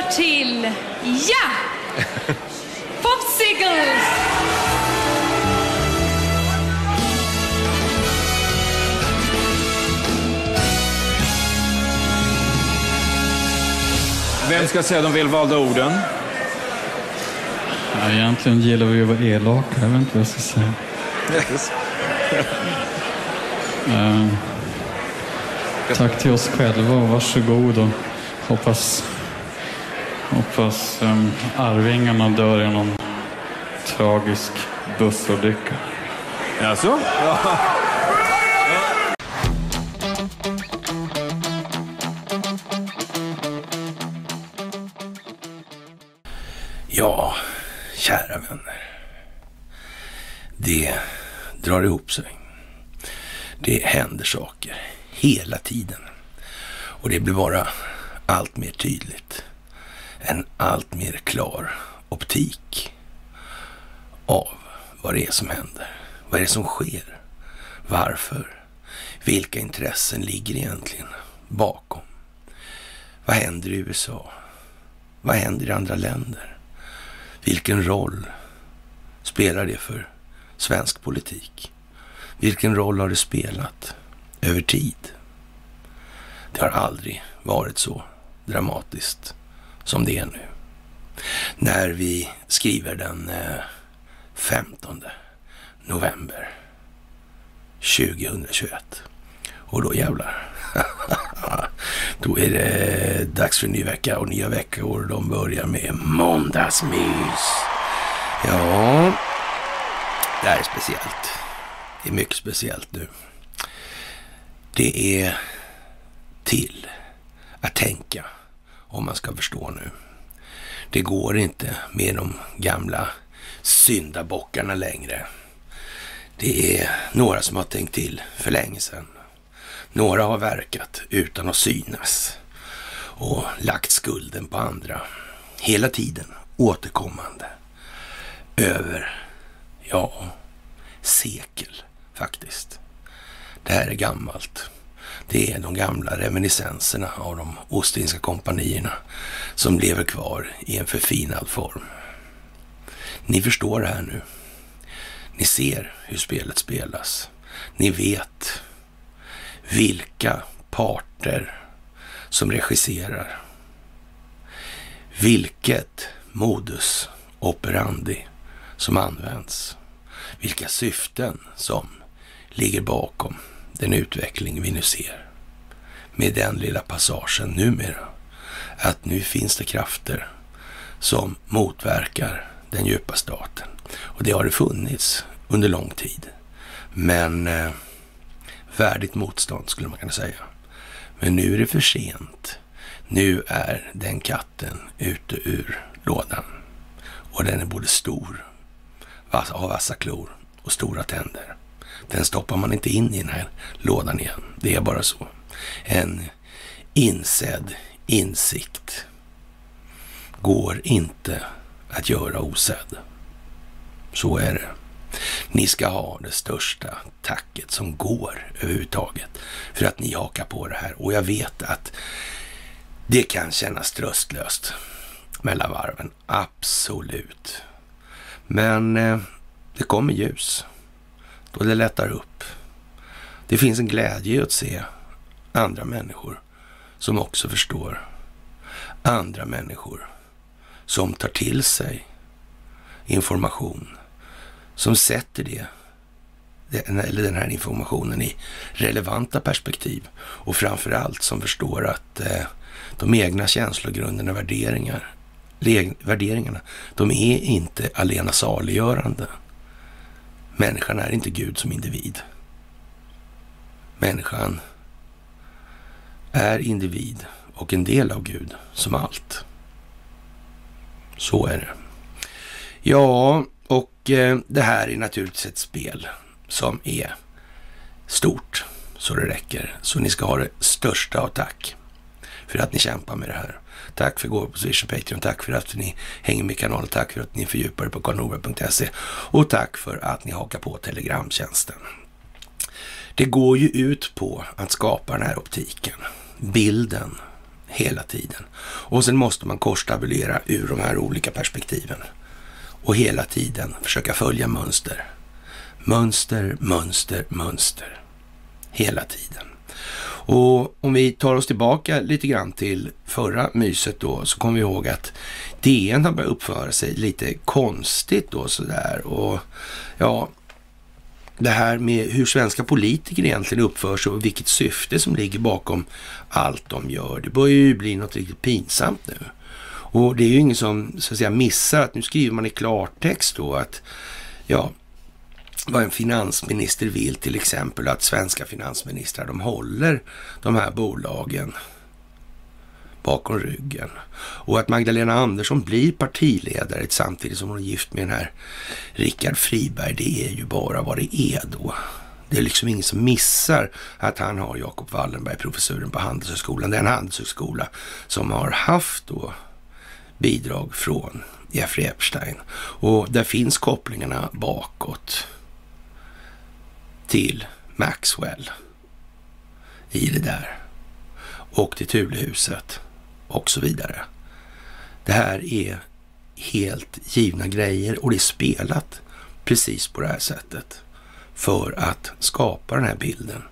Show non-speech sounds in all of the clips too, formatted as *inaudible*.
går till, ja, Popsicles! Vem ska säga de välvalda orden? Ja, egentligen gillar vi att vara elaka. Jag vet inte vad jag ska säga. Eh, tack till oss själva och varsågod. Och hoppas hoppas um, Arvingarna dör i någon tragisk bussolycka. Alltså? Ja, kära vänner. Det drar ihop sig. Det händer saker hela tiden. Och det blir bara allt mer tydligt. En allt mer klar optik av vad det är som händer. Vad är det som sker? Varför? Vilka intressen ligger egentligen bakom? Vad händer i USA? Vad händer i andra länder? Vilken roll spelar det för svensk politik? Vilken roll har det spelat över tid? Det har aldrig varit så dramatiskt som det är nu. När vi skriver den eh, 15 november 2021. Och då jävlar. *laughs* då är det dags för en ny vecka och nya veckor. De börjar med måndagsmys. Ja, det här är speciellt. Det är mycket speciellt nu. Det är till att tänka om man ska förstå nu. Det går inte med de gamla syndabockarna längre. Det är några som har tänkt till för länge sedan. Några har verkat utan att synas och lagt skulden på andra. Hela tiden återkommande. Över, ja, sekel faktiskt. Det här är gammalt. Det är de gamla reminiscenserna av de Ostindiska kompanierna som lever kvar i en förfinad form. Ni förstår det här nu. Ni ser hur spelet spelas. Ni vet vilka parter som regisserar. Vilket modus operandi som används. Vilka syften som ligger bakom den utveckling vi nu ser. Med den lilla passagen numera. Att nu finns det krafter som motverkar den djupa staten. Och det har det funnits under lång tid. Men eh, värdigt motstånd skulle man kunna säga. Men nu är det för sent. Nu är den katten ute ur lådan. Och den är både stor, har vassa klor och stora tänder. Den stoppar man inte in i den här lådan igen. Det är bara så. En insedd insikt går inte att göra osedd. Så är det. Ni ska ha det största tacket som går överhuvudtaget för att ni hakar på det här. Och jag vet att det kan kännas tröstlöst mellan varven. Absolut. Men eh, det kommer ljus och det lättar upp. Det finns en glädje i att se andra människor som också förstår. Andra människor som tar till sig information, som sätter det, eller den här informationen i relevanta perspektiv och framför allt som förstår att eh, de egna känslogrunderna, värderingar, värderingarna, de är inte alena saliggörande. Människan är inte Gud som individ. Människan är individ och en del av Gud som allt. Så är det. Ja, och eh, det här är naturligtvis ett spel som är stort så det räcker. Så ni ska ha det största av tack för att ni kämpar med det här. Tack för gåvor på Swish och Patreon. Tack för att ni hänger med kanalen. Tack för att ni fördjupar er på karlnorberg.se. Och tack för att ni hakar på Telegramtjänsten. Det går ju ut på att skapa den här optiken, bilden, hela tiden. Och sen måste man korstabulera ur de här olika perspektiven och hela tiden försöka följa mönster. Mönster, mönster, mönster. Hela tiden. Och om vi tar oss tillbaka lite grann till förra myset då så kommer vi ihåg att DN har börjat uppföra sig lite konstigt då sådär. Och ja, det här med hur svenska politiker egentligen uppför sig och vilket syfte som ligger bakom allt de gör. Det börjar ju bli något riktigt pinsamt nu. Och det är ju ingen som så att säga missar att nu skriver man i klartext då att ja, vad en finansminister vill till exempel, att svenska finansministrar de håller de här bolagen bakom ryggen. Och att Magdalena Andersson blir partiledare samtidigt som hon är gift med den här Rickard Friberg, det är ju bara vad det är då. Det är liksom ingen som missar att han har Jakob Wallenberg, professuren på Handelshögskolan. Det är en handelshögskola som har haft då bidrag från Jeffrey Epstein. Och där finns kopplingarna bakåt till Maxwell i det där. Och till Thulehuset och så vidare. Det här är helt givna grejer och det är spelat precis på det här sättet för att skapa den här bilden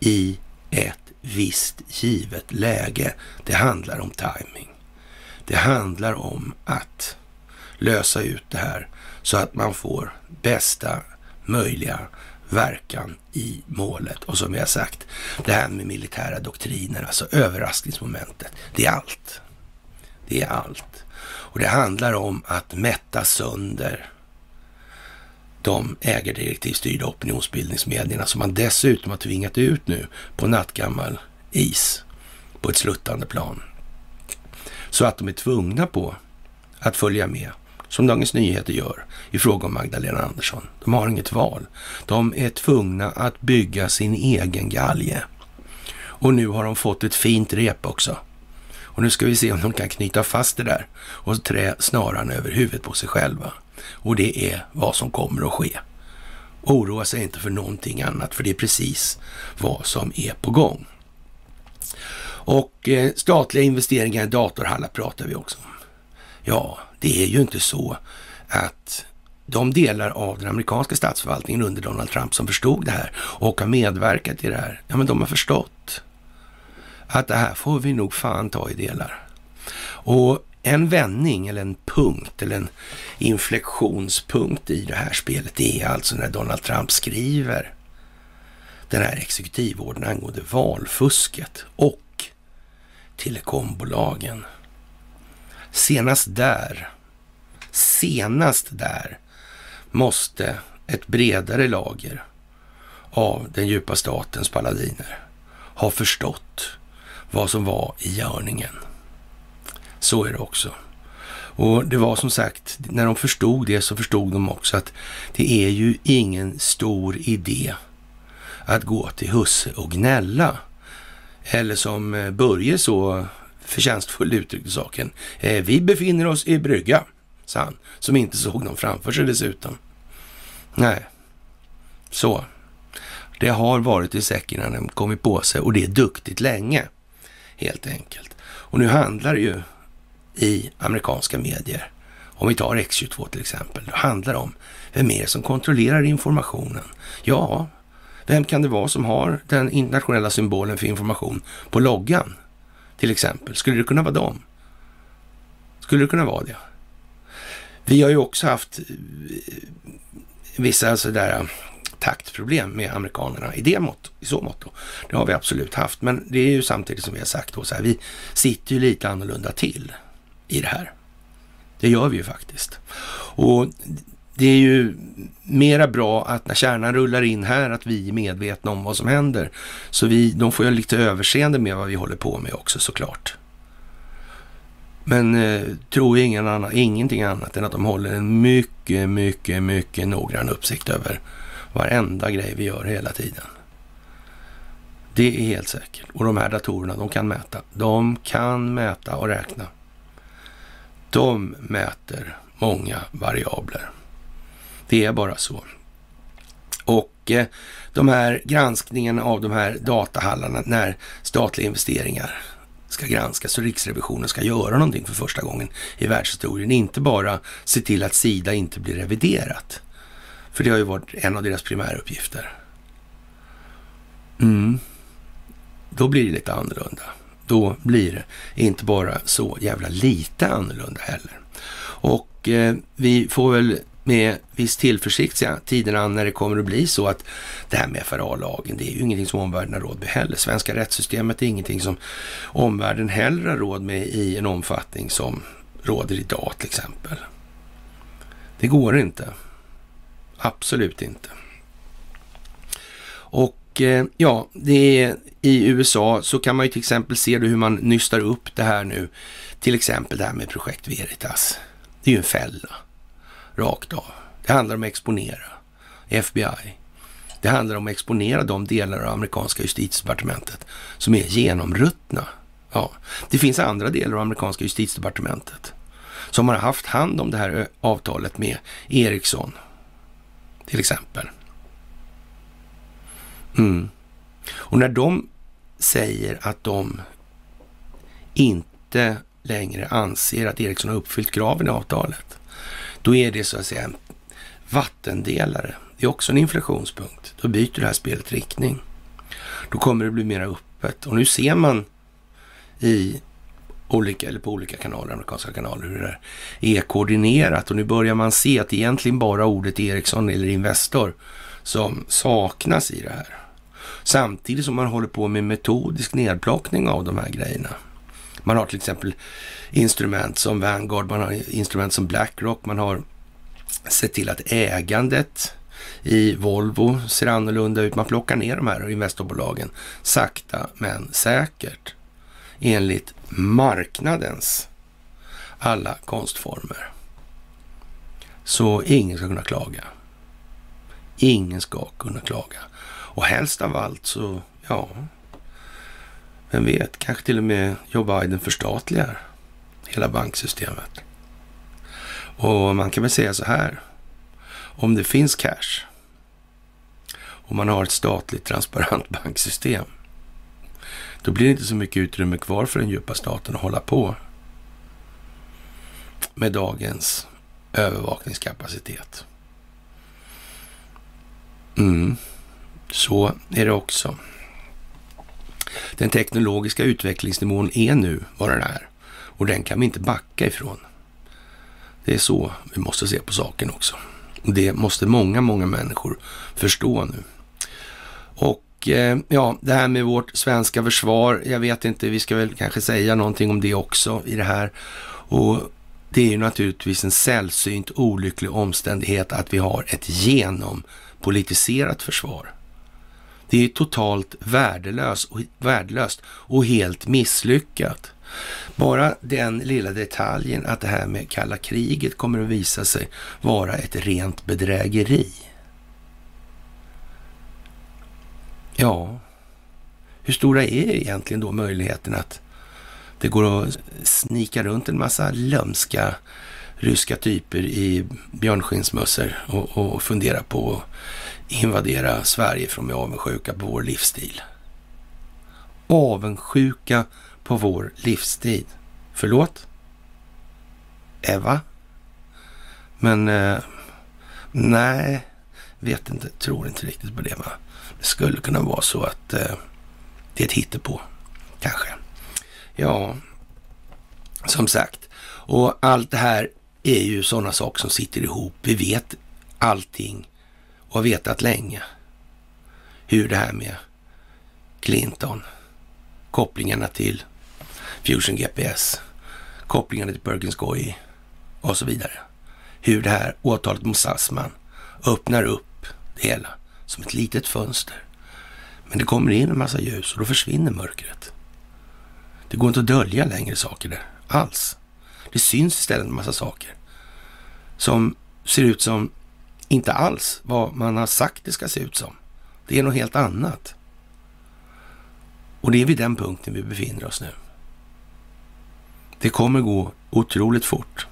i ett visst givet läge. Det handlar om timing. Det handlar om att lösa ut det här så att man får bästa möjliga verkan i målet. Och som jag sagt, det här med militära doktriner, alltså överraskningsmomentet, det är allt. Det är allt. Och det handlar om att mätta sönder de ägardirektivstyrda opinionsbildningsmedierna som man dessutom har tvingat ut nu på nattgammal is på ett sluttande plan. Så att de är tvungna på att följa med som Dagens Nyheter gör i fråga om Magdalena Andersson. De har inget val. De är tvungna att bygga sin egen galge. Och nu har de fått ett fint rep också. Och nu ska vi se om de kan knyta fast det där och trä snaran över huvudet på sig själva. Och det är vad som kommer att ske. Oroa sig inte för någonting annat, för det är precis vad som är på gång. Och eh, statliga investeringar i datorhallar pratar vi också om. Ja, det är ju inte så att de delar av den amerikanska statsförvaltningen under Donald Trump som förstod det här och har medverkat i det här, ja men de har förstått att det här får vi nog fan ta i delar. Och en vändning eller en punkt eller en inflektionspunkt i det här spelet är alltså när Donald Trump skriver den här exekutivorden angående valfusket och telekombolagen. Senast där, senast där måste ett bredare lager av den djupa statens paladiner ha förstått vad som var i görningen. Så är det också. Och det var som sagt, när de förstod det så förstod de också att det är ju ingen stor idé att gå till husse och gnälla. Eller som eh, Börje så förtjänstfull uttryckte saken. Eh, vi befinner oss i brygga, sa han, som inte såg någon framför sig dessutom. Nej, så. Det har varit i säcken när den kommit på sig och det är duktigt länge, helt enkelt. Och nu handlar det ju i amerikanska medier, om vi tar X22 till exempel, då handlar det om vem är det som kontrollerar informationen? Ja, vem kan det vara som har den internationella symbolen för information på loggan? Till exempel. Skulle det kunna vara dem? Skulle det kunna vara det? Vi har ju också haft eh, vissa sådär eh, taktproblem med amerikanerna i det mått, i så mått. Då. Det har vi absolut haft, men det är ju samtidigt som vi har sagt då så här, vi sitter ju lite annorlunda till i det här. Det gör vi ju faktiskt. Och det är ju mera bra att när kärnan rullar in här att vi är medvetna om vad som händer. Så vi, de får ju lite överseende med vad vi håller på med också såklart. Men eh, tror ingen annan, ingenting annat än att de håller en mycket, mycket, mycket noggrann uppsikt över varenda grej vi gör hela tiden. Det är helt säkert. Och de här datorerna, de kan mäta. De kan mäta och räkna. De mäter många variabler. Det är bara så. Och eh, de här granskningen av de här datahallarna när statliga investeringar ska granskas och Riksrevisionen ska göra någonting för första gången i världshistorien. Inte bara se till att Sida inte blir reviderat. För det har ju varit en av deras primäruppgifter. Mm. Då blir det lite annorlunda. Då blir det inte bara så jävla lite annorlunda heller. Och eh, vi får väl med viss tillförsikt se tiden när det kommer att bli så att det här med FRA-lagen, det är ju ingenting som omvärlden har råd med heller. Svenska rättssystemet är ingenting som omvärlden heller har råd med i en omfattning som råder idag till exempel. Det går inte. Absolut inte. Och eh, ja, det är, i USA så kan man ju till exempel se hur man nystar upp det här nu. Till exempel det här med projekt Veritas. Det är ju en fälla rakt av. Det handlar om att exponera FBI. Det handlar om att exponera de delar av amerikanska justitiedepartementet som är genomruttna. Ja, det finns andra delar av amerikanska justitiedepartementet som har haft hand om det här avtalet med Ericsson till exempel. Mm. Och när de säger att de inte längre anser att Ericsson har uppfyllt kraven i avtalet, då är det så att säga en vattendelare. Det är också en inflationspunkt. Då byter det här spelet riktning. Då kommer det bli mer öppet. Och nu ser man i olika, eller på olika kanaler, amerikanska kanaler, hur det är koordinerat. Och nu börjar man se att det egentligen bara ordet Ericsson eller Investor som saknas i det här. Samtidigt som man håller på med metodisk nedplockning av de här grejerna. Man har till exempel instrument som Vanguard, man har instrument som Blackrock, man har sett till att ägandet i Volvo ser annorlunda ut. Man plockar ner de här investorbolagen sakta men säkert enligt marknadens alla konstformer. Så ingen ska kunna klaga. Ingen ska kunna klaga. Och helst av allt så, ja, vem vet, kanske till och med Joe Biden förstatligar hela banksystemet. Och man kan väl säga så här, om det finns cash och man har ett statligt transparent *laughs* banksystem, då blir det inte så mycket utrymme kvar för den djupa staten att hålla på med dagens övervakningskapacitet. Mm, så är det också. Den teknologiska utvecklingsnivån är nu vad den är och den kan vi inte backa ifrån. Det är så vi måste se på saken också. Det måste många, många människor förstå nu. Och eh, ja, det här med vårt svenska försvar, jag vet inte, vi ska väl kanske säga någonting om det också i det här. Och det är ju naturligtvis en sällsynt olycklig omständighet att vi har ett genompolitiserat försvar. Det är totalt värdelöst och, värdelöst och helt misslyckat. Bara den lilla detaljen att det här med kalla kriget kommer att visa sig vara ett rent bedrägeri. Ja, hur stora är egentligen då möjligheten att det går att snika runt en massa lömska ryska typer i björnskinnsmössor och, och fundera på att invadera Sverige för med de är avundsjuka på vår livsstil. Avundsjuka på vår livsstil. Förlåt? Eva? Men eh, nej, vet inte, tror inte riktigt på det. Va? Det skulle kunna vara så att eh, det är ett hittepå, kanske. Ja, som sagt. Och allt det här är ju sådana saker som sitter ihop. Vi vet allting och har vetat länge hur det här med Clinton, kopplingarna till Fusion GPS, kopplingarna till Perkins och så vidare. Hur det här åtalet mot Sassman öppnar upp det hela som ett litet fönster. Men det kommer in en massa ljus och då försvinner mörkret. Det går inte att dölja längre saker där alls. Det syns istället en massa saker som ser ut som inte alls vad man har sagt det ska se ut som. Det är något helt annat. Och det är vid den punkten vi befinner oss nu. Det kommer gå otroligt fort.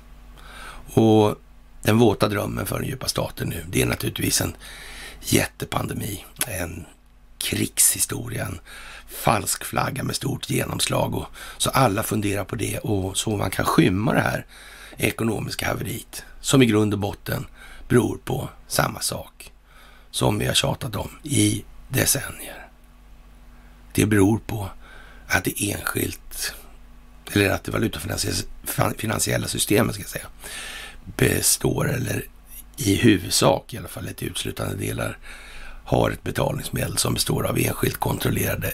Och den våta drömmen för den djupa staten nu, det är naturligtvis en jättepandemi. En krigshistorien. Falsk flagga med stort genomslag och så alla funderar på det och så man kan skymma det här ekonomiska haveriet som i grund och botten beror på samma sak som vi har tjatat om i decennier. Det beror på att det enskilt, eller att det valutafinansiella systemet ska jag säga, består, eller i huvudsak i alla fall ett utslutande delar, har ett betalningsmedel som består av enskilt kontrollerade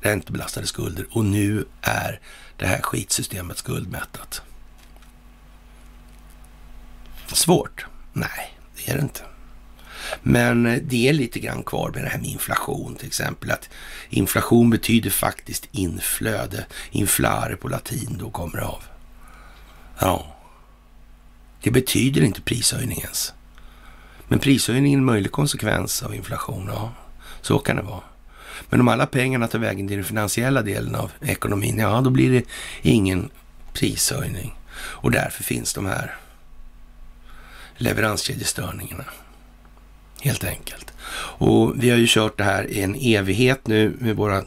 räntebelastade skulder och nu är det här skitsystemet skuldmättat. Svårt? Nej, det är det inte. Men eh, det är lite grann kvar med det här med inflation till exempel. Att inflation betyder faktiskt inflöde. Inflare på latin då kommer det av. Ja, det betyder inte prishöjning ens. Men prishöjning är en möjlig konsekvens av inflation. Ja, så kan det vara. Men om alla pengarna tar vägen till den finansiella delen av ekonomin, ja då blir det ingen prishöjning. Och därför finns de här leveranskedjestörningarna. Helt enkelt. Och vi har ju kört det här i en evighet nu med våra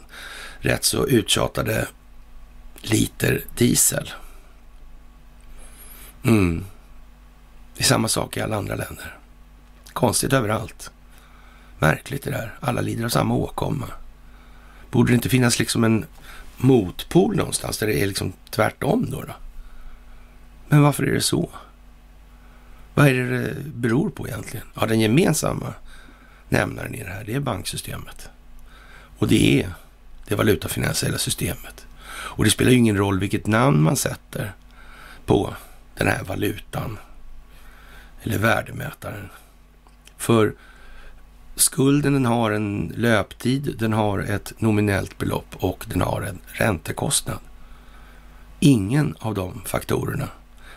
rätt så uttjatade liter diesel. Mm. Det är samma sak i alla andra länder. Konstigt överallt. Märkligt det där. Alla lider av samma åkomma. Borde det inte finnas liksom en motpol någonstans där det är liksom tvärtom då? då? Men varför är det så? Vad är det det beror på egentligen? Ja, den gemensamma nämnaren i det här, det är banksystemet. Och det är det valutafinansiella systemet. Och det spelar ju ingen roll vilket namn man sätter på den här valutan eller värdemätaren. För skulden den har en löptid, den har ett nominellt belopp och den har en räntekostnad. Ingen av de faktorerna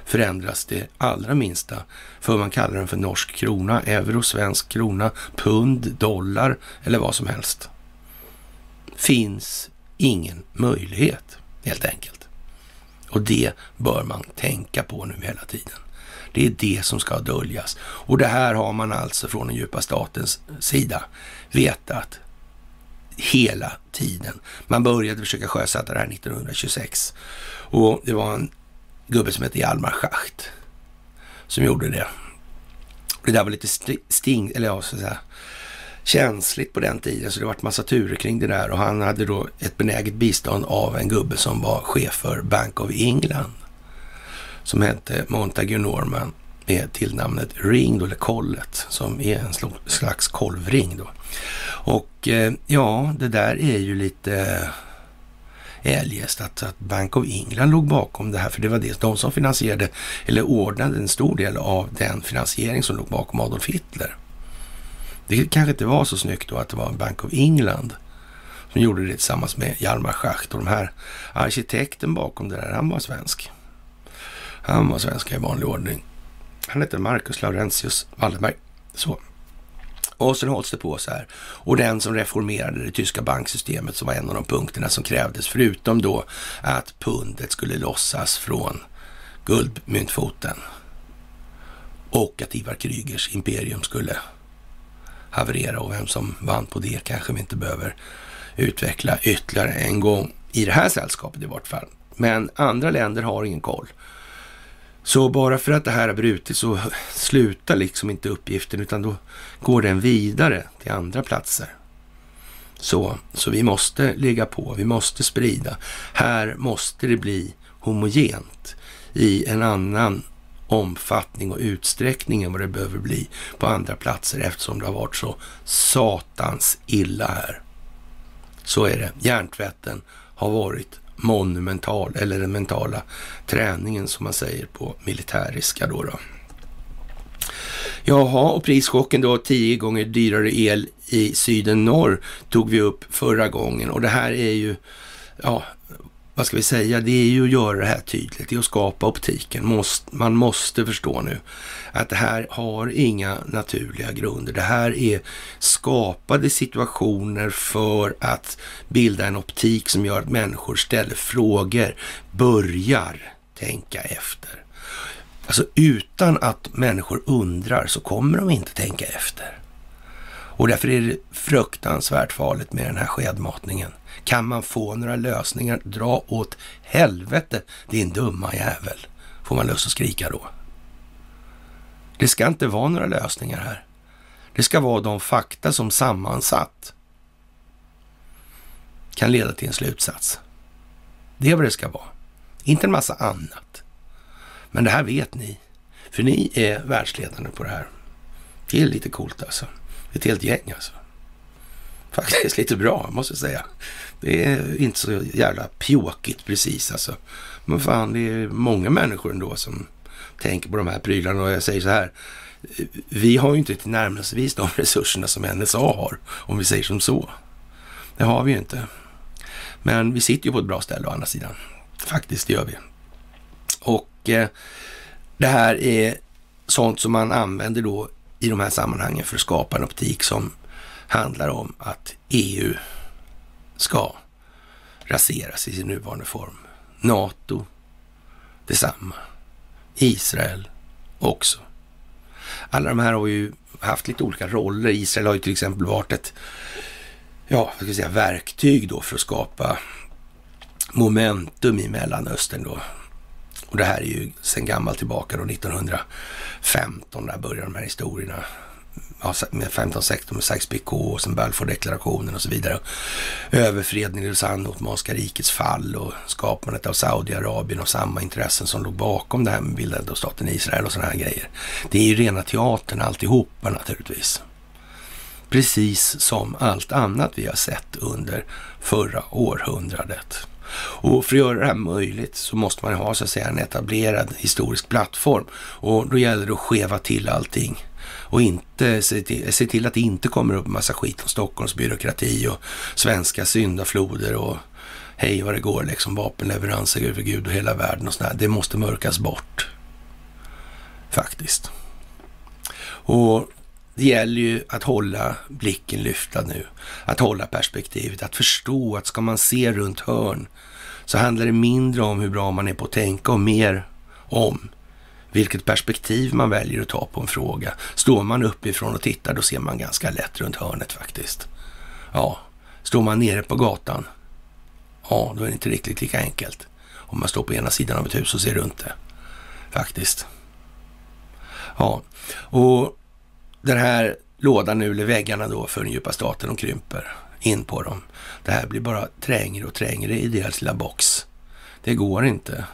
förändras det allra minsta för man kallar den för norsk krona, euro, svensk krona, pund, dollar eller vad som helst. Finns ingen möjlighet helt enkelt. Och det bör man tänka på nu hela tiden. Det är det som ska döljas. Och det här har man alltså från den djupa statens sida vetat hela tiden. Man började försöka sjösätta det här 1926 och det var en gubbe som hette Hjalmar Schacht som gjorde det. Det där var lite sting, eller ja, så att säga, känsligt på den tiden, så det vart massa turer kring det där och han hade då ett benäget bistånd av en gubbe som var chef för Bank of England som hette Montague Norman med tillnamnet Ring då, eller kollet, som är en slags kolvring då. Och eh, ja, det där är ju lite eh, eljest att, att Bank of England låg bakom det här, för det var det, de som finansierade, eller ordnade en stor del av den finansiering som låg bakom Adolf Hitler. Det kanske inte var så snyggt då att det var Bank of England som gjorde det tillsammans med Hjalmar Schacht och de här arkitekten bakom det där, han var svensk. Han var svenska i vanlig ordning. Han hette Marcus Laurentius Wallenberg. Så. Och sen hålls det på så här. Och den som reformerade det tyska banksystemet som var en av de punkterna som krävdes, förutom då att pundet skulle lossas från guldmyntfoten och att Ivar Krygers imperium skulle haverera och vem som vann på det kanske vi inte behöver utveckla ytterligare en gång i det här sällskapet i vart fall. Men andra länder har ingen koll. Så bara för att det här har brutits så slutar liksom inte uppgiften utan då går den vidare till andra platser. Så, så vi måste ligga på, vi måste sprida. Här måste det bli homogent i en annan omfattning och utsträckning än vad det behöver bli på andra platser eftersom det har varit så satans illa här. Så är det. Hjärntvätten har varit monumental, eller den mentala träningen som man säger på militäriska då. då. Jaha, och prischocken då, tio gånger dyrare el i syden norr tog vi upp förra gången och det här är ju, ja, vad ska vi säga, det är ju att göra det här tydligt, det är att skapa optiken. man måste förstå nu att det här har inga naturliga grunder. Det här är skapade situationer för att bilda en optik som gör att människor ställer frågor, börjar tänka efter. Alltså utan att människor undrar så kommer de inte tänka efter. Och därför är det fruktansvärt farligt med den här skedmatningen. Kan man få några lösningar, dra åt helvete din dumma jävel, får man lust att skrika då. Det ska inte vara några lösningar här. Det ska vara de fakta som sammansatt kan leda till en slutsats. Det är vad det ska vara. Inte en massa annat. Men det här vet ni. För ni är världsledande på det här. Det är lite coolt alltså. Ett helt gäng alltså. Faktiskt lite bra, måste jag säga. Det är inte så jävla pjåkigt precis alltså. Men fan, det är många människor ändå som tänker på de här prylarna och jag säger så här. Vi har ju inte tillnärmelsevis de resurserna som NSA har, om vi säger som så. Det har vi ju inte. Men vi sitter ju på ett bra ställe å andra sidan. Faktiskt, det gör vi. Och eh, det här är sånt som man använder då i de här sammanhangen för att skapa en optik som handlar om att EU ska raseras i sin nuvarande form. NATO, detsamma. Israel också. Alla de här har ju haft lite olika roller. Israel har ju till exempel varit ett ja, vad ska jag säga, verktyg då för att skapa momentum i Mellanöstern då. Och det här är ju sedan gammalt tillbaka då 1915, där börjar de här historierna. Ja, 1516 med Sykes-Picot och sen Balfour-deklarationen och så vidare. Överfredningen i Lausanne, Ottomanska rikets fall och skapandet av Saudiarabien och samma intressen som låg bakom det här med bildandet av staten Israel och sådana här grejer. Det är ju rena teatern alltihopa naturligtvis. Precis som allt annat vi har sett under förra århundradet. Och för att göra det här möjligt så måste man ha så att säga en etablerad historisk plattform. Och då gäller det att skeva till allting och inte se till, se till att det inte kommer upp en massa skit om Stockholms byråkrati och svenska syndafloder och hej vad det går liksom, vapenleveranser över Gud och hela världen och sådär. Det måste mörkas bort. Faktiskt. Och det gäller ju att hålla blicken lyftad nu, att hålla perspektivet, att förstå att ska man se runt hörn så handlar det mindre om hur bra man är på att tänka och mer om vilket perspektiv man väljer att ta på en fråga. Står man uppifrån och tittar då ser man ganska lätt runt hörnet faktiskt. Ja, står man nere på gatan, ja då är det inte riktigt lika enkelt. Om man står på ena sidan av ett hus och ser runt det. Faktiskt. Ja, och den här lådan nu, eller väggarna då för den djupa staten, de krymper in på dem. Det här blir bara trängre och trängre i deras lilla box. Det går inte.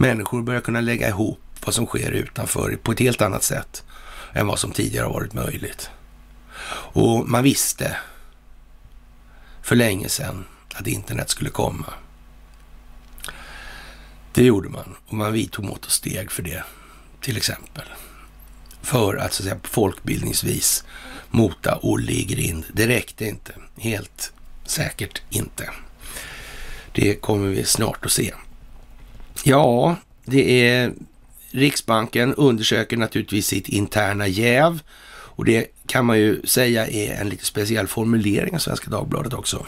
Människor börjar kunna lägga ihop vad som sker utanför på ett helt annat sätt än vad som tidigare har varit möjligt. Och man visste för länge sedan att internet skulle komma. Det gjorde man och man vidtog mått och steg för det, till exempel för att, så att säga, folkbildningsvis mota Olle i grind. Det räckte inte. Helt säkert inte. Det kommer vi snart att se. Ja, det är Riksbanken undersöker naturligtvis sitt interna jäv och det kan man ju säga är en lite speciell formulering av Svenska Dagbladet också.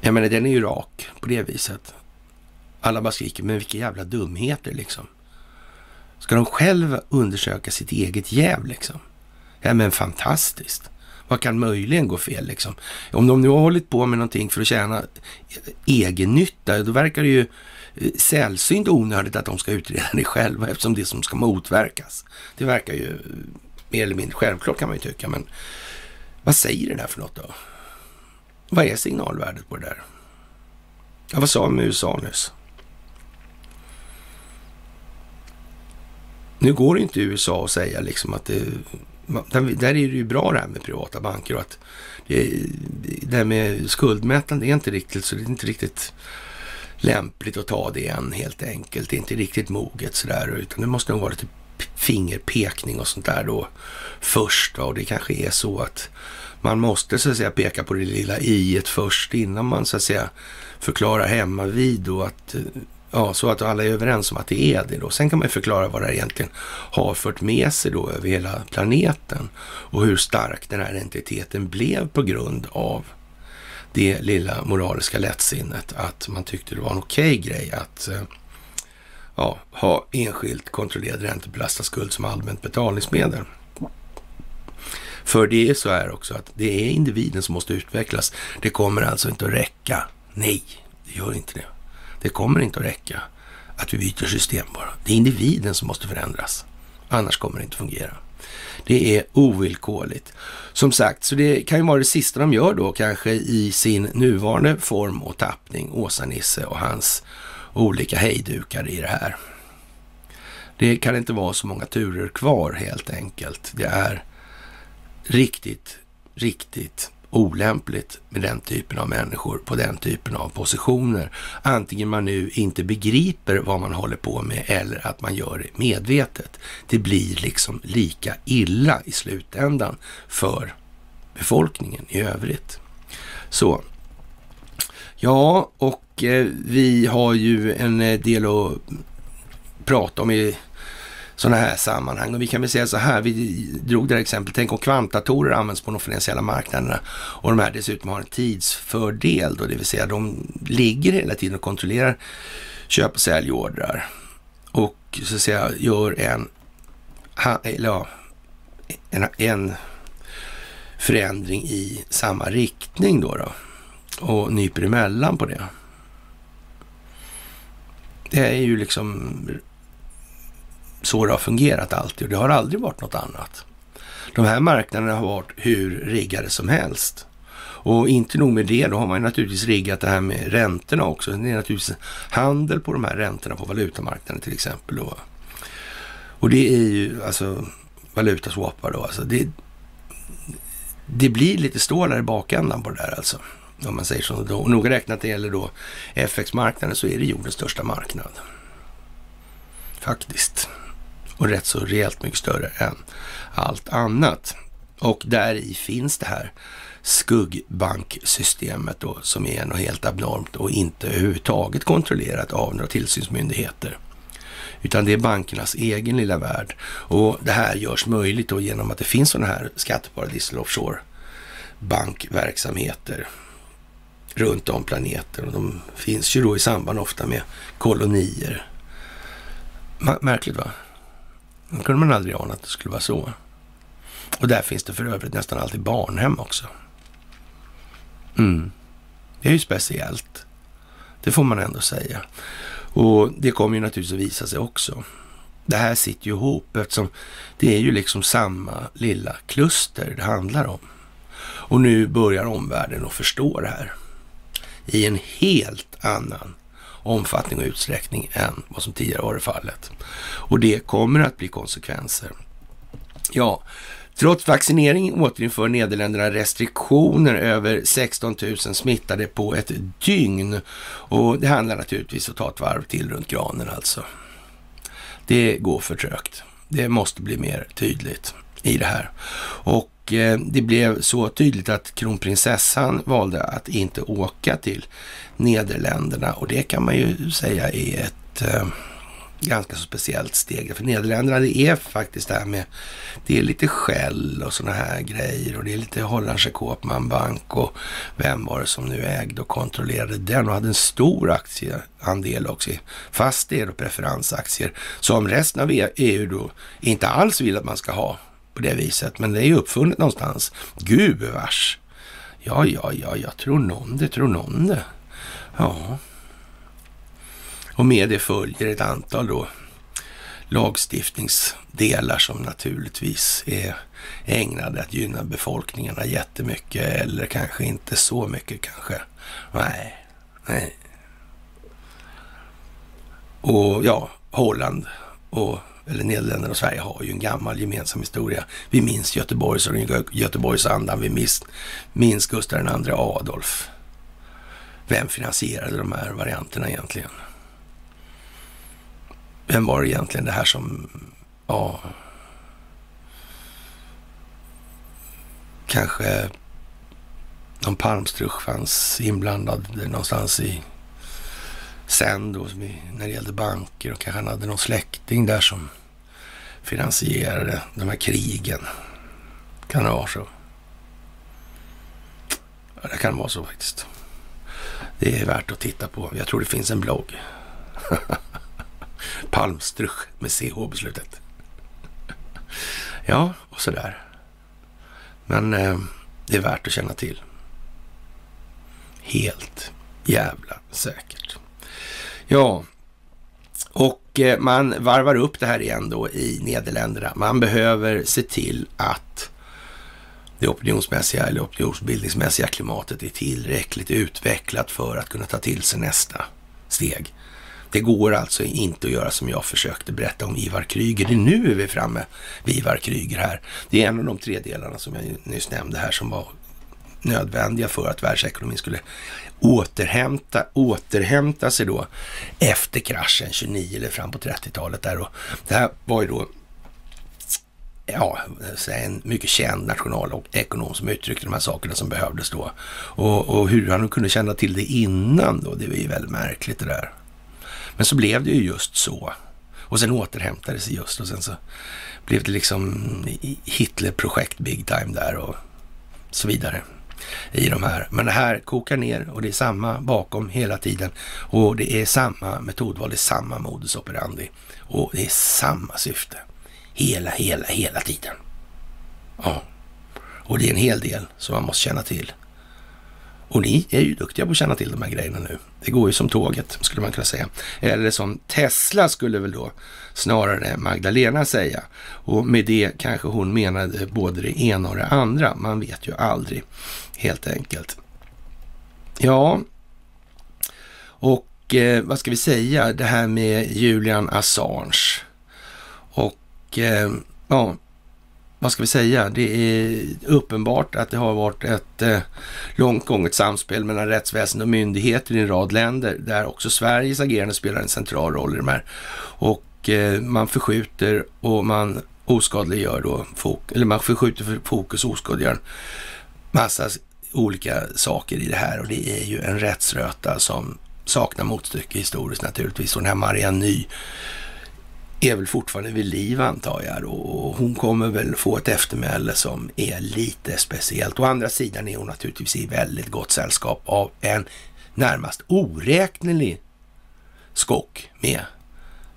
Jag menar, den är ju rak på det viset. Alla bara skriker, men vilka jävla dumheter liksom. Ska de själva undersöka sitt eget jäv liksom? Ja men fantastiskt. Vad kan möjligen gå fel liksom? Om de nu har hållit på med någonting för att tjäna egen nytta, då verkar det ju eh, sällsynt onödigt att de ska utreda det själva eftersom det som ska motverkas. Det verkar ju mer eller mindre självklart kan man ju tycka, men vad säger det där för något då? Vad är signalvärdet på det där? Ja, vad sa de med USA nyss? Nu går det inte i USA att säga liksom att det, där är det ju bra det här med privata banker och att det, det här med skuldmätande är inte riktigt, så det är inte riktigt lämpligt att ta det än helt enkelt. Det är inte riktigt moget sådär, utan det måste nog vara lite fingerpekning och sånt där då först. Va? Och det kanske är så att man måste så att säga peka på det lilla i först innan man så att säga förklarar hemma vid då att eh, Ja, så att alla är överens om att det är det då. Sen kan man ju förklara vad det egentligen har fört med sig då över hela planeten och hur stark den här entiteten blev på grund av det lilla moraliska lättsinnet att man tyckte det var en okej okay grej att eh, ja, ha enskilt kontrollerad räntebelastad skuld som allmänt betalningsmedel. För det är så här också att det är individen som måste utvecklas. Det kommer alltså inte att räcka. Nej, det gör inte det. Det kommer inte att räcka att vi byter system bara. Det är individen som måste förändras. Annars kommer det inte fungera. Det är ovillkorligt. Som sagt, så det kan ju vara det sista de gör då kanske i sin nuvarande form och tappning, Åsa-Nisse och hans olika hejdukar i det här. Det kan inte vara så många turer kvar helt enkelt. Det är riktigt, riktigt olämpligt med den typen av människor på den typen av positioner. Antingen man nu inte begriper vad man håller på med eller att man gör det medvetet. Det blir liksom lika illa i slutändan för befolkningen i övrigt. Så. Ja, och eh, vi har ju en eh, del att prata om i sådana här sammanhang. Och vi kan väl säga så här, vi drog det här exemplet, tänk om kvantdatorer används på de finansiella marknaderna och de här dessutom har en tidsfördel då, det vill säga de ligger hela tiden och kontrollerar köp och säljordrar och så att säga gör en, eller ja, en, en förändring i samma riktning då, då och nyper emellan på det. Det är ju liksom så det har fungerat alltid och det har aldrig varit något annat. De här marknaderna har varit hur riggade som helst. Och inte nog med det, då har man naturligtvis riggat det här med räntorna också. Det är naturligtvis handel på de här räntorna på valutamarknaden till exempel. Då. Och det är ju alltså valutaswappar då. Alltså det, det blir lite stålar i bakändan på det där alltså. Om man säger så. Och noga räknat det gäller då FX-marknaden så är det jordens största marknad. Faktiskt och rätt så rejält mycket större än allt annat. Och där i finns det här skuggbanksystemet då som är något helt abnormt och inte överhuvudtaget kontrollerat av några tillsynsmyndigheter. Utan det är bankernas egen lilla värld. Och det här görs möjligt då genom att det finns sådana här skatteparadis eller offshore bankverksamheter runt om planeten. Och de finns ju då i samband ofta med kolonier. Märkligt va? Det kunde man aldrig ana att det skulle vara så. Och där finns det för övrigt nästan alltid barnhem också. Mm. Det är ju speciellt. Det får man ändå säga. Och det kommer ju naturligtvis att visa sig också. Det här sitter ju ihop eftersom det är ju liksom samma lilla kluster det handlar om. Och nu börjar omvärlden att förstå det här i en helt annan omfattning och utsträckning än vad som tidigare varit fallet. Och det kommer att bli konsekvenser. Ja, Trots vaccinering återinför Nederländerna restriktioner över 16 000 smittade på ett dygn. Och det handlar naturligtvis om att ta ett varv till runt granen alltså. Det går för trögt. Det måste bli mer tydligt i det här. Och Eh, det blev så tydligt att kronprinsessan valde att inte åka till Nederländerna. Och det kan man ju säga är ett eh, ganska så speciellt steg. För Nederländerna, det är faktiskt det här med, det är lite skäll och sådana här grejer. Och det är lite Hollandse Koopman Bank och vem var det som nu ägde och kontrollerade den och hade en stor aktieandel också i fastigheter och preferensaktier. Som resten av EU då inte alls vill att man ska ha på det viset. Men det är ju uppfunnet någonstans. Gubevars. Ja, ja, ja, jag tror någon det, tror någon det. Ja. Och med det följer ett antal då lagstiftningsdelar som naturligtvis är ägnade att gynna befolkningarna jättemycket eller kanske inte så mycket kanske. Nej, nej. Och ja, Holland och eller Nederländerna och Sverige har ju en gammal gemensam historia. Vi minns Göteborgs och Göteborgsandan, vi minns, minns Gustav II Adolf. Vem finansierade de här varianterna egentligen? Vem var det egentligen det här som, ja, kanske någon Palmstruch fanns inblandad någonstans i sen då, när det gällde banker och kanske han hade någon släkting där som finansierade de här krigen. Kan det vara så? Ja, det kan vara så faktiskt. Det är värt att titta på. Jag tror det finns en blogg. *laughs* Palmstruch med CH beslutet. Ja, och sådär. Men eh, det är värt att känna till. Helt jävla säkert. Ja, och eh, man varvar upp det här igen då i Nederländerna. Man behöver se till att det opinionsmässiga eller opinionsbildningsmässiga klimatet är tillräckligt utvecklat för att kunna ta till sig nästa steg. Det går alltså inte att göra som jag försökte berätta om Ivar Kryger. Det är nu är vi framme vid Ivar Kryger här. Det är en av de tre delarna som jag nyss nämnde här som var nödvändiga för att världsekonomin skulle återhämta, återhämta sig då efter kraschen 29 eller fram på 30-talet där. Och det här var ju då ja, en mycket känd nationalekonom som uttryckte de här sakerna som behövdes då. Och, och, hur han kunde känna till det innan då, det var ju väldigt märkligt det där. Men så blev det ju just så. Och sen återhämtade sig just och sen så blev det liksom Hitler-projekt big time där och så vidare i de här. Men det här kokar ner och det är samma bakom hela tiden. Och det är samma metodval, det är samma modus operandi. Och det är samma syfte. Hela, hela, hela tiden. Ja. Och det är en hel del som man måste känna till. Och ni är ju duktiga på att känna till de här grejerna nu. Det går ju som tåget, skulle man kunna säga. Eller som Tesla skulle väl då snarare Magdalena säga. Och med det kanske hon menade både det ena och det andra. Man vet ju aldrig, helt enkelt. Ja, och eh, vad ska vi säga, det här med Julian Assange. Och eh, ja, vad ska vi säga, det är uppenbart att det har varit ett eh, långt gånget samspel mellan rättsväsende och myndigheter i en rad länder där också Sveriges agerande spelar en central roll i de här. Och eh, man förskjuter och man oskadliggör då, eller man förskjuter fokus och oskadliggör massa olika saker i det här och det är ju en rättsröta som saknar motstycke historiskt naturligtvis. Och den här Marianne Ny är väl fortfarande vid liv antar jag och hon kommer väl få ett eftermäle som är lite speciellt. Å andra sidan är hon naturligtvis i väldigt gott sällskap av en närmast oräknelig skock med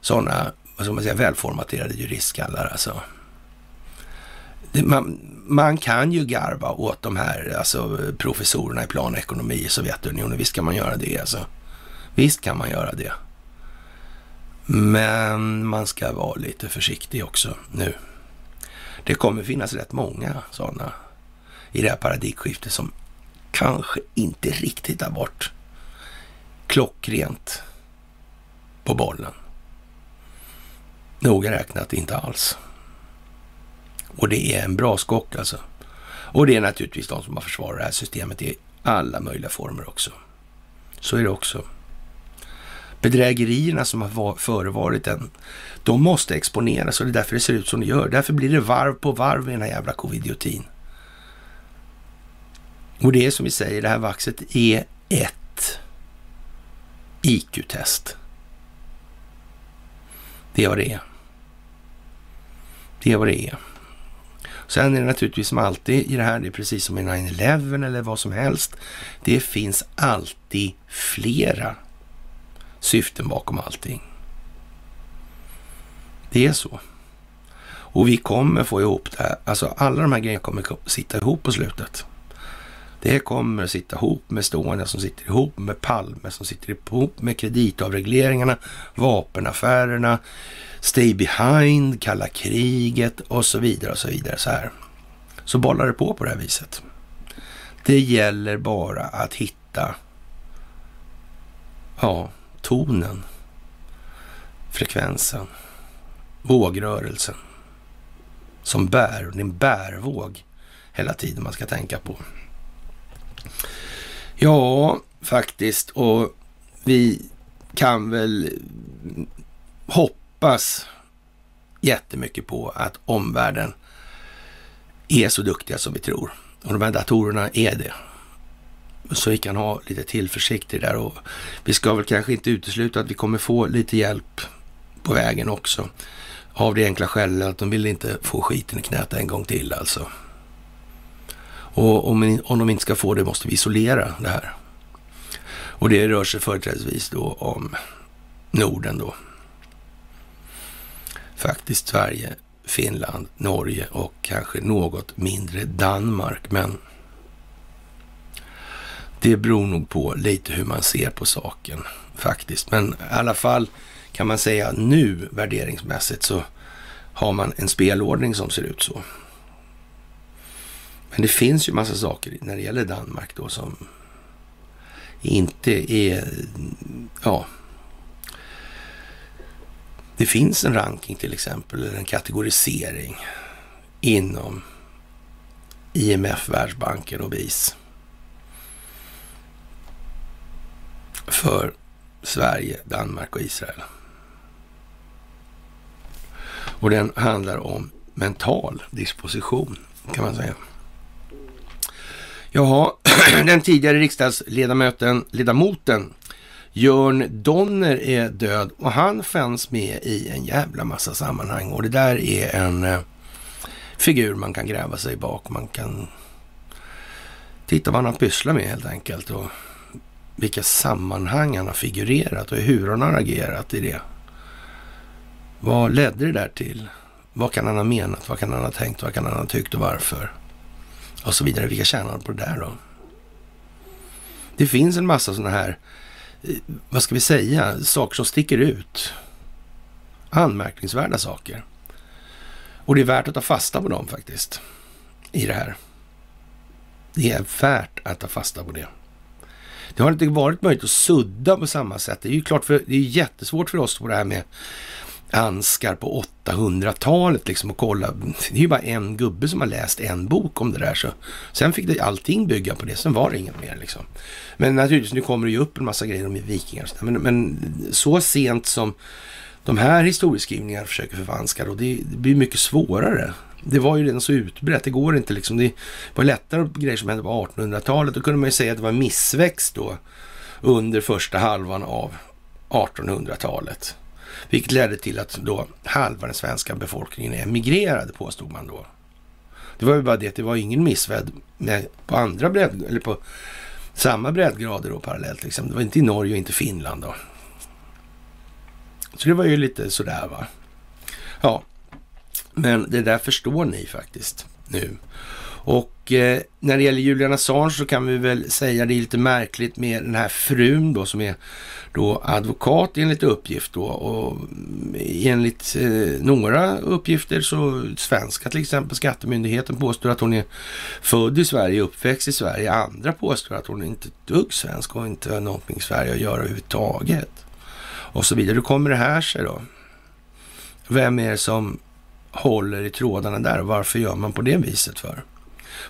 sådana, vad ska man säga, välformaterade juristskallar alltså. Det, man, man, kan ju garva åt de här alltså, professorerna i planekonomi i Sovjetunionen. Visst kan man göra det alltså. Visst kan man göra det. Men man ska vara lite försiktig också nu. Det kommer finnas rätt många sådana i det här paradigmskiftet som kanske inte riktigt har varit klockrent på bollen. Noga räknat inte alls. Och det är en bra skock alltså. Och det är naturligtvis de som har försvarat det här systemet i alla möjliga former också. Så är det också bedrägerierna som har förevarit den, de måste exponeras och det är därför det ser ut som det gör. Därför blir det varv på varv i den här jävla covidiotin. Och det är som vi säger, det här vaxet är ett IQ-test. Det är vad det är. Det är vad det är. Sen är det naturligtvis som alltid i det här, det är precis som i 9-11 eller vad som helst. Det finns alltid flera syften bakom allting. Det är så. Och vi kommer få ihop det här. Alltså alla de här grejerna kommer sitta ihop på slutet. Det kommer sitta ihop med Estonia som sitter ihop med Palme som sitter ihop med kreditavregleringarna, vapenaffärerna, Stay behind, kalla kriget och så vidare och så vidare. Så här. Så bollar det på på det här viset. Det gäller bara att hitta ja, tonen, frekvensen, vågrörelsen som bär. Det är en bärvåg hela tiden man ska tänka på. Ja, faktiskt. Och vi kan väl hoppas jättemycket på att omvärlden är så duktiga som vi tror. Och de här datorerna är det. Så vi kan ha lite tillförsikt i det där och vi ska väl kanske inte utesluta att vi kommer få lite hjälp på vägen också. Av det enkla skälet att de vill inte få skiten i knät en gång till alltså. Och om, om de inte ska få det måste vi isolera det här. Och det rör sig företrädesvis då om Norden då. Faktiskt Sverige, Finland, Norge och kanske något mindre Danmark. Men det beror nog på lite hur man ser på saken faktiskt. Men i alla fall kan man säga nu värderingsmässigt så har man en spelordning som ser ut så. Men det finns ju massa saker när det gäller Danmark då som inte är, ja, det finns en ranking till exempel, eller en kategorisering inom IMF, Världsbanken och BIS. För Sverige, Danmark och Israel. Och den handlar om mental disposition kan man säga. Jaha, *clears throat* den tidigare riksdagsledamoten ledamoten Jörn Donner är död och han fanns med i en jävla massa sammanhang och det där är en eh, figur man kan gräva sig bak. Man kan titta vad han har pysslat med helt enkelt och vilka sammanhang han har figurerat och hur han har agerat i det. Vad ledde det där till? Vad kan han ha menat? Vad kan han ha tänkt? Vad kan han ha tyckt och varför? Och så vidare. Vilka tjänar han på det där då? Det finns en massa sådana här, eh, vad ska vi säga, saker som sticker ut. Anmärkningsvärda saker. Och det är värt att ta fasta på dem faktiskt. I det här. Det är värt att ta fasta på det. Det har inte varit möjligt att sudda på samma sätt. Det är ju klart, för, det är jättesvårt för oss på det här med Anskar på 800-talet liksom och kolla. Det är ju bara en gubbe som har läst en bok om det där. Så. Sen fick det allting bygga på det, sen var det inget mer liksom. Men naturligtvis, nu kommer det ju upp en massa grejer om vikingar. Men, men så sent som de här historieskrivningarna försöker förvanska och det, det blir mycket svårare. Det var ju redan så utbrett, det går inte liksom. Det var lättare grejer som hände på 1800-talet. Då kunde man ju säga att det var missväxt då under första halvan av 1800-talet. Vilket ledde till att då halva den svenska befolkningen emigrerade påstod man då. Det var ju bara det att det var ingen missväd på andra bredd, eller på samma breddgrader då parallellt. Liksom. Det var inte i Norge och inte Finland då. Så det var ju lite sådär va. Ja, men det där förstår ni faktiskt nu. Och eh, när det gäller Julian Assange så kan vi väl säga det är lite märkligt med den här frun då som är då advokat enligt uppgift då och mm, enligt eh, några uppgifter så svenska till exempel skattemyndigheten påstår att hon är född i Sverige, uppväxt i Sverige. Andra påstår att hon är inte ett dugg svensk och inte har någonting i Sverige att göra överhuvudtaget. Och så vidare. Hur kommer det här sig då? Vem är det som håller i trådarna där och varför gör man på det viset för?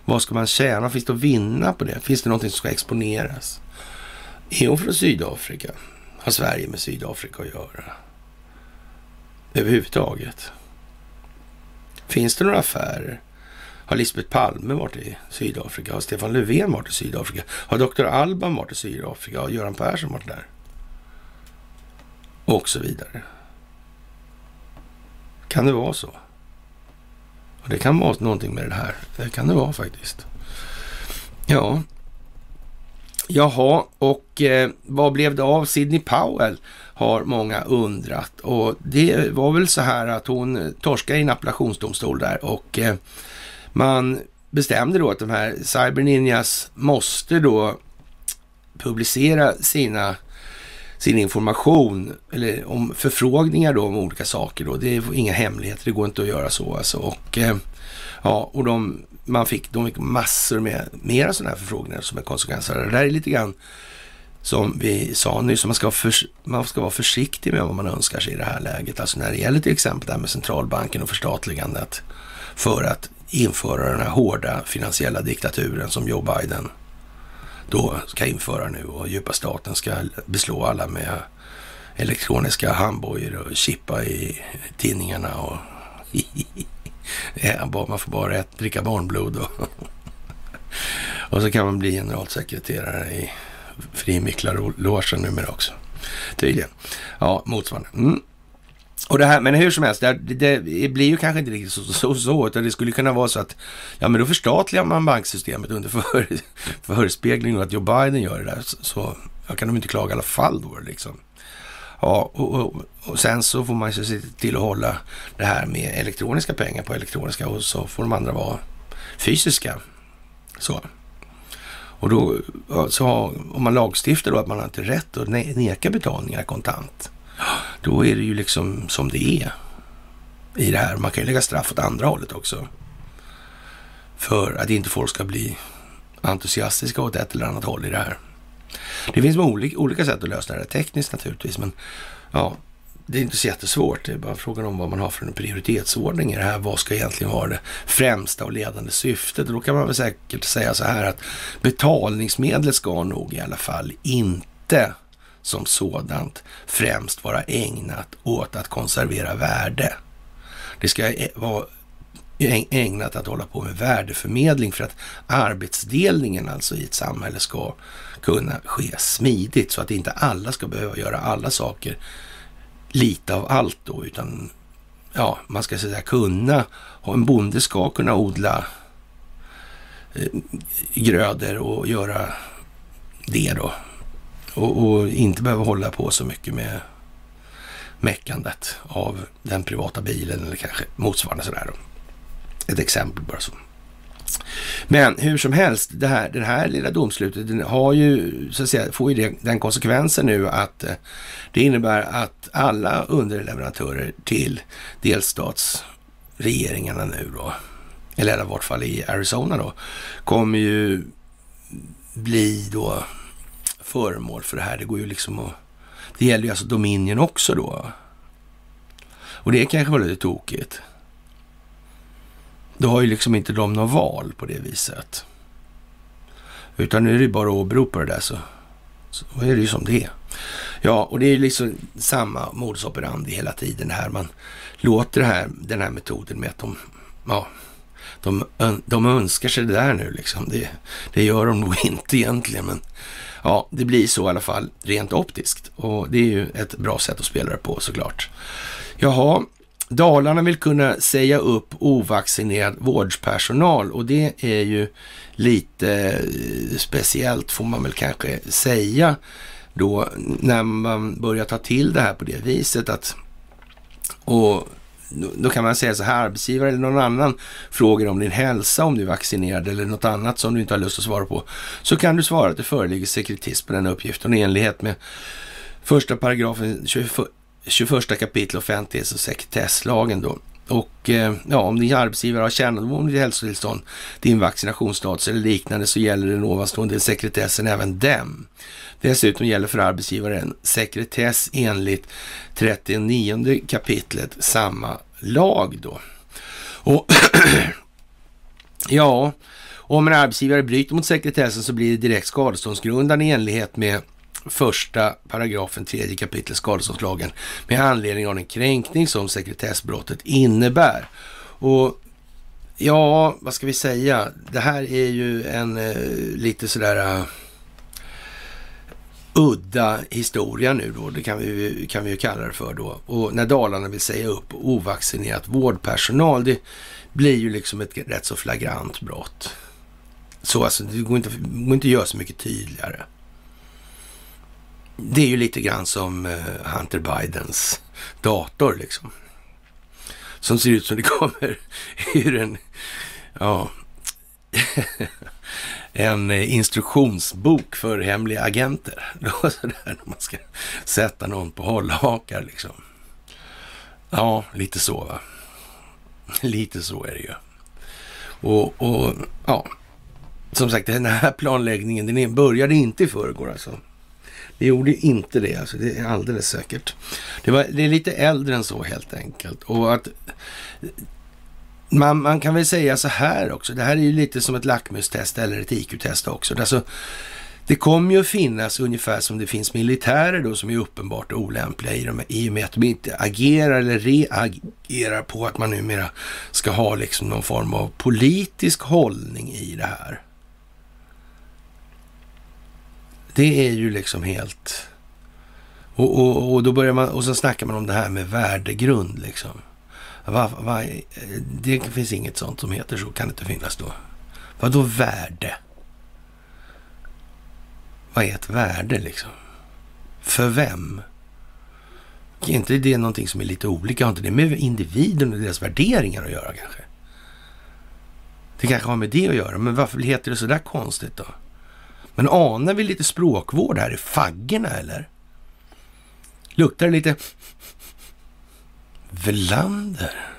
Vad ska man tjäna? Finns det att vinna på det? Finns det någonting som ska exponeras? Är hon från Sydafrika? Har Sverige med Sydafrika att göra? Överhuvudtaget. Finns det några affärer? Har Lisbeth Palme varit i Sydafrika? Har Stefan Löfven varit i Sydafrika? Har Dr. Alban varit i Sydafrika? Har Göran Persson varit där? Och så vidare. Kan det vara så? Och det kan vara någonting med det här. Det kan det vara faktiskt. Ja. Jaha, och eh, vad blev det av Sidney Powell? Har många undrat. Och det var väl så här att hon eh, torskade i en appellationsdomstol där och eh, man bestämde då att de här Cyber Ninjas måste då publicera sina sin information eller om förfrågningar då om olika saker då. Det är inga hemligheter, det går inte att göra så alltså. Och, eh, ja, och de, man fick, de fick massor med mera sådana här förfrågningar som en konsekvens av det. Det där är lite grann som vi sa nyss, man ska, för, man ska vara försiktig med vad man önskar sig i det här läget. Alltså när det gäller till exempel det här med centralbanken och förstatligandet för att införa den här hårda finansiella diktaturen som Joe Biden då ska införa nu och djupa staten ska beslå alla med elektroniska handbojor och chippa i tidningarna och *laughs* ja, man får bara rätt, dricka barnblod och, *laughs* och så kan man bli generalsekreterare i frimicklarlogen numera också. Tydligen. Ja, motsvarande. Mm. Och det här, men hur som helst, det, det, blir ju kanske inte riktigt så, så, så, utan det skulle kunna vara så att, ja men då förstatligar man banksystemet under för, *laughs* förespegling att Joe Biden gör det där. Så, så jag kan de inte klaga i alla fall då liksom. Ja, och, och, och, sen så får man ju se till att hålla det här med elektroniska pengar på elektroniska och så får de andra vara fysiska. Så. Och då, så om man lagstiftar då att man har inte rätt att neka betalningar kontant, då är det ju liksom som det är i det här. Man kan ju lägga straff åt andra hållet också. För att inte folk ska bli entusiastiska åt ett eller annat håll i det här. Det finns olika, olika sätt att lösa det här tekniskt naturligtvis, men ja, det är inte så jättesvårt. Det är bara frågan om vad man har för en prioritetsordning i det här. Vad ska egentligen vara det främsta och ledande syftet? Och då kan man väl säkert säga så här att betalningsmedlet ska nog i alla fall inte som sådant främst vara ägnat åt att konservera värde. Det ska vara ägnat att hålla på med värdeförmedling för att arbetsdelningen alltså i ett samhälle ska kunna ske smidigt så att inte alla ska behöva göra alla saker lite av allt då, utan ja, man ska säga kunna, en bonde ska kunna odla eh, grödor och göra det då. Och, och, inte behöva hålla på så mycket med meckandet av den privata bilen eller kanske motsvarande sådär. Ett exempel bara så. Men hur som helst, det här, det här lilla domslutet den har ju, så att säga, får ju den konsekvensen nu att eh, det innebär att alla underleverantörer till delstatsregeringarna nu då, eller i vart fall i Arizona då, kommer ju bli då föremål för det här. Det går ju liksom att... Det gäller ju alltså Dominion också då. Och det kanske var lite tokigt. Då har ju liksom inte de något val på det viset. Utan nu är det bara att åberopa det där så, så är det ju som det är. Ja, och det är liksom samma modus operandi hela tiden här. Man låter det här, den här metoden med att de, ja, de, de önskar sig det där nu liksom. Det, det gör de nog *laughs* inte egentligen, men ja, det blir så i alla fall rent optiskt. Och det är ju ett bra sätt att spela det på såklart. Jaha, Dalarna vill kunna säga upp ovaccinerad vårdpersonal och det är ju lite eh, speciellt får man väl kanske säga då när man börjar ta till det här på det viset att och då kan man säga så här, arbetsgivare eller någon annan frågar om din hälsa, om du är vaccinerad eller något annat som du inte har lust att svara på, så kan du svara att det föreligger sekretess på den uppgiften i enlighet med första paragrafen 21 kapitel offentlighets och sekretesslagen då. Och eh, ja, om din arbetsgivare har kännedom om ditt hälsotillstånd, din vaccinationsstatus eller liknande så gäller den ovanstående sekretessen även dem. Dessutom gäller för arbetsgivaren sekretess enligt 39 kapitlet samma lag då. Och *clears throat* ja, om en arbetsgivare bryter mot sekretessen så blir det direkt skadeståndsgrundande i enlighet med första paragrafen tredje kapitlet skadeståndslagen med anledning av den kränkning som sekretessbrottet innebär. Och ja, vad ska vi säga? Det här är ju en eh, lite sådär eh, udda historia nu då, det kan vi, kan vi ju kalla det för då. Och när Dalarna vill säga upp ovaccinerat vårdpersonal, det blir ju liksom ett rätt så flagrant brott. Så alltså, det går inte, går inte att göra så mycket tydligare. Det är ju lite grann som eh, Hunter Bidens dator liksom. Som ser ut som det kommer *laughs* ur en, ja, *laughs* en eh, instruktionsbok för hemliga agenter. *laughs* Sådär när man ska sätta någon på hållhakar liksom. Ja, lite så va. *laughs* Lite så är det ju. Och, och ja, som sagt den här planläggningen den började inte i förrgår alltså. Det gjorde inte det, alltså, det är alldeles säkert. Det, var, det är lite äldre än så helt enkelt. Och att man, man, kan väl säga så här också, det här är ju lite som ett lackmustest eller ett IQ-test också. Alltså, det kommer ju att finnas ungefär som det finns militärer då som är uppenbart olämpliga i, de, i och med att de inte agerar eller reagerar på att man numera ska ha liksom någon form av politisk hållning i det här. Det är ju liksom helt... Och, och, och då börjar man, och så snackar man om det här med värdegrund liksom. Va, va, det finns inget sånt som heter så, kan det inte finnas då. Vad då värde? Vad är ett värde liksom? För vem? är inte det någonting som är lite olika? Har inte det med individen och deras värderingar att göra kanske? Det kanske har med det att göra, men varför heter det så där konstigt då? Men anar vi lite språkvård här i faggorna eller? Luktar det lite Velander?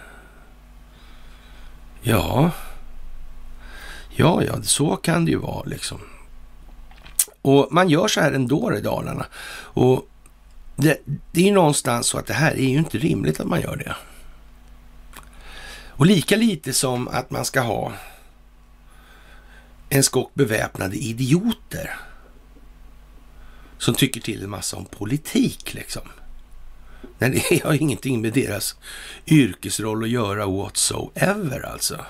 Ja, ja, ja, så kan det ju vara liksom. Och man gör så här ändå i Dalarna. Och det, det är ju någonstans så att det här är ju inte rimligt att man gör det. Och lika lite som att man ska ha en skock beväpnade idioter som tycker till en massa om politik liksom. Den det *laughs* har ingenting med deras yrkesroll att göra whatsoever alltså.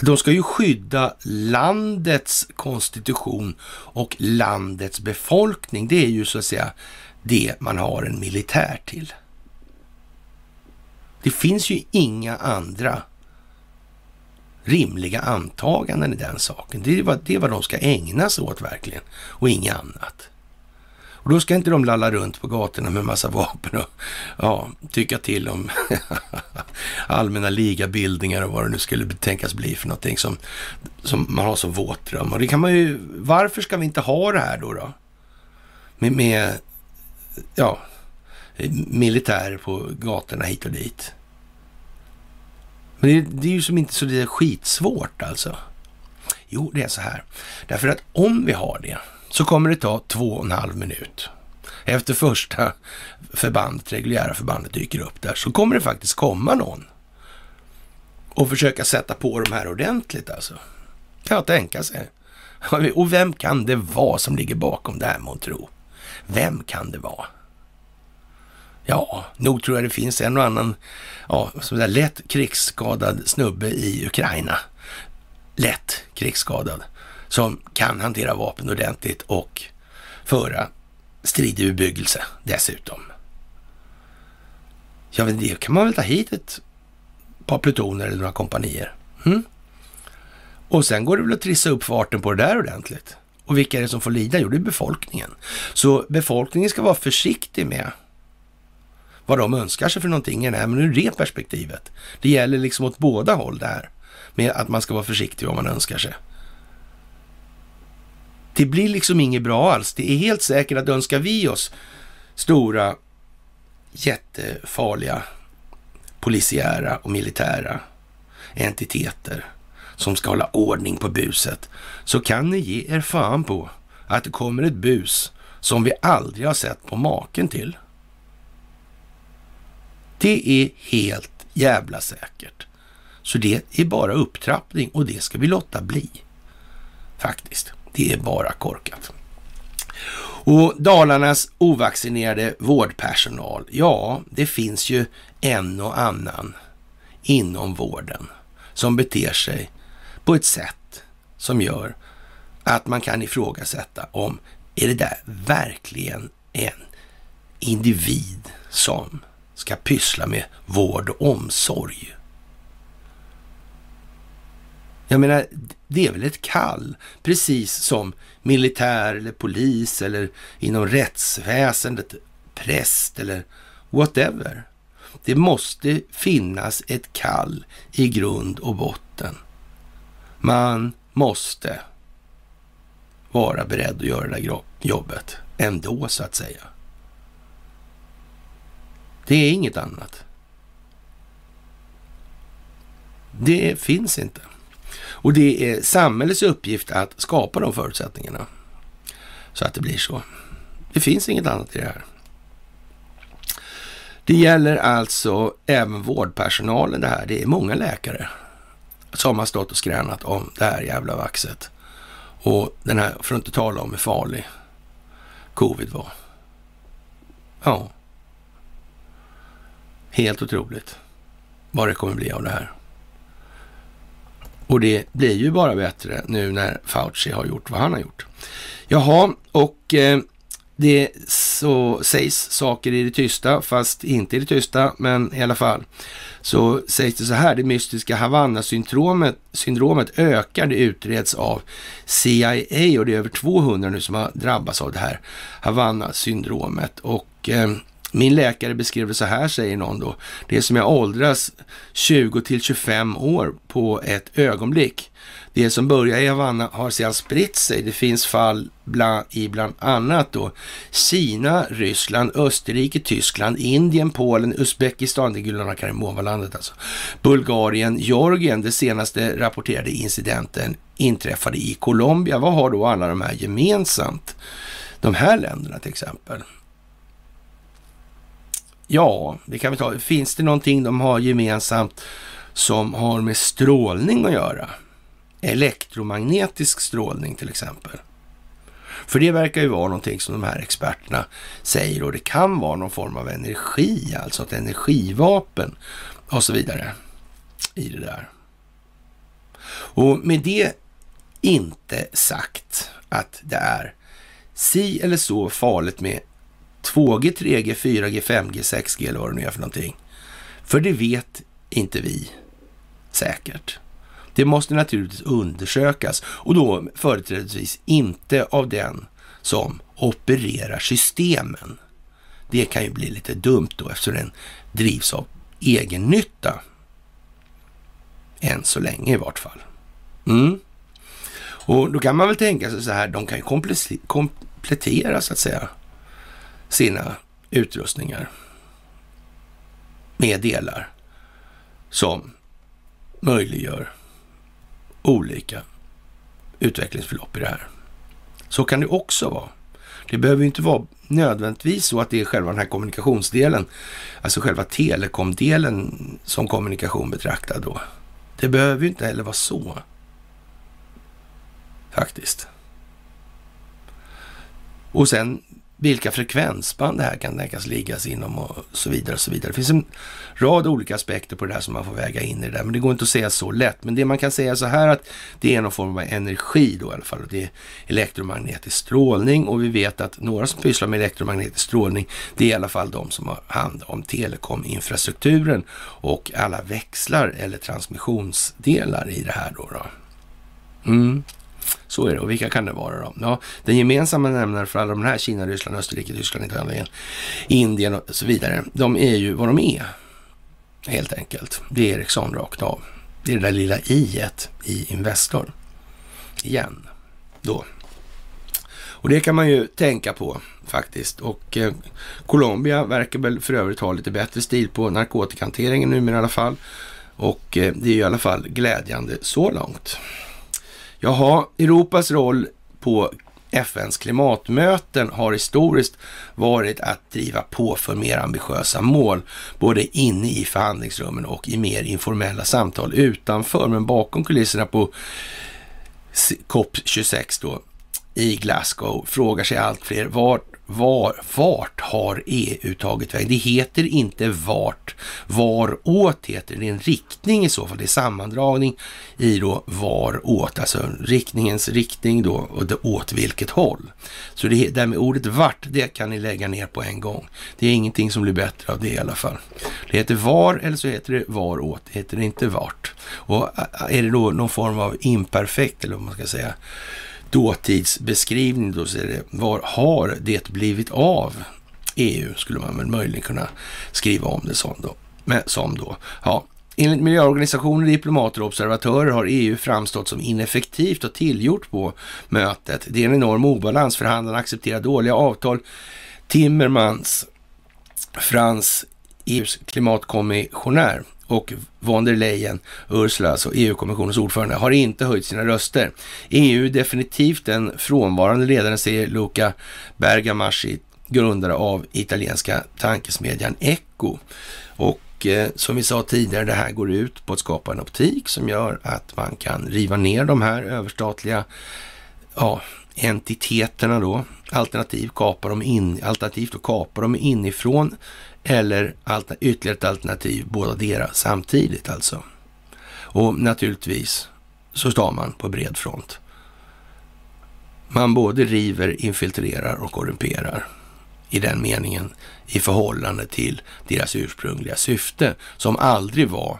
De ska ju skydda landets konstitution och landets befolkning. Det är ju så att säga det man har en militär till. Det finns ju inga andra rimliga antaganden i den saken. Det är, vad, det är vad de ska ägna sig åt verkligen och inget annat. Och då ska inte de lalla runt på gatorna med massa vapen och ja, tycka till om *laughs* allmänna ligabildningar och vad det nu skulle tänkas bli för någonting som, som man har som våtdröm. Och det kan man ju, varför ska vi inte ha det här då? då? Med, med ja, militärer på gatorna hit och dit. Men det, det är ju som inte så det är skitsvårt alltså. Jo, det är så här. Därför att om vi har det så kommer det ta två och en halv minut. Efter första förbandet, reguljära förbandet dyker upp där, så kommer det faktiskt komma någon och försöka sätta på de här ordentligt alltså. Kan jag tänka sig. *laughs* Och vem kan det vara som ligger bakom det här tro? Vem kan det vara? Ja, nog tror jag det finns en och annan ja, som där lätt krigsskadad snubbe i Ukraina. Lätt krigsskadad som kan hantera vapen ordentligt och föra strid i bebyggelse dessutom. Ja, men det kan man väl ta hit ett par plutoner eller några kompanier. Mm? Och sen går det väl att trissa upp farten på det där ordentligt. Och vilka är det som får lida? Jo, det är befolkningen. Så befolkningen ska vara försiktig med vad de önskar sig för någonting i men ur det perspektivet. Det gäller liksom åt båda håll där. Med att man ska vara försiktig vad man önskar sig. Det blir liksom inget bra alls. Det är helt säkert att önskar vi oss stora, jättefarliga polisiära och militära entiteter som ska hålla ordning på buset, så kan ni ge er fan på att det kommer ett bus som vi aldrig har sett på maken till. Det är helt jävla säkert. Så det är bara upptrappning och det ska vi låta bli. Faktiskt. Det är bara korkat. Och Dalarnas ovaccinerade vårdpersonal, ja, det finns ju en och annan inom vården som beter sig på ett sätt som gör att man kan ifrågasätta om är det där verkligen en individ som ska pyssla med vård och omsorg? Jag menar, det är väl ett kall, precis som militär eller polis eller inom rättsväsendet, präst eller whatever. Det måste finnas ett kall i grund och botten. Man måste vara beredd att göra det där jobbet ändå, så att säga. Det är inget annat. Det finns inte. Och det är samhällets uppgift att skapa de förutsättningarna så att det blir så. Det finns inget annat i det här. Det gäller alltså även vårdpersonalen det här. Det är många läkare som har stått och skränat om det här jävla vaxet. Och den här, för att inte tala om hur farlig covid var. Ja. Helt otroligt vad det kommer bli av det här. Och det blir ju bara bättre nu när Fauci har gjort vad han har gjort. Jaha, och eh, det så sägs saker i det tysta, fast inte i det tysta, men i alla fall. Så sägs det så här, det mystiska Havanna-syndromet syndromet ökar, det utreds av CIA och det är över 200 nu som har drabbats av det här Havanna-syndromet. Och eh, min läkare beskrev det så här, säger någon då. Det är som jag åldras 20 till 25 år på ett ögonblick. Det som börjar i Havanna har sedan spritt sig. Det finns fall bland, i bland annat då Kina, Ryssland, Österrike, Tyskland, Indien, Polen, Uzbekistan, det Gulana Karimova-landet alltså, Bulgarien, Georgien. Det senaste rapporterade incidenten inträffade i Colombia. Vad har då alla de här gemensamt? De här länderna till exempel. Ja, det kan vi ta. Finns det någonting de har gemensamt som har med strålning att göra? Elektromagnetisk strålning till exempel. För det verkar ju vara någonting som de här experterna säger och det kan vara någon form av energi, alltså ett energivapen och så vidare i det där. Och med det inte sagt att det är si eller så farligt med 2G, 3G, 4G, 5G, 6G eller vad det nu är för någonting. För det vet inte vi säkert. Det måste naturligtvis undersökas och då företrädesvis inte av den som opererar systemen. Det kan ju bli lite dumt då eftersom den drivs av egen nytta. Än så länge i vart fall. Mm. Och då kan man väl tänka sig så här, de kan ju komplettera så att säga sina utrustningar med delar som möjliggör olika utvecklingsförlopp i det här. Så kan det också vara. Det behöver ju inte vara nödvändigtvis så att det är själva den här kommunikationsdelen, alltså själva telekomdelen som kommunikation betraktad då. Det behöver ju inte heller vara så. Faktiskt. Och sen vilka frekvensband det här kan tänkas liggas inom och så vidare. och så vidare. Det finns en rad olika aspekter på det här som man får väga in i det där, men det går inte att säga så lätt. Men det man kan säga så här att det är någon form av energi då i alla fall. Det är elektromagnetisk strålning och vi vet att några som pysslar med elektromagnetisk strålning, det är i alla fall de som har hand om telekominfrastrukturen och alla växlar eller transmissionsdelar i det här då. då. Mm. Så är det. Och vilka kan det vara då? Ja, den gemensamma nämnaren för alla de här, Kina, Ryssland, Österrike, Tyskland, Italien, Indien och så vidare, de är ju vad de är. Helt enkelt. Det är Ericsson rakt av. Det är det där lilla i i Investor. Igen. Då. Och det kan man ju tänka på faktiskt. Och eh, Colombia verkar väl för övrigt ha lite bättre stil på narkotikahanteringen numera i alla fall. Och eh, det är ju i alla fall glädjande så långt. Jaha, Europas roll på FNs klimatmöten har historiskt varit att driva på för mer ambitiösa mål, både inne i förhandlingsrummen och i mer informella samtal utanför. Men bakom kulisserna på COP26 då i Glasgow frågar sig allt fler vart var, vart har EU tagit vägen? Det heter inte vart, varåt heter det. Det är en riktning i så fall. Det är sammandragning i då varåt, alltså riktningens riktning då och det åt vilket håll. Så det där med ordet vart, det kan ni lägga ner på en gång. Det är ingenting som blir bättre av det i alla fall. Det heter var eller så heter det varåt, det heter inte vart. Och är det då någon form av imperfekt eller vad man ska säga, dåtidsbeskrivning då, ser det, var har det blivit av EU? Skulle man väl möjligen kunna skriva om det som då. Men, som då. Ja, Enligt miljöorganisationer, diplomater och observatörer har EU framstått som ineffektivt och tillgjort på mötet. Det är en enorm obalans. Förhandlarna accepterar dåliga avtal. Timmermans, Frans, EUs klimatkommissionär, och von der Leyen, Ursula, alltså EU-kommissionens ordförande, har inte höjt sina röster. EU är definitivt den frånvarande ledaren, säger Luca Bergamaschi, grundare av italienska tankesmedjan Echo. Och eh, som vi sa tidigare, det här går ut på att skapa en optik som gör att man kan riva ner de här överstatliga ja, entiteterna då, alternativt kapa dem in, alternativt kapa dem inifrån eller ytterligare ett alternativ, båda deras samtidigt alltså. Och naturligtvis så står man på bred front. Man både river, infiltrerar och korrumperar i den meningen i förhållande till deras ursprungliga syfte som aldrig var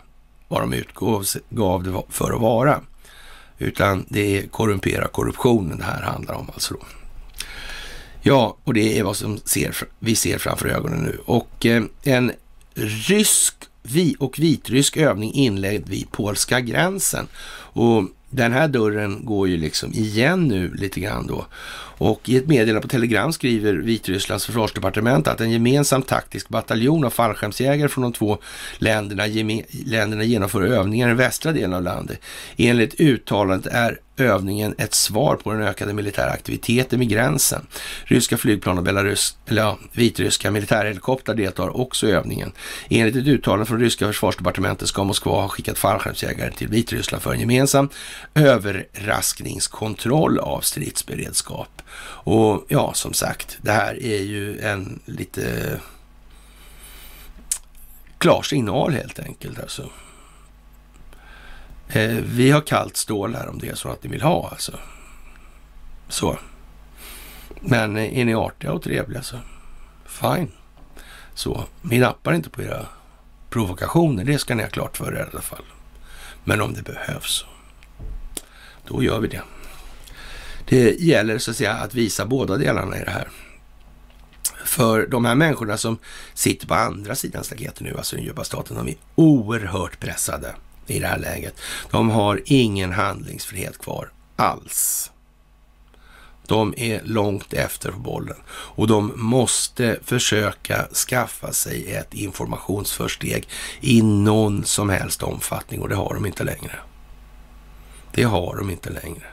vad de utgav det för att vara. Utan det är korrumpera korruptionen det här handlar om alltså. Då. Ja, och det är vad som ser, vi ser framför ögonen nu. Och eh, en rysk vi och vitrysk övning inledd vid polska gränsen. Och den här dörren går ju liksom igen nu lite grann då. Och i ett meddelande på Telegram skriver Vitrysslands försvarsdepartement att en gemensam taktisk bataljon av fallskärmsjägare från de två länderna, länderna genomför övningar i västra delen av landet. Enligt uttalandet är övningen ett svar på den ökade militära aktiviteten vid gränsen. Ryska flygplan och Belarus, eller ja, vitryska militärhelikoptrar deltar också i övningen. Enligt ett uttalande från ryska försvarsdepartementet ska Moskva ha skickat fallskärmsjägare till Vitryssland för en gemensam överraskningskontroll av stridsberedskap. Och ja, som sagt, det här är ju en lite klar signal helt enkelt. Alltså. Eh, vi har kallt stål här om det är så att ni vill ha alltså. Så. Men eh, är ni artiga och trevliga så fine. Så, vi nappar inte på era provokationer. Det ska ni ha klart för er i alla fall. Men om det behövs, då gör vi det. Det gäller så att säga att visa båda delarna i det här. För de här människorna som sitter på andra sidan staketet nu, alltså den djupa staten, de är oerhört pressade i det här läget. De har ingen handlingsfrihet kvar alls. De är långt efter på bollen och de måste försöka skaffa sig ett informationsförsteg i någon som helst omfattning och det har de inte längre. Det har de inte längre.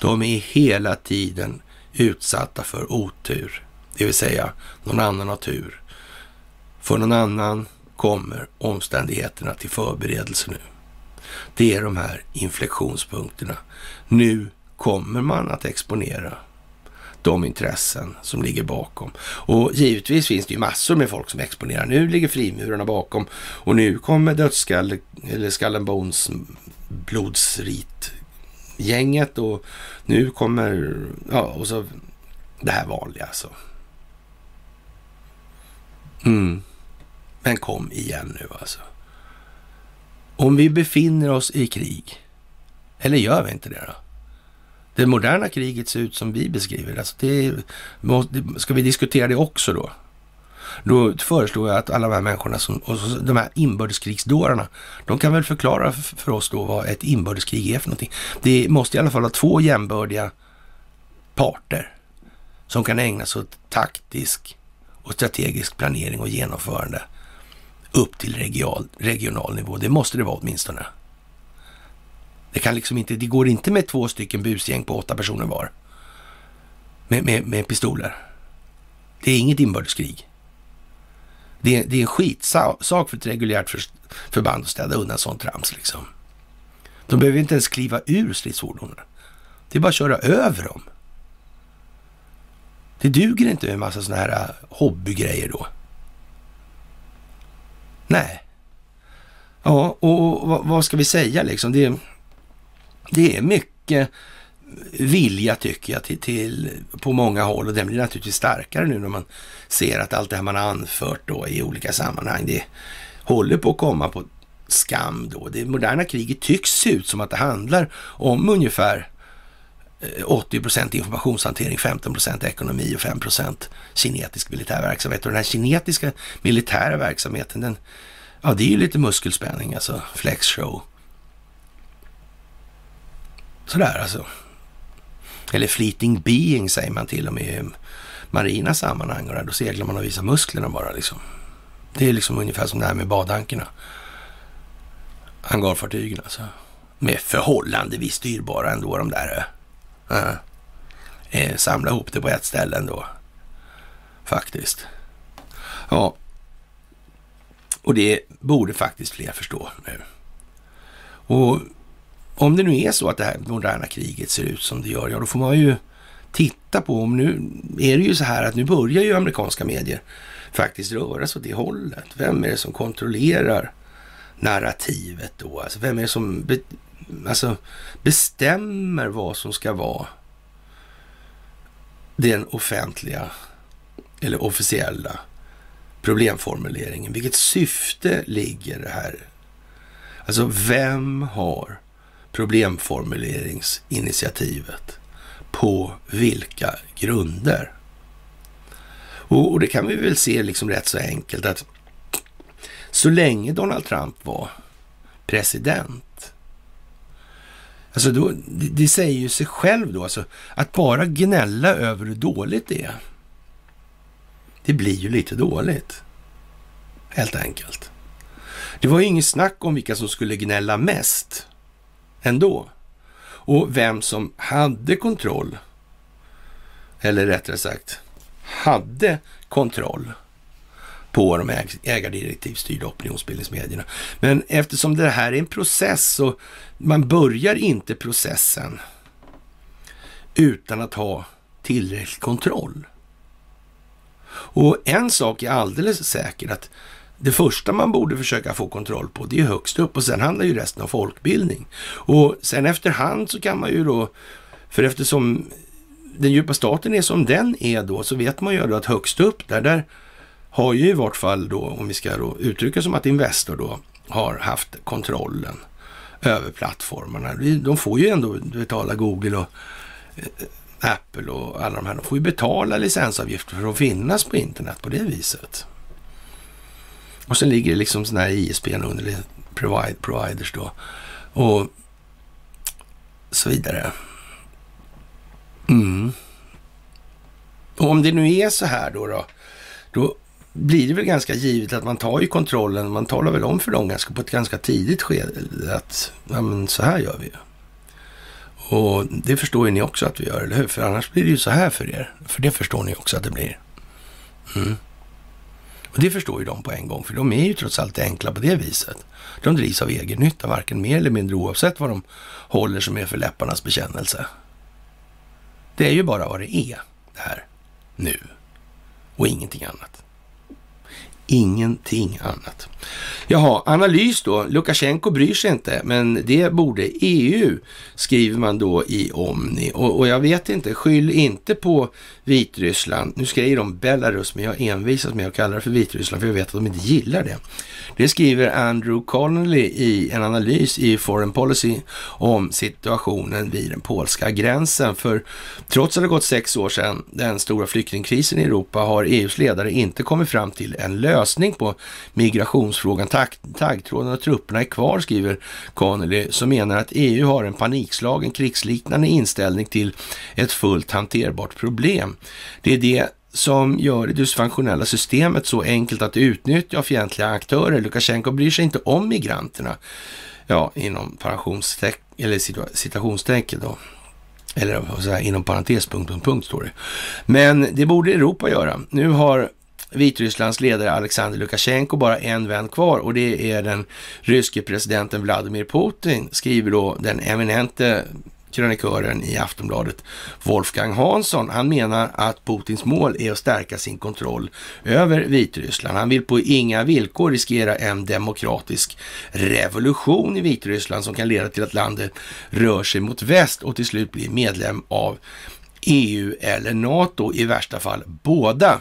De är hela tiden utsatta för otur, det vill säga någon annan har tur. För någon annan kommer omständigheterna till förberedelse nu. Det är de här inflektionspunkterna. Nu kommer man att exponera de intressen som ligger bakom. Och givetvis finns det ju massor med folk som exponerar. Nu ligger frimurarna bakom och nu kommer dödsskalle eller Skallen Bones blodsrit gänget och nu kommer, ja, och så det här vanliga alltså. Mm. Men kom igen nu alltså. Om vi befinner oss i krig, eller gör vi inte det då? Det moderna kriget ser ut som vi beskriver alltså det. Ska vi diskutera det också då? Då föreslår jag att alla de här människorna, som, och de här inbördeskrigsdårarna, de kan väl förklara för oss då vad ett inbördeskrig är för någonting. Det måste i alla fall vara två jämbördiga parter som kan ägna sig åt taktisk och strategisk planering och genomförande upp till regional, regional nivå. Det måste det vara åtminstone. Det, kan liksom inte, det går inte med två stycken busgäng på åtta personer var. Med, med, med pistoler. Det är inget inbördeskrig. Det är, det är en skitsak för ett reguljärt för, förband att städa undan sånt trams. Liksom. De behöver inte ens kliva ur stridsfordonen. Det är bara att köra över dem. Det duger inte med en massa sådana här äh, hobbygrejer då. Nej. Ja, och, och vad ska vi säga liksom? Det, det är mycket vilja tycker jag till, till, på många håll och den blir naturligtvis starkare nu när man ser att allt det här man har anfört då i olika sammanhang, det håller på att komma på skam då. Det moderna kriget tycks se ut som att det handlar om ungefär eh, 80 procent informationshantering, 15 procent ekonomi och 5 procent kinetisk militär verksamhet. Och den här kinetiska militära verksamheten, den, ja det är ju lite muskelspänning, alltså flexshow. Sådär alltså. Eller fleeting being säger man till och med i marina sammanhang. Och där, då seglar man och visar musklerna bara liksom. Det är liksom ungefär som det här med badankerna. Hangarfartygen alltså. Med förhållandevis dyrbara ändå de där. Uh, eh, samla ihop det på ett ställe ändå. Faktiskt. Ja. Och det borde faktiskt fler förstå nu. Och om det nu är så att det här moderna kriget ser ut som det gör, ja då får man ju titta på om nu är det ju så här att nu börjar ju amerikanska medier faktiskt röra sig åt det hållet. Vem är det som kontrollerar narrativet då? Alltså vem är det som be, alltså, bestämmer vad som ska vara den offentliga eller officiella problemformuleringen? Vilket syfte ligger det här? Alltså vem har problemformuleringsinitiativet. På vilka grunder? Och, och det kan vi väl se liksom rätt så enkelt att så länge Donald Trump var president, alltså då, det, det säger ju sig själv då, alltså att bara gnälla över hur dåligt det är, det blir ju lite dåligt. Helt enkelt. Det var ju inget snack om vilka som skulle gnälla mest ändå. Och vem som hade kontroll, eller rättare sagt hade kontroll på de ägardirektivstyrda opinionsbildningsmedierna. Men eftersom det här är en process och man börjar inte processen utan att ha tillräcklig kontroll. Och en sak är alldeles säker att det första man borde försöka få kontroll på, det är högst upp och sen handlar ju resten om folkbildning. Och sen efterhand så kan man ju då, för eftersom den djupa staten är som den är då, så vet man ju då att högst upp där, där har ju i vart fall då, om vi ska då uttrycka som att Investor då har haft kontrollen över plattformarna. De får ju ändå betala Google och eh, Apple och alla de här. De får ju betala licensavgifter för att finnas på internet på det viset. Och sen ligger det liksom sådana här ISP under providers då. Och så vidare. Mm. Och om det nu är så här då, då, då blir det väl ganska givet att man tar ju kontrollen, man talar väl om för dem ganska, på ett ganska tidigt skede att ja, men så här gör vi. Och det förstår ju ni också att vi gör, eller hur? För annars blir det ju så här för er. För det förstår ni också att det blir. Mm. Och det förstår ju de på en gång, för de är ju trots allt enkla på det viset. De drivs av egen nytta, varken mer eller mindre oavsett vad de håller som är för läpparnas bekännelse. Det är ju bara vad det är, det här, nu. Och ingenting annat. Ingenting annat. Jaha, analys då. Lukasjenko bryr sig inte, men det borde EU, skriver man då i Omni. Och, och jag vet inte, skyll inte på Vitryssland. Nu skriver de Belarus, men jag envisas med att kalla det för Vitryssland, för jag vet att de inte gillar det. Det skriver Andrew Connolly i en analys i Foreign Policy om situationen vid den polska gränsen. För trots att det gått sex år sedan den stora flyktingkrisen i Europa har EUs ledare inte kommit fram till en lösning lösning på migrationsfrågan. Taggtråden och trupperna är kvar, skriver Connolly, som menar att EU har en panikslagen krigsliknande inställning till ett fullt hanterbart problem. Det är det som gör det dysfunktionella systemet så enkelt att utnyttja fientliga aktörer. Lukasjenko bryr sig inte om migranterna. Ja, inom eller citationstecken då. Eller vad säga, inom parentes, punkt, punkt, punkt står det. Men det borde Europa göra. Nu har Vitrysslands ledare Alexander Lukasjenko bara en vän kvar och det är den ryske presidenten Vladimir Putin, skriver då den eminente krönikören i Aftonbladet, Wolfgang Hansson. Han menar att Putins mål är att stärka sin kontroll över Vitryssland. Han vill på inga villkor riskera en demokratisk revolution i Vitryssland som kan leda till att landet rör sig mot väst och till slut blir medlem av EU eller NATO, i värsta fall båda,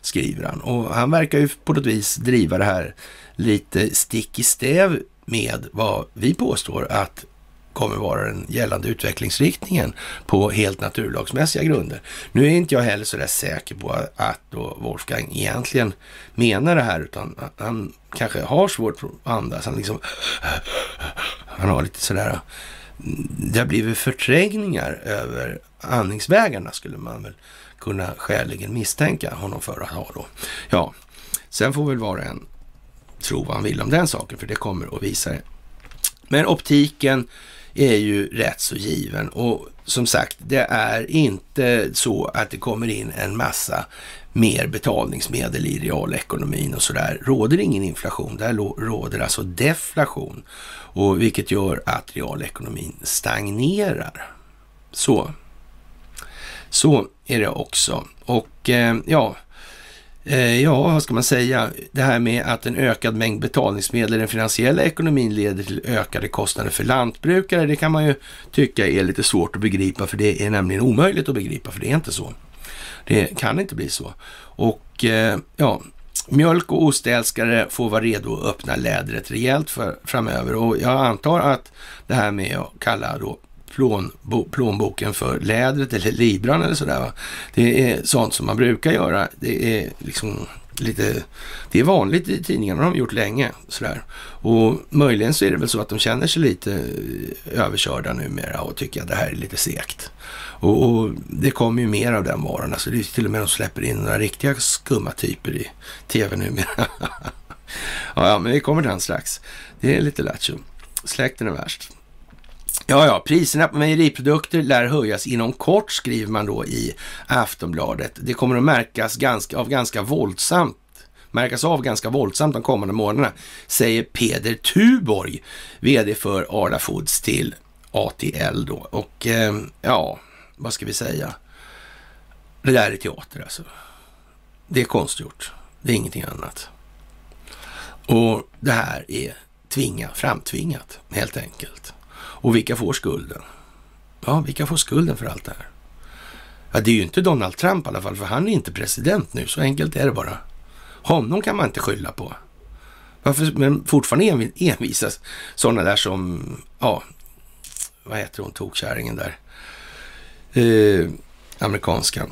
skriver han. Och han verkar ju på något vis driva det här lite stick i stäv med vad vi påstår att kommer vara den gällande utvecklingsriktningen på helt naturlagsmässiga grunder. Nu är inte jag heller så där säker på att då Wolfgang egentligen menar det här, utan han kanske har svårt att andas. Han, liksom, han har lite sådär, mm, det har blivit förträngningar över andningsvägarna skulle man väl kunna skäligen misstänka honom för att ha då. Ja, sen får väl var och en tro vad han vill om den saken, för det kommer att visa det. Men optiken är ju rätt så given. Och som sagt, det är inte så att det kommer in en massa mer betalningsmedel i realekonomin och sådär. Råder ingen inflation, där råder alltså deflation. Och vilket gör att realekonomin stagnerar. Så. Så är det också. Och eh, ja, eh, ja, vad ska man säga? Det här med att en ökad mängd betalningsmedel i den finansiella ekonomin leder till ökade kostnader för lantbrukare. Det kan man ju tycka är lite svårt att begripa, för det är nämligen omöjligt att begripa, för det är inte så. Det kan inte bli så. Och eh, ja, mjölk och ostälskare får vara redo att öppna lädret rejält för, framöver. Och jag antar att det här med att kalla då plånbo, plånboken för lädret eller libran eller sådär. Det är sånt som man brukar göra. Det är liksom lite, det är vanligt i tidningarna, de har gjort länge. Sådär. Och möjligen så är det väl så att de känner sig lite eh, överkörda numera och tycker att det här är lite segt. Och, och det kommer ju mer av den varan. Alltså det är till och med de släpper in några riktiga skumma typer i tv numera. *laughs* ja, men vi kommer till den strax. Det är lite lattjo. Släkten är värst. Ja, ja, priserna på mejeriprodukter lär höjas inom kort, skriver man då i Aftonbladet. Det kommer att märkas ganska, av ganska våldsamt märkas av ganska våldsamt de kommande månaderna, säger Peder Tuborg, vd för Arla Foods till ATL då. Och eh, ja, vad ska vi säga? Det där är teater alltså. Det är konstgjort. Det är ingenting annat. Och det här är tvinga, framtvingat helt enkelt. Och vilka får skulden? Ja, vilka får skulden för allt det här? Ja, det är ju inte Donald Trump i alla fall, för han är inte president nu. Så enkelt är det bara. Honom kan man inte skylla på. Varför, men fortfarande envisas sådana där som, ja, vad heter hon, tokkärringen där? Eh, amerikanskan.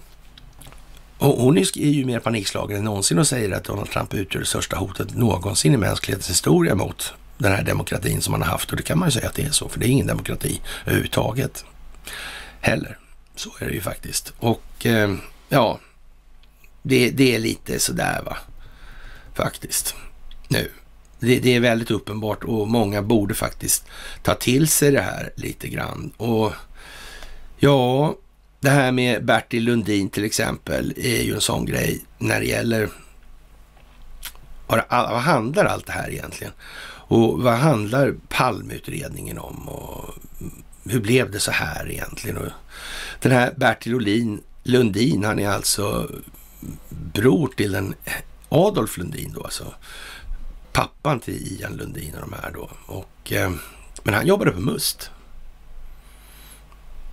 Och hon är ju mer panikslagen än någonsin och säger att Donald Trump utgör det största hotet någonsin i mänsklighetens historia mot den här demokratin som man har haft. Och det kan man ju säga att det är så, för det är ingen demokrati överhuvudtaget heller. Så är det ju faktiskt. Och eh, ja, det, det, är lite sådär va, faktiskt. Nu. Det, det, är väldigt uppenbart och många borde faktiskt ta till sig det här lite grann. Och ja, det här med Bertil Lundin till exempel är ju en sån grej när det gäller vad, vad handlar allt det här egentligen? Och vad handlar Palmeutredningen om? Och hur blev det så här egentligen? Och den här Bertil Olin, Lundin, han är alltså bror till den Adolf Lundin då, alltså pappan till Ian Lundin och de här då. Och, eh, men han jobbade på Must.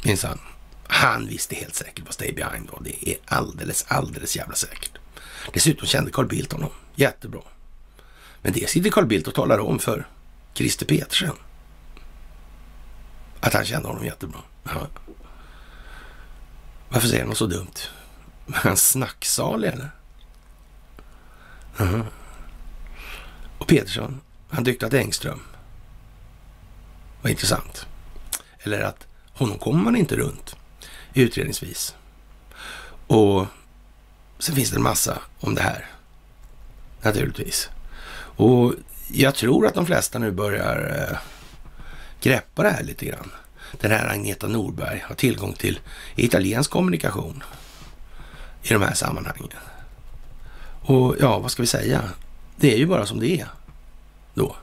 Minsann. Han visste helt säkert vad Stay Behind var. Det är alldeles, alldeles jävla säkert. Dessutom kände Carl Bildt honom jättebra. Men det sitter Carl Bildt och talar om för Christer Petersen. Att han kände honom jättebra. Ja. Varför säger han något så dumt? *laughs* Är han snacksalig eller? Uh-huh. Och Petersen, han tyckte att Engström var intressant. Eller att honom kommer man inte runt utredningsvis. Och sen finns det en massa om det här. Naturligtvis. Och jag tror att de flesta nu börjar eh, greppa det här lite grann. Den här Agneta Norberg har tillgång till italiensk kommunikation i de här sammanhangen. Och ja, vad ska vi säga? Det är ju bara som det är då.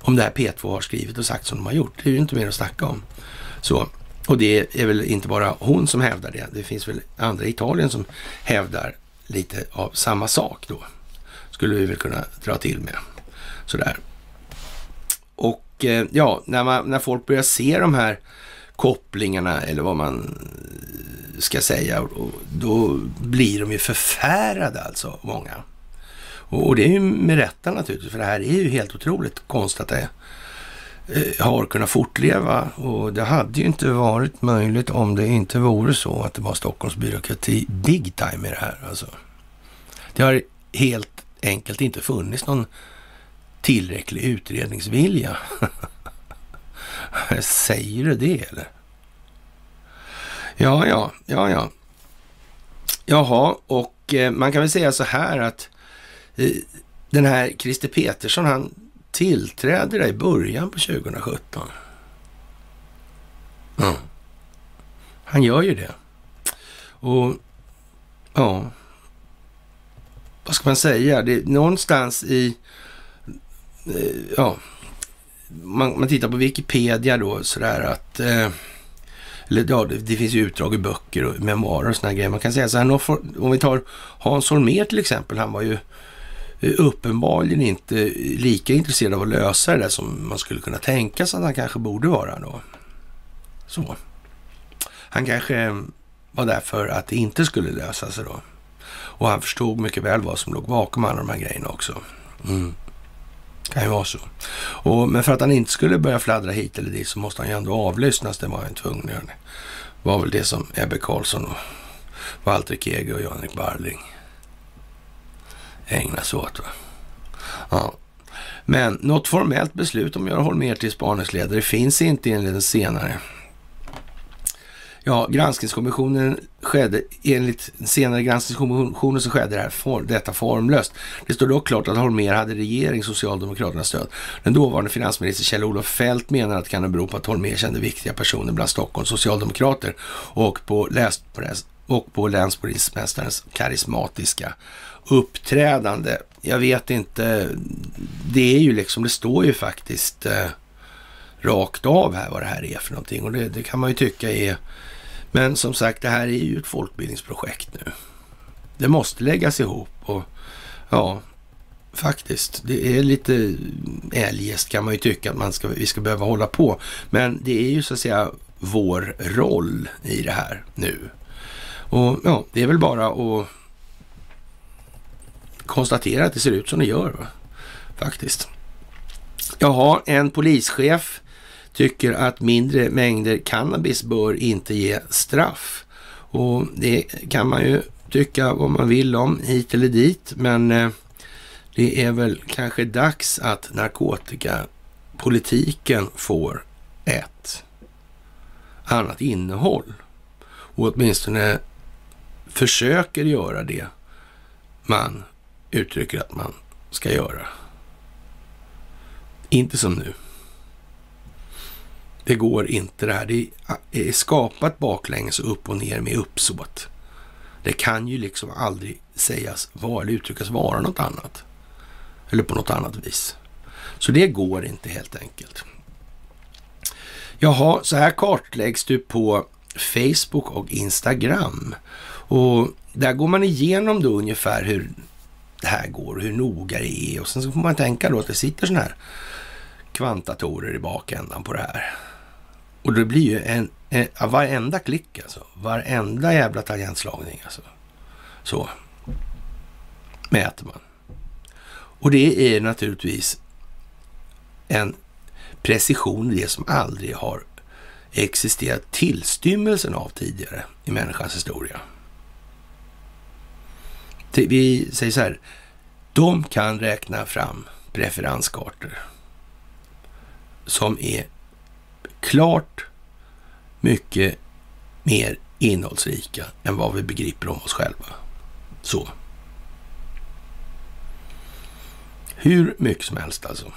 Om det här P2 har skrivit och sagt som de har gjort, det är ju inte mer att snacka om. Så, och det är väl inte bara hon som hävdar det. Det finns väl andra i Italien som hävdar lite av samma sak då skulle vi väl kunna dra till med. Sådär. Och eh, ja, när, man, när folk börjar se de här kopplingarna eller vad man ska säga, då blir de ju förfärade alltså, många. Och, det är ju med rätta naturligtvis, för det här är ju helt otroligt konstigt att det eh, har kunnat fortleva och det hade ju inte varit möjligt om det inte vore så att det var Stockholms byråkrati big time i det här. Alltså. Det har helt enkelt inte funnits någon tillräcklig utredningsvilja. *laughs* Säger du det eller? Ja, ja, ja, ja. Jaha, och eh, man kan väl säga så här att eh, den här Christer Petersson, han tillträder i början på 2017. Mm. Han gör ju det. Och ja, vad ska man säga, det är någonstans i, eh, ja, man, man tittar på Wikipedia då sådär att, eh, eller ja, det, det, finns ju utdrag i böcker och memoarer och sådana grejer. Man kan säga så här, om vi tar Hans Holmér till exempel, han var ju eh, uppenbarligen inte lika intresserad av att lösa det där som man skulle kunna tänka sig att han kanske borde vara då. Så. Han kanske var där för att det inte skulle lösa sig då. Och han förstod mycket väl vad som låg bakom alla de här grejerna också. Mm. Kan ju vara så. Och, men för att han inte skulle börja fladdra hit eller dit så måste han ju ändå avlyssnas. Det var han tvungen att göra. Det var väl det som Ebbe Carlsson och Walter Kege och Jan-Erik Barling ägnade sig åt. Va? Ja. Men något formellt beslut om att göra Holmér till spaningsledare finns inte enligt den senare Ja, granskningskommissionen skedde, enligt senare granskningskommissionen så skedde det här for, detta formlöst. Det står dock klart att Holmér hade regering Socialdemokraternas stöd. Den dåvarande finansminister Kjell-Olof Fält menar att det kan bero på att Holmér kände viktiga personer bland Stockholms socialdemokrater och på, läs, och på länspolismästarens karismatiska uppträdande. Jag vet inte, det är ju liksom, det står ju faktiskt eh, rakt av här vad det här är för någonting och det, det kan man ju tycka är men som sagt, det här är ju ett folkbildningsprojekt nu. Det måste läggas ihop och ja, faktiskt. Det är lite eljest kan man ju tycka att man ska, vi ska behöva hålla på. Men det är ju så att säga vår roll i det här nu. Och ja, det är väl bara att konstatera att det ser ut som det gör. Va? Faktiskt. Jaha, en polischef tycker att mindre mängder cannabis bör inte ge straff. Och det kan man ju tycka vad man vill om hit eller dit, men eh, det är väl kanske dags att narkotikapolitiken får ett annat innehåll och åtminstone försöker göra det man uttrycker att man ska göra. Inte som nu. Det går inte det här. Det är skapat baklänges och upp och ner med uppsåt. Det kan ju liksom aldrig sägas vara eller uttryckas vara något annat. Eller på något annat vis. Så det går inte helt enkelt. Jaha, så här kartläggs du på Facebook och Instagram. Och där går man igenom då ungefär hur det här går och hur noga det är. Och sen så får man tänka då att det sitter sådana här kvantatorer i bakändan på det här. Och det blir ju en, en varenda klick alltså. Varenda jävla tangentslagning alltså. Så mäter man. Och det är naturligtvis en precision i det som aldrig har existerat tillstymmelsen av tidigare i människans historia. Vi säger så här, de kan räkna fram preferenskartor som är klart mycket mer innehållsrika än vad vi begriper om oss själva. Så. Hur mycket som helst alltså.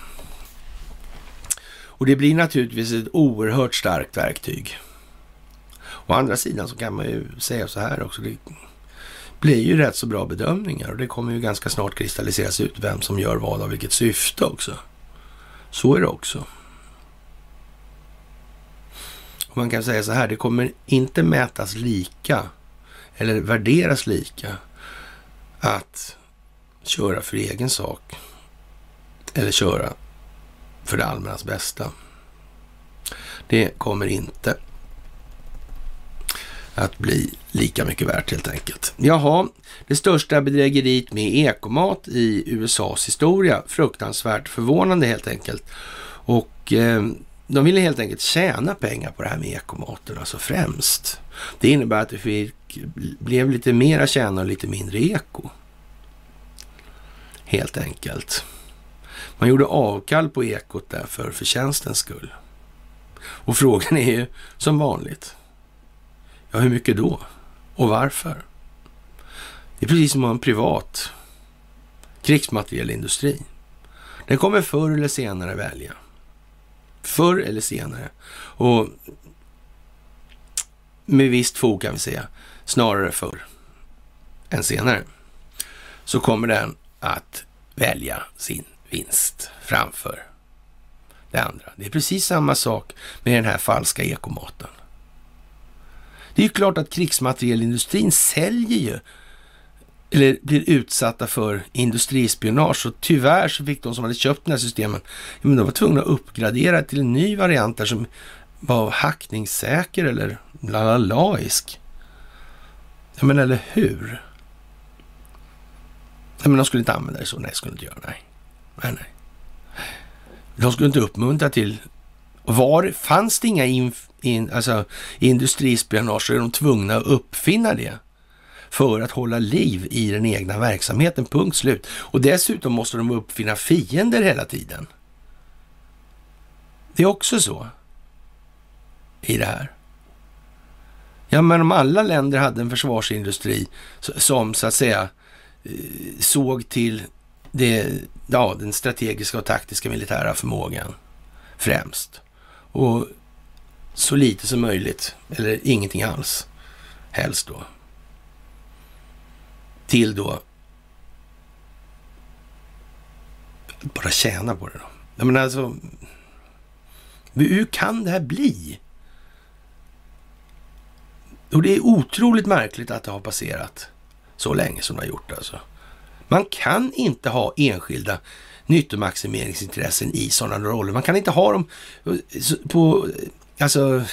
Och det blir naturligtvis ett oerhört starkt verktyg. Å andra sidan så kan man ju säga så här också. Det blir ju rätt så bra bedömningar och det kommer ju ganska snart kristalliseras ut vem som gör vad av vilket syfte också. Så är det också man kan säga så här, det kommer inte mätas lika eller värderas lika att köra för egen sak eller köra för det allmännas bästa. Det kommer inte att bli lika mycket värt helt enkelt. Jaha, det största bedrägeriet med ekomat i USAs historia. Fruktansvärt förvånande helt enkelt. Och eh, de ville helt enkelt tjäna pengar på det här med ekomaten, alltså främst. Det innebär att det fick, blev lite mera tjäna och lite mindre eko. Helt enkelt. Man gjorde avkall på ekot där för förtjänstens skull. Och frågan är ju som vanligt. Ja, hur mycket då? Och varför? Det är precis som en privat krigsmaterielindustri. Den kommer förr eller senare välja Förr eller senare. Och med visst fog kan vi säga, snarare förr än senare, så kommer den att välja sin vinst framför det andra. Det är precis samma sak med den här falska ekomaten. Det är ju klart att krigsmaterielindustrin säljer ju eller blir utsatta för industrispionage. Och tyvärr så fick de som hade köpt den här systemen, men de var tvungna att uppgradera till en ny variant där som var hackningssäker eller lalalaisk. Ja, men eller hur? Ja, men de skulle inte använda det så. Nej, skulle inte göra. Nej. Nej, nej. De skulle inte uppmuntra till... Var fanns det inga in, in, alltså, industrispionage så är de tvungna att uppfinna det för att hålla liv i den egna verksamheten, punkt slut. Och dessutom måste de uppfinna fiender hela tiden. Det är också så i det här. Ja, men om alla länder hade en försvarsindustri som så att säga eh, såg till det, ja, den strategiska och taktiska militära förmågan främst. Och så lite som möjligt, eller ingenting alls, helst då. Till då bara tjäna på det då. Jag menar alltså, hur kan det här bli? Och det är otroligt märkligt att det har passerat så länge som det har gjort alltså. Man kan inte ha enskilda nyttomaximeringsintressen i sådana roller. Man kan inte ha dem eh, på alltså,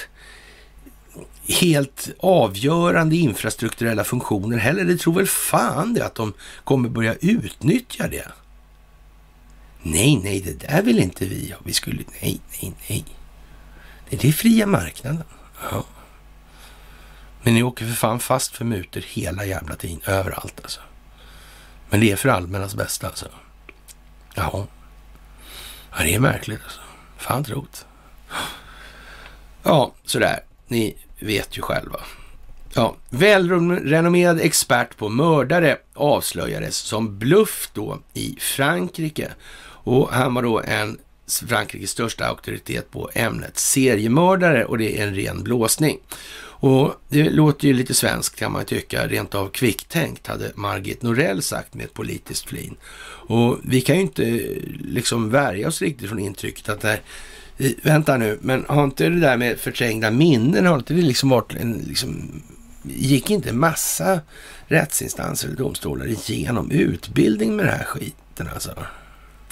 helt avgörande infrastrukturella funktioner heller. Det tror väl fan det att de kommer börja utnyttja det. Nej, nej, det där vill inte vi ha. Vi skulle, nej, nej, nej. Det är fria marknaden. Ja. Men ni åker för fan fast för mutor hela jävla tiden, överallt alltså. Men det är för allmännas bästa alltså. Jaha. Ja, det är märkligt alltså. Fan trot. Ja, sådär. Ni vet ju själva. Ja, välrenommerad expert på mördare avslöjades som bluff då i Frankrike. Och han var då en Frankrikes största auktoritet på ämnet seriemördare och det är en ren blåsning. Och det låter ju lite svenskt kan man tycka, rent av kvicktänkt hade Margit Norell sagt med ett politiskt flin. Och vi kan ju inte eh, liksom värja oss riktigt från intrycket att det vänta nu, men har inte det där med förträngda minnen, har inte det liksom varit en, liksom, gick inte massa rättsinstanser eller domstolar igenom utbildning med den här skiten alltså?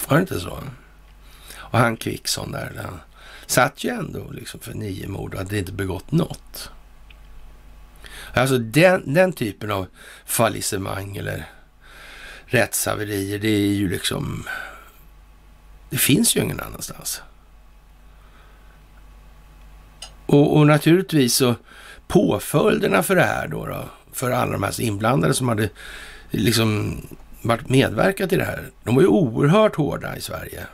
Var det inte så? Och han Kvickson där, han satt ju ändå liksom för nio mord och hade inte begått något. Alltså den, den typen av fallissemang eller rättshaverier, det är ju liksom... Det finns ju ingen annanstans. Och, och naturligtvis så påföljderna för det här då, då, för alla de här inblandade som hade liksom varit medverkat i det här, de var ju oerhört hårda i Sverige.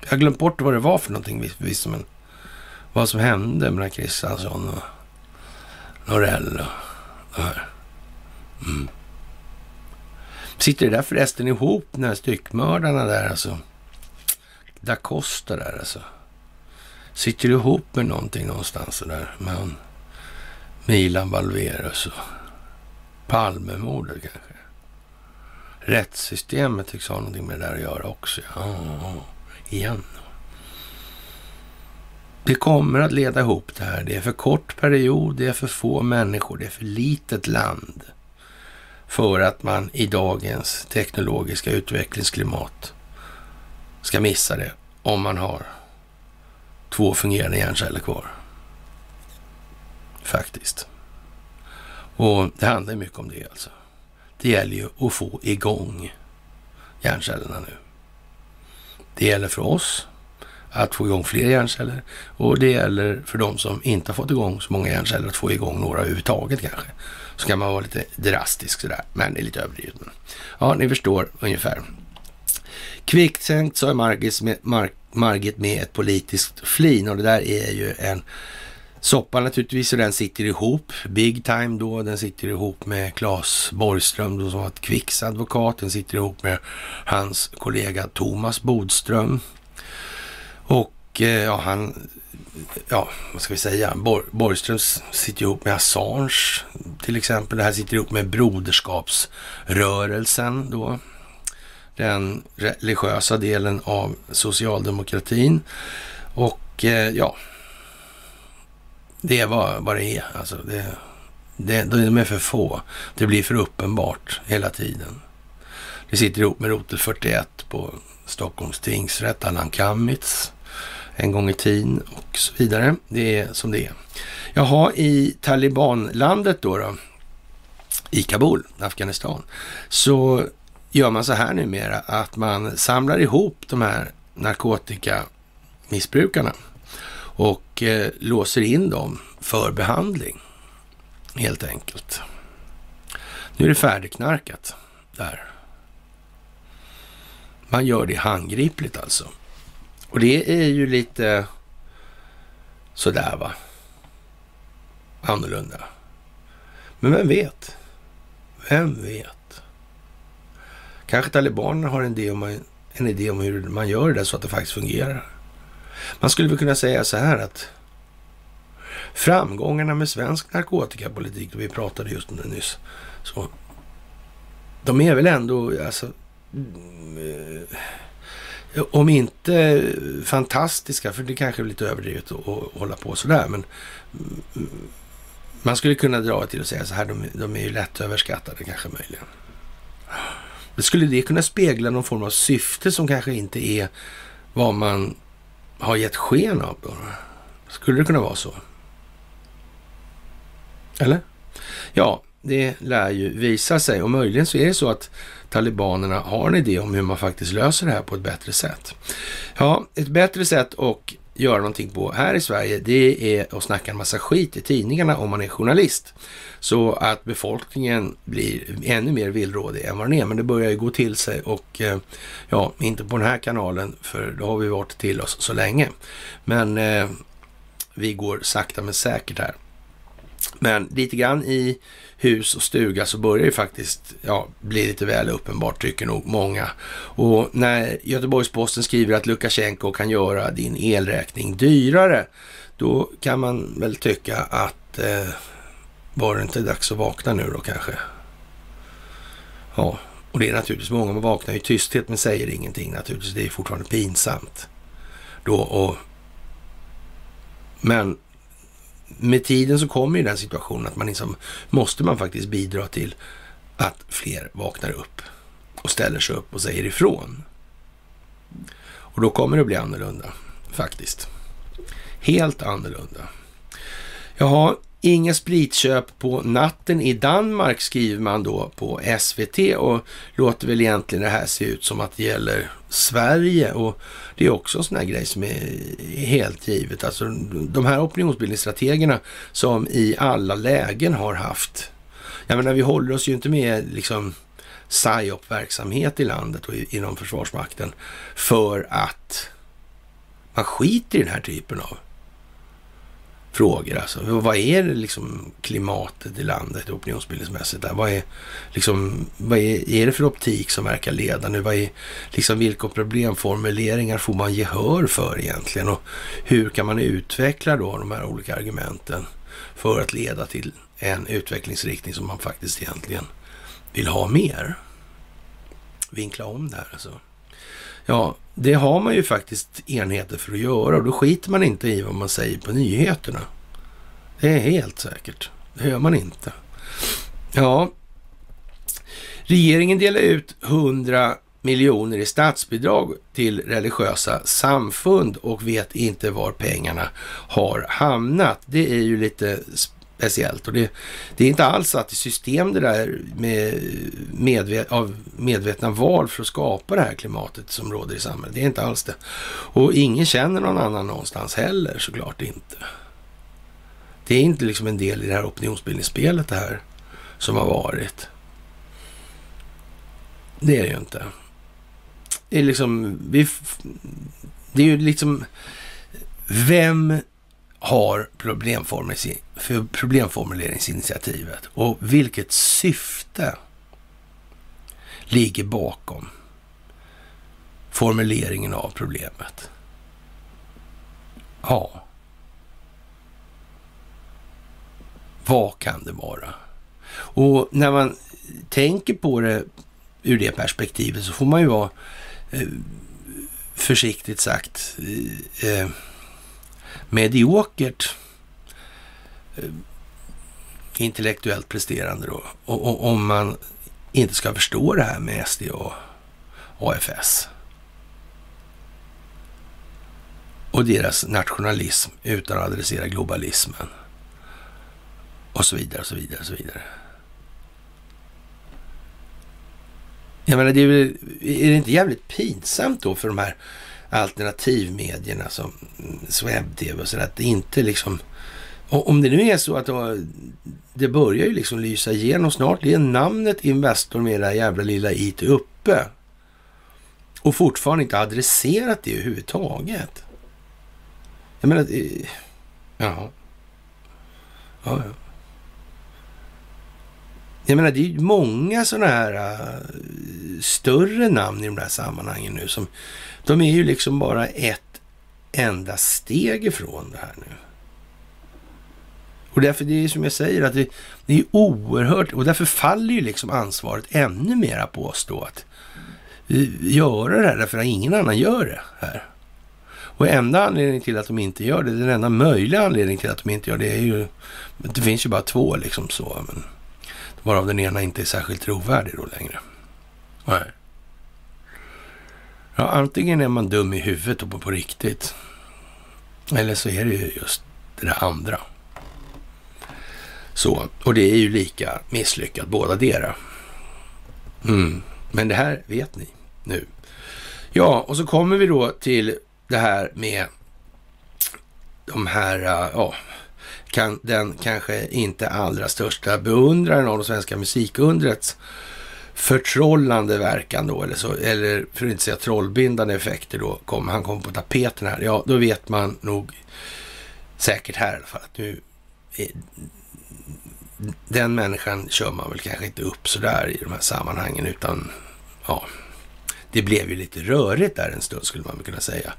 Jag har glömt bort vad det var för någonting, visst, men vad som hände med Kristiansson och Norell och det här. Mm. Sitter det där förresten ihop, de här styckmördarna där alltså? Da Costa där alltså. Sitter ihop med någonting någonstans där? Men Milan Valverus och Palmemordet kanske? Rättssystemet tycks ha någonting med det där att göra också. Ja, igen. Det kommer att leda ihop det här. Det är för kort period, det är för få människor, det är för litet land för att man i dagens teknologiska utvecklingsklimat ska missa det om man har två fungerande hjärnceller kvar. Faktiskt. Och det handlar mycket om det alltså. Det gäller ju att få igång hjärncellerna nu. Det gäller för oss att få igång fler hjärnceller och det gäller för de som inte har fått igång så många hjärnceller att få igång några överhuvudtaget kanske. Så kan man vara lite drastisk sådär, men det är lite överdrivet. Ja, ni förstår ungefär. Kvickt sänkt sa Margit med, Mark, Margit med ett politiskt flin. Och det där är ju en soppa naturligtvis och den sitter ihop, big time då, den sitter ihop med Claes Borgström då, som var ett Kvicks advokat, den sitter ihop med hans kollega Thomas Bodström. Och eh, ja, han, ja, vad ska vi säga, Bor Borgström sitter ihop med Assange till exempel. Det här sitter ihop med Broderskapsrörelsen då. Den religiösa delen av socialdemokratin. Och eh, ja, det är vad, vad det är. Alltså det, det, de är för få. Det blir för uppenbart hela tiden. Det sitter ihop med Rotel 41 på Stockholms tingsrätt, Allan Kammitz en gång i tiden och så vidare. Det är som det är. Jaha, i talibanlandet då, då i Kabul, Afghanistan, så gör man så här numera att man samlar ihop de här narkotikamissbrukarna och eh, låser in dem för behandling, helt enkelt. Nu är det färdigknarkat där. Man gör det handgripligt alltså. Och det är ju lite sådär va. Annorlunda. Men vem vet? Vem vet? Kanske talibanerna har en idé, om, en idé om hur man gör det så att det faktiskt fungerar. Man skulle väl kunna säga så här att framgångarna med svensk narkotikapolitik, vi pratade just om det nyss, så de är väl ändå, alltså, eh, om inte fantastiska, för det kanske är lite överdrivet att, hålla på sådär, men mm, man skulle kunna dra till och säga så här, de, de är ju lätt överskattade kanske möjligen. Skulle det kunna spegla någon form av syfte som kanske inte är vad man har gett sken av då? Skulle det kunna vara så? Eller? Ja, det lär ju visa sig och möjligen så är det så att talibanerna har en idé om hur man faktiskt löser det här på ett bättre sätt. Ja, ett bättre sätt och göra någonting på här i Sverige, det är att snacka en massa skit i tidningarna om man är journalist. Så att befolkningen blir ännu mer villrådig än vad den är. Men det börjar ju gå till sig och eh, ja, inte på den här kanalen, för då har vi varit till oss så länge. Men eh, vi går sakta men säkert här. Men lite grann i hus och stuga så börjar det faktiskt ja, bli lite väl uppenbart, tycker nog många. Och när Göteborgs-Posten skriver att Lukasjenko kan göra din elräkning dyrare, då kan man väl tycka att eh, var det inte dags att vakna nu då kanske? Ja, och det är naturligtvis många man vaknar i tysthet men säger ingenting naturligtvis. Det är fortfarande pinsamt. Då och... Men med tiden så kommer ju den situationen att man liksom, måste man faktiskt bidra till att fler vaknar upp och ställer sig upp och säger ifrån. Och då kommer det bli annorlunda, faktiskt. Helt annorlunda. Jaha, Inga spritköp på natten i Danmark skriver man då på SVT och låter väl egentligen det här se ut som att det gäller Sverige och det är också en sån här grej som är helt givet. Alltså de här opinionsbildningsstrategerna som i alla lägen har haft, jag menar vi håller oss ju inte med liksom psyop-verksamhet i landet och inom Försvarsmakten för att man skiter i den här typen av frågor. Alltså. Vad är det liksom klimatet i landet opinionsbildningsmässigt? Där? Vad, är, liksom, vad är, är det för optik som verkar leda nu? Vad är, liksom, vilka problemformuleringar får man gehör för egentligen? Och hur kan man utveckla då de här olika argumenten för att leda till en utvecklingsriktning som man faktiskt egentligen vill ha mer? Vinkla om det här alltså. Ja, det har man ju faktiskt enheter för att göra och då skiter man inte i vad man säger på nyheterna. Det är helt säkert. Det gör man inte. Ja, regeringen delar ut 100 miljoner i statsbidrag till religiösa samfund och vet inte var pengarna har hamnat. Det är ju lite speciellt. Och det, det, är inte alls satt i system det där med medvet, av medvetna val för att skapa det här klimatet som råder i samhället. Det är inte alls det. Och ingen känner någon annan någonstans heller, såklart inte. Det är inte liksom en del i det här opinionsbildningsspelet det här som har varit. Det är det ju inte. Det är liksom, vi, det är ju liksom, vem har problemformer? För problemformuleringsinitiativet och vilket syfte ligger bakom formuleringen av problemet? Ja. Vad kan det vara? Och när man tänker på det ur det perspektivet så får man ju vara eh, försiktigt sagt eh, eh mediokert Eh, intellektuellt presterande då. Och, och, om man inte ska förstå det här med SD och AFS. Och deras nationalism utan att adressera globalismen. Och så vidare, och så vidare, och så vidare. Jag menar, det är, väl, är det inte jävligt pinsamt då för de här alternativmedierna som webb-tv och sådär, att det inte liksom... Om det nu är så att då, det börjar ju liksom lysa igenom snart, det är namnet Investor med det där jävla lilla it uppe och fortfarande inte adresserat det överhuvudtaget. Jag menar, eh, ja. Ja, ja. Jag menar, det är ju många sådana här äh, större namn i de där sammanhangen nu som de är ju liksom bara ett enda steg ifrån det här nu. Och därför, det är som jag säger, att det, det är oerhört, och därför faller ju liksom ansvaret ännu mera på oss då att göra det här, därför att ingen annan gör det här. Och enda anledningen till att de inte gör det, den enda möjliga anledningen till att de inte gör det är ju, det finns ju bara två liksom så, men varav den ena inte är särskilt trovärdig då längre. Nej. Ja, antingen är man dum i huvudet och på, på riktigt. Eller så är det ju just det där andra. Så, och det är ju lika misslyckat båda dera. Mm. Men det här vet ni nu. Ja, och så kommer vi då till det här med de här, äh, ja, kan, den kanske inte allra största beundraren av det svenska musikundrets förtrollande verkan då, eller, så, eller för att inte säga trollbindande effekter då, kom, han kom på tapeten här, ja då vet man nog säkert här i alla fall att nu den människan kör man väl kanske inte upp sådär i de här sammanhangen utan ja, det blev ju lite rörigt där en stund skulle man kunna säga.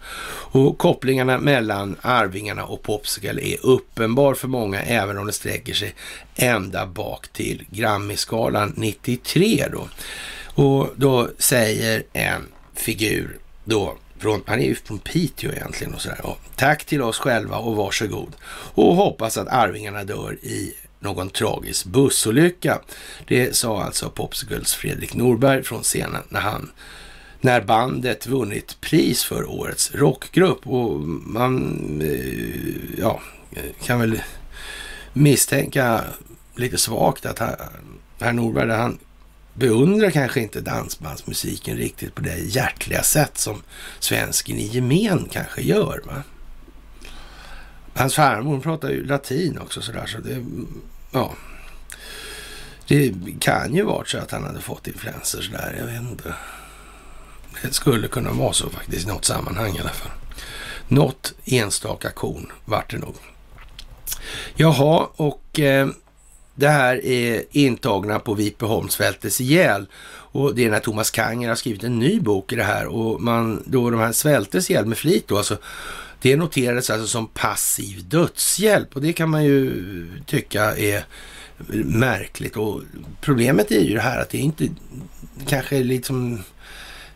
Och kopplingarna mellan Arvingarna och Popsicle är uppenbar för många även om det sträcker sig ända bak till Grammisgalan 93 då. Och då säger en figur då från, han är ju från Piteå egentligen och sådär. Och, Tack till oss själva och varsågod. Och hoppas att Arvingarna dör i någon tragisk bussolycka. Det sa alltså Popsicles Fredrik Norberg från scenen när han när bandet vunnit pris för årets rockgrupp. Och man eh, ja, kan väl misstänka lite svagt att herr Norberg, han beundrar kanske inte dansbandsmusiken riktigt på det hjärtliga sätt som svensken i gemen kanske gör. Va? Hans farmor pratar ju latin också sådär, så det, ja. Det kan ju varit så att han hade fått influenser sådär, jag vet inte. Det skulle kunna vara så faktiskt i något sammanhang i alla fall. Något enstaka korn vart det nog. Jaha, och eh, det här är intagna på Vipeholmsfältets ihjäl. Och det är när Thomas Kanger har skrivit en ny bok i det här och man då de här svältes ihjäl med flit då alltså. Det noterades alltså som passiv dödshjälp och det kan man ju tycka är märkligt och problemet är ju det här att det är inte kanske liksom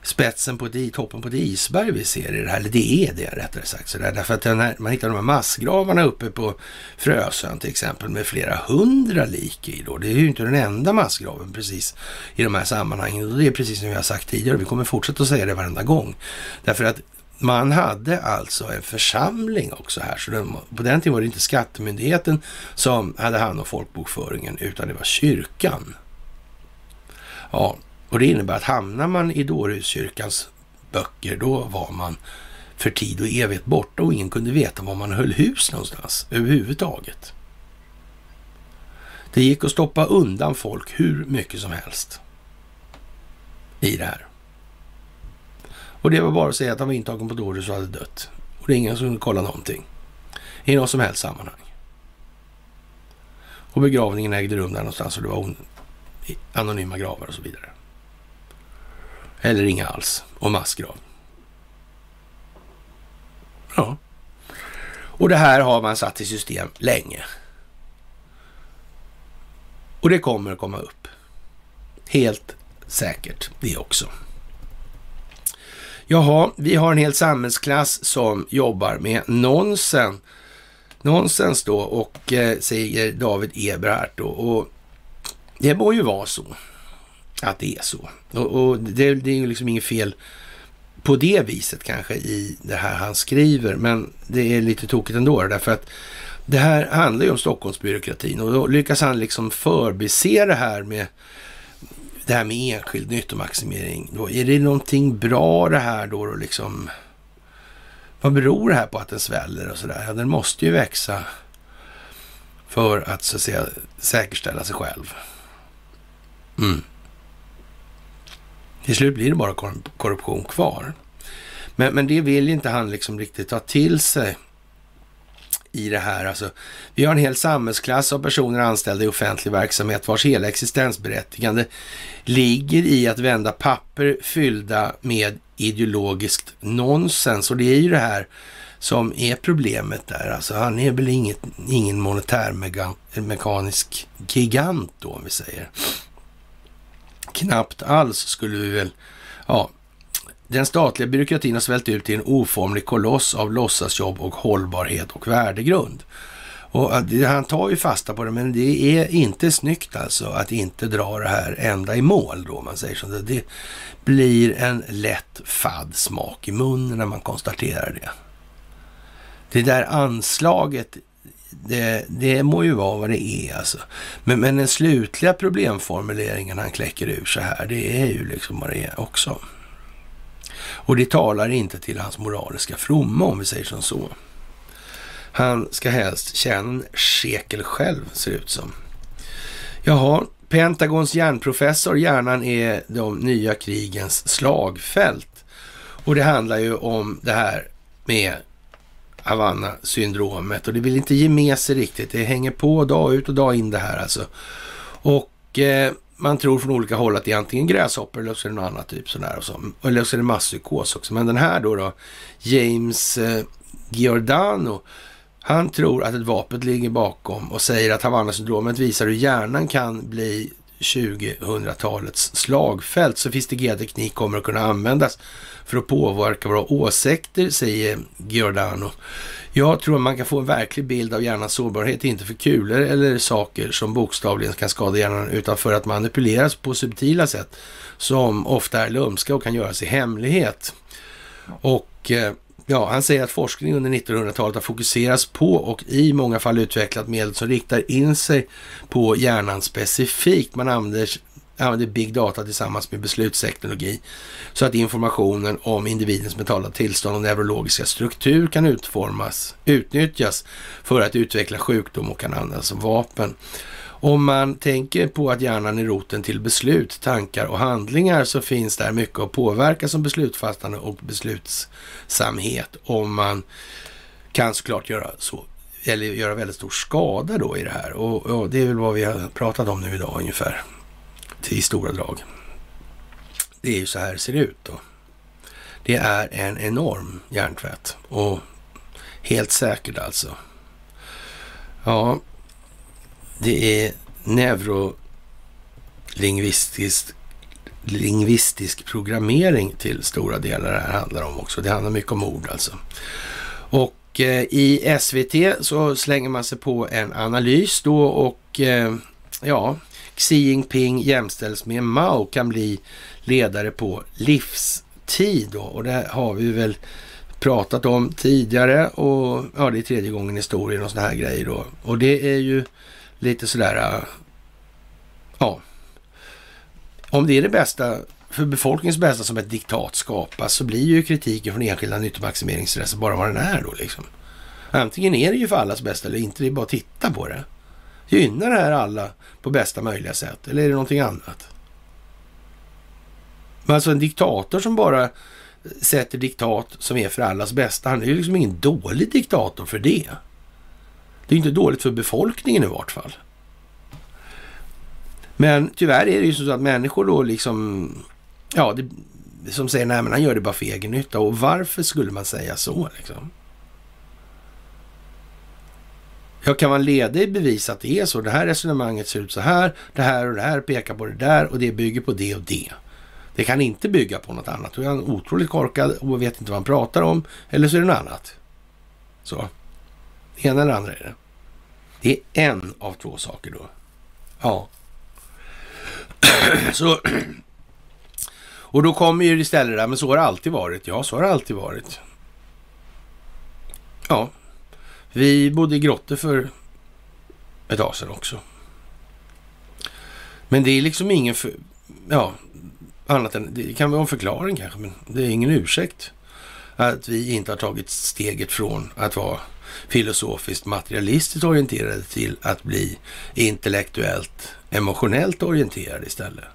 spetsen på ett, toppen på ett isberg vi ser i det här, eller det är det rättare sagt. Så där, därför att den här, man hittar de här massgravarna uppe på Frösön till exempel med flera hundra lik i då. Det är ju inte den enda massgraven precis i de här sammanhangen. Och det är precis som vi har sagt tidigare, vi kommer fortsätta att säga det varenda gång. Därför att man hade alltså en församling också här, så den, på den tiden var det inte skattemyndigheten som hade hand om folkbokföringen, utan det var kyrkan. Ja, och det innebär att hamnar man i Dårhuskyrkans böcker, då var man för tid och evighet borta och ingen kunde veta var man höll hus någonstans överhuvudtaget. Det gick att stoppa undan folk hur mycket som helst i det här. Och det var bara att säga att han var intagen på Dårhus och hade dött. Och det är ingen som kunde kolla någonting i något som helst sammanhang. Och begravningen ägde rum där någonstans och det var anonyma gravar och så vidare. Eller inga alls. Och massgrav. Ja. Och det här har man satt i system länge. Och det kommer att komma upp. Helt säkert det också. Jaha, vi har en hel samhällsklass som jobbar med nonsens. Nonsens då och eh, säger David Eberhardt då. Och det må ju vara så att det är så. Och, och det, det, är ju liksom inget fel på det viset kanske i det här han skriver, men det är lite tokigt ändå därför att det här handlar ju om Stockholmsbyråkratin och då lyckas han liksom förbise det här med det här med enskild nyttomaximering. Då, är det någonting bra det här då? då liksom, vad beror det här på att den sväller och sådär? Ja, den måste ju växa för att så att säga säkerställa sig själv. Mm. Till slut blir det bara korruption kvar. Men, men det vill inte han liksom riktigt ta till sig i det här. Alltså, vi har en hel samhällsklass av personer anställda i offentlig verksamhet vars hela existensberättigande ligger i att vända papper fyllda med ideologiskt nonsens. Och det är ju det här som är problemet där. Alltså han är väl inget, ingen monetärmekanisk gigant då, om vi säger. Knappt alls skulle vi väl, ja, den statliga byråkratin har svällt ut till en oformlig koloss av låtsasjobb och hållbarhet och värdegrund. Och han tar ju fasta på det, men det är inte snyggt alltså att inte dra det här ända i mål då, man säger så. Det blir en lätt fadd smak i munnen när man konstaterar det. Det där anslaget, det, det må ju vara vad det är alltså. Men, men den slutliga problemformuleringen han kläcker ur så här, det är ju liksom vad det är också. Och det talar inte till hans moraliska fromma om vi säger som så. Han ska helst tjäna en shekel själv, ser det ut som. Jaha, Pentagons hjärnprofessor, hjärnan är de nya krigens slagfält. Och det handlar ju om det här med Havanna-syndromet och det vill inte ge med sig riktigt. Det hänger på dag ut och dag in det här alltså. Och eh, man tror från olika håll att det är antingen gräshoppor eller så är det något annat typ sådär och så. Eller så är det masspsykos också. Men den här då, då James eh, Giordano, han tror att ett vapen ligger bakom och säger att Havanna-syndromet visar hur hjärnan kan bli 2000-talets slagfält. Sofistikerad teknik kommer att kunna användas för att påverka våra åsikter, säger Giordano. Jag tror att man kan få en verklig bild av hjärnans sårbarhet, inte för kulor eller saker som bokstavligen kan skada hjärnan, utan för att manipuleras på subtila sätt som ofta är lumska och kan göras i hemlighet. Och eh, ja, han säger att forskning under 1900-talet har fokuserats på och i många fall utvecklat medel som riktar in sig på hjärnan specifikt. Man använder använder big data tillsammans med beslutsteknologi så att informationen om individens mentala tillstånd och neurologiska struktur kan utformas, utnyttjas för att utveckla sjukdom och kan användas som vapen. Om man tänker på att hjärnan är roten till beslut, tankar och handlingar så finns där mycket att påverka som beslutsfattande och beslutsamhet om man kan såklart göra så eller göra väldigt stor skada då i det här. Och, och det är väl vad vi har pratat om nu idag ungefär i stora drag. Det är ju så här det ser ut då. Det är en enorm hjärntvätt och helt säkert alltså. Ja, det är neurolingvistisk lingvistisk programmering till stora delar det här handlar om också. Det handlar mycket om ord alltså. Och eh, i SVT så slänger man sig på en analys då och eh, ja, Xi Jinping jämställs med Mao kan bli ledare på livstid. Då. Och det har vi väl pratat om tidigare och ja, det är tredje gången i historien och sådana här grejer då. Och det är ju lite sådär, ja, om det är det bästa för befolkningens bästa som ett diktat skapas så blir ju kritiken från enskilda nyttomaximeringsintressen bara vad den är då liksom. Antingen är det ju för allas bästa eller inte, det är bara att titta på det. Gynnar det här alla på bästa möjliga sätt eller är det någonting annat? Men alltså en diktator som bara sätter diktat som är för allas bästa, han är ju liksom ingen dålig diktator för det. Det är inte dåligt för befolkningen i vart fall. Men tyvärr är det ju så att människor då liksom, ja, det, som säger nej men han gör det bara för egen nytta. Och varför skulle man säga så liksom? Ja, kan man leda i bevis att det är så? Det här resonemanget ser ut så här. Det här och det här pekar på det där och det bygger på det och det. Det kan inte bygga på något annat. Då är han otroligt korkad och vet inte vad han pratar om. Eller så är det något annat. Så. Det ena eller andra är det. Det är en av två saker då. Ja. *clears throat* så. Och då kommer ju istället det där, men så har det alltid varit. Ja, så har det alltid varit. Ja, vi bodde i grottor för ett tag sedan också. Men det är liksom ingen för, ja, annat än, det kan vara en förklaring kanske, men det är ingen ursäkt att vi inte har tagit steget från att vara filosofiskt materialistiskt orienterade till att bli intellektuellt emotionellt orienterade istället.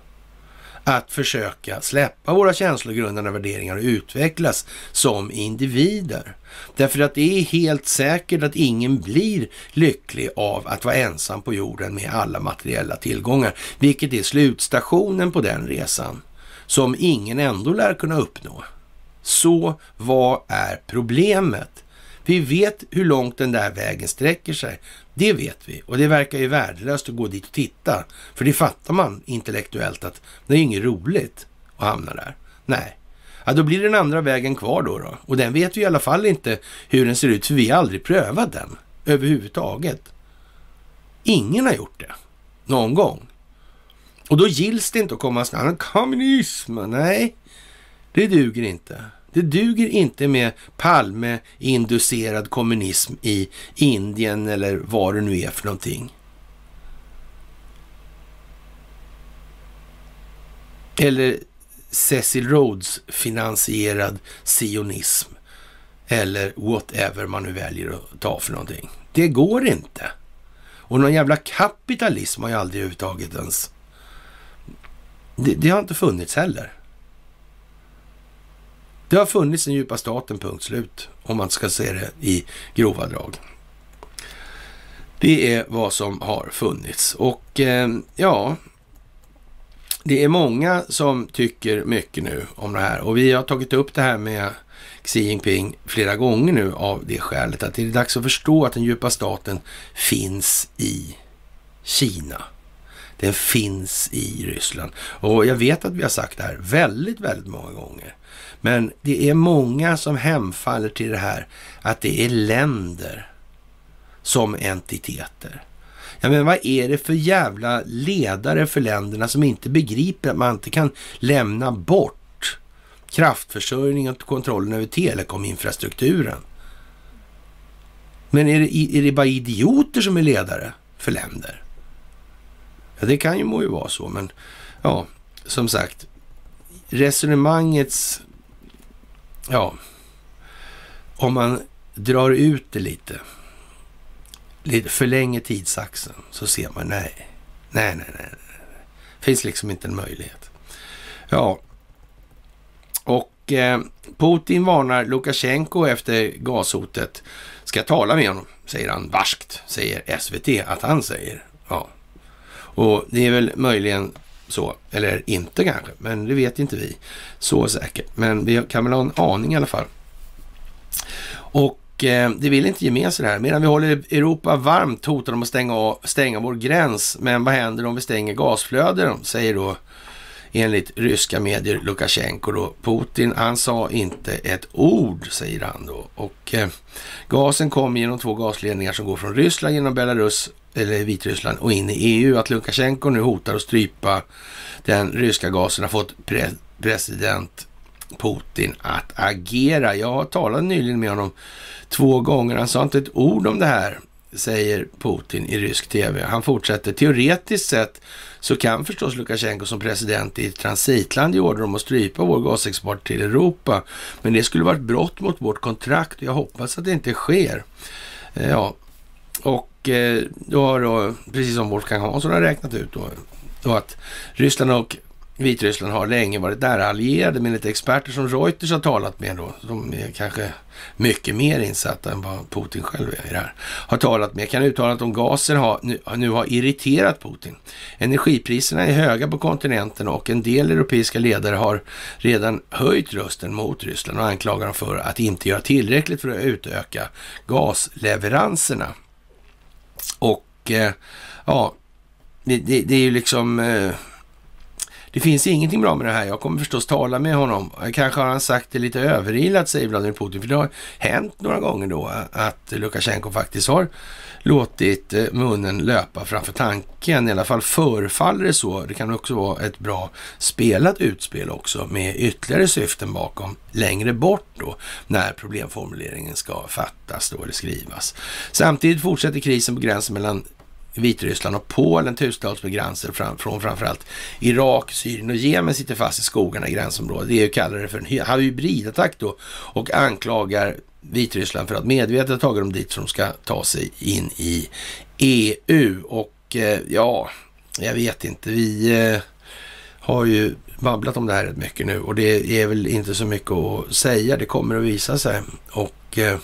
Att försöka släppa våra känslogrundande värderingar och utvecklas som individer. Därför att det är helt säkert att ingen blir lycklig av att vara ensam på jorden med alla materiella tillgångar, vilket är slutstationen på den resan som ingen ändå lär kunna uppnå. Så vad är problemet? Vi vet hur långt den där vägen sträcker sig. Det vet vi och det verkar ju värdelöst att gå dit och titta. För det fattar man intellektuellt att det är inget roligt att hamna där. Nej, ja, då blir den andra vägen kvar då, då. Och den vet vi i alla fall inte hur den ser ut för vi har aldrig prövat den överhuvudtaget. Ingen har gjort det någon gång. Och då gills det inte att komma snabbt. Kommunism, nej, det duger inte. Det duger inte med Palme-inducerad kommunism i Indien eller vad det nu är för någonting. Eller Cecil Rhodes-finansierad sionism. Eller whatever man nu väljer att ta för någonting. Det går inte. Och någon jävla kapitalism har ju aldrig överhuvudtaget ens... Det, det har inte funnits heller. Det har funnits den djupa staten, punkt slut. Om man ska se det i grova drag. Det är vad som har funnits. Och eh, ja, det är många som tycker mycket nu om det här. Och vi har tagit upp det här med Xi Jinping flera gånger nu av det skälet att det är dags att förstå att den djupa staten finns i Kina. Den finns i Ryssland. Och jag vet att vi har sagt det här väldigt, väldigt många gånger. Men det är många som hemfaller till det här att det är länder som entiteter. Ja, men vad är det för jävla ledare för länderna som inte begriper att man inte kan lämna bort kraftförsörjningen och kontrollen över telekominfrastrukturen? Men är det, är det bara idioter som är ledare för länder? Ja, det kan ju må ju vara så, men ja, som sagt, resonemangets ja, om man drar ut det lite, lite förlänger tidsaxeln så ser man nej, nej, nej, nej, finns liksom inte en möjlighet. Ja, och eh, Putin varnar Lukasjenko efter gashotet. Ska tala med honom, säger han varskt, säger SVT att han säger. Ja, och det är väl möjligen så, eller inte kanske, men det vet inte vi så säkert. Men vi kan väl ha en aning i alla fall. Och eh, det vill inte ge med sig det här. Medan vi håller Europa varmt hotar de att stänga, stänga vår gräns. Men vad händer om vi stänger gasflöden? Säger då enligt ryska medier Lukasjenko då. Putin, han sa inte ett ord, säger han då. Och eh, gasen kom genom två gasledningar som går från Ryssland genom Belarus eller Vitryssland och in i EU. Att Lukasjenko nu hotar att strypa den ryska gasen har fått pre president Putin att agera. Jag talade nyligen med honom två gånger. Han sa inte ett ord om det här, säger Putin i rysk tv. Han fortsätter. Teoretiskt sett så kan förstås Lukasjenko som president i ett transitland ge order om att strypa vår gasexport till Europa. Men det skulle vara ett brott mot vårt kontrakt och jag hoppas att det inte sker. Eh, ja, och eh, då har då, precis som Wolfgang Hansson har räknat ut då, då att Ryssland och Vitryssland har länge varit där allierade med lite experter som Reuters har talat med då. De är kanske mycket mer insatta än vad Putin själv är i det här. Har talat med, kan uttala att om gasen har, nu, nu har irriterat Putin. Energipriserna är höga på kontinenten och en del europeiska ledare har redan höjt rösten mot Ryssland och anklagar dem för att inte göra tillräckligt för att utöka gasleveranserna. Och eh, ja, det, det, det, är ju liksom... Eh, det finns ingenting bra med det här. Jag kommer förstås tala med honom. Kanske har han sagt det lite överilat, säger Vladimir Putin. För det har hänt några gånger då att Lukasjenko faktiskt har låtit eh, munnen löpa framför tanken. I alla fall förefaller det så. Det kan också vara ett bra spelat utspel också med ytterligare syften bakom längre bort då när problemformuleringen ska fattas då eller skrivas. Samtidigt fortsätter krisen på gränsen mellan Vitryssland och Polen tusentals migranter fram, från framförallt Irak, Syrien och Jemen sitter fast i skogarna i gränsområdet. EU kallar det för en hybridattack då och anklagar Vitryssland för att medvetet ha tagit dem dit så de ska ta sig in i EU. Och eh, ja, jag vet inte. Vi eh, har ju babblat om det här rätt mycket nu och det är väl inte så mycket att säga. Det kommer att visa sig och eh,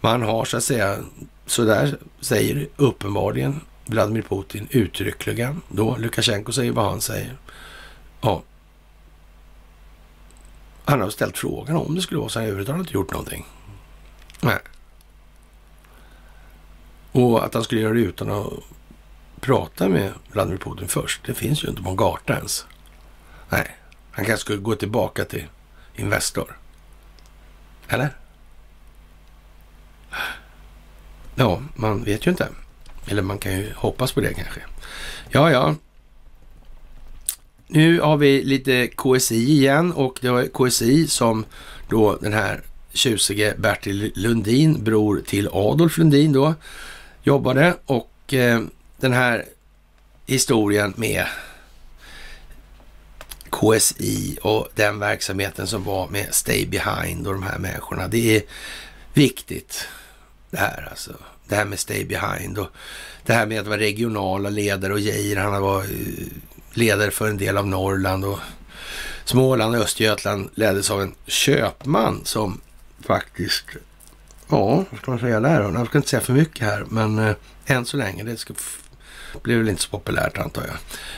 man har så att säga, så där säger uppenbarligen Vladimir Putin uttryckligen då. Lukasjenko säger vad han säger. Ja. Han har ställt frågan om det skulle vara så här har inte gjort någonting. Nej. Och att han skulle göra det utan att prata med Vladimir Putin först, det finns ju inte på en karta ens. Nej, han kanske skulle gå tillbaka till Investor. Eller? Ja, man vet ju inte. Eller man kan ju hoppas på det kanske. Ja, ja. Nu har vi lite KSI igen och det var KSI som då den här tjusige Bertil Lundin, bror till Adolf Lundin då, jobbade och eh, den här historien med KSI och den verksamheten som var med Stay Behind och de här människorna. Det är viktigt det här alltså. Det här med Stay Behind och det här med att vara regionala ledare och Geijer, han var eh, ledare för en del av Norrland och Småland och Östergötland leddes av en köpman som faktiskt, ja, vad ska man säga där då? Jag ska inte säga för mycket här, men eh, än så länge, det ska, blir väl inte så populärt antar jag.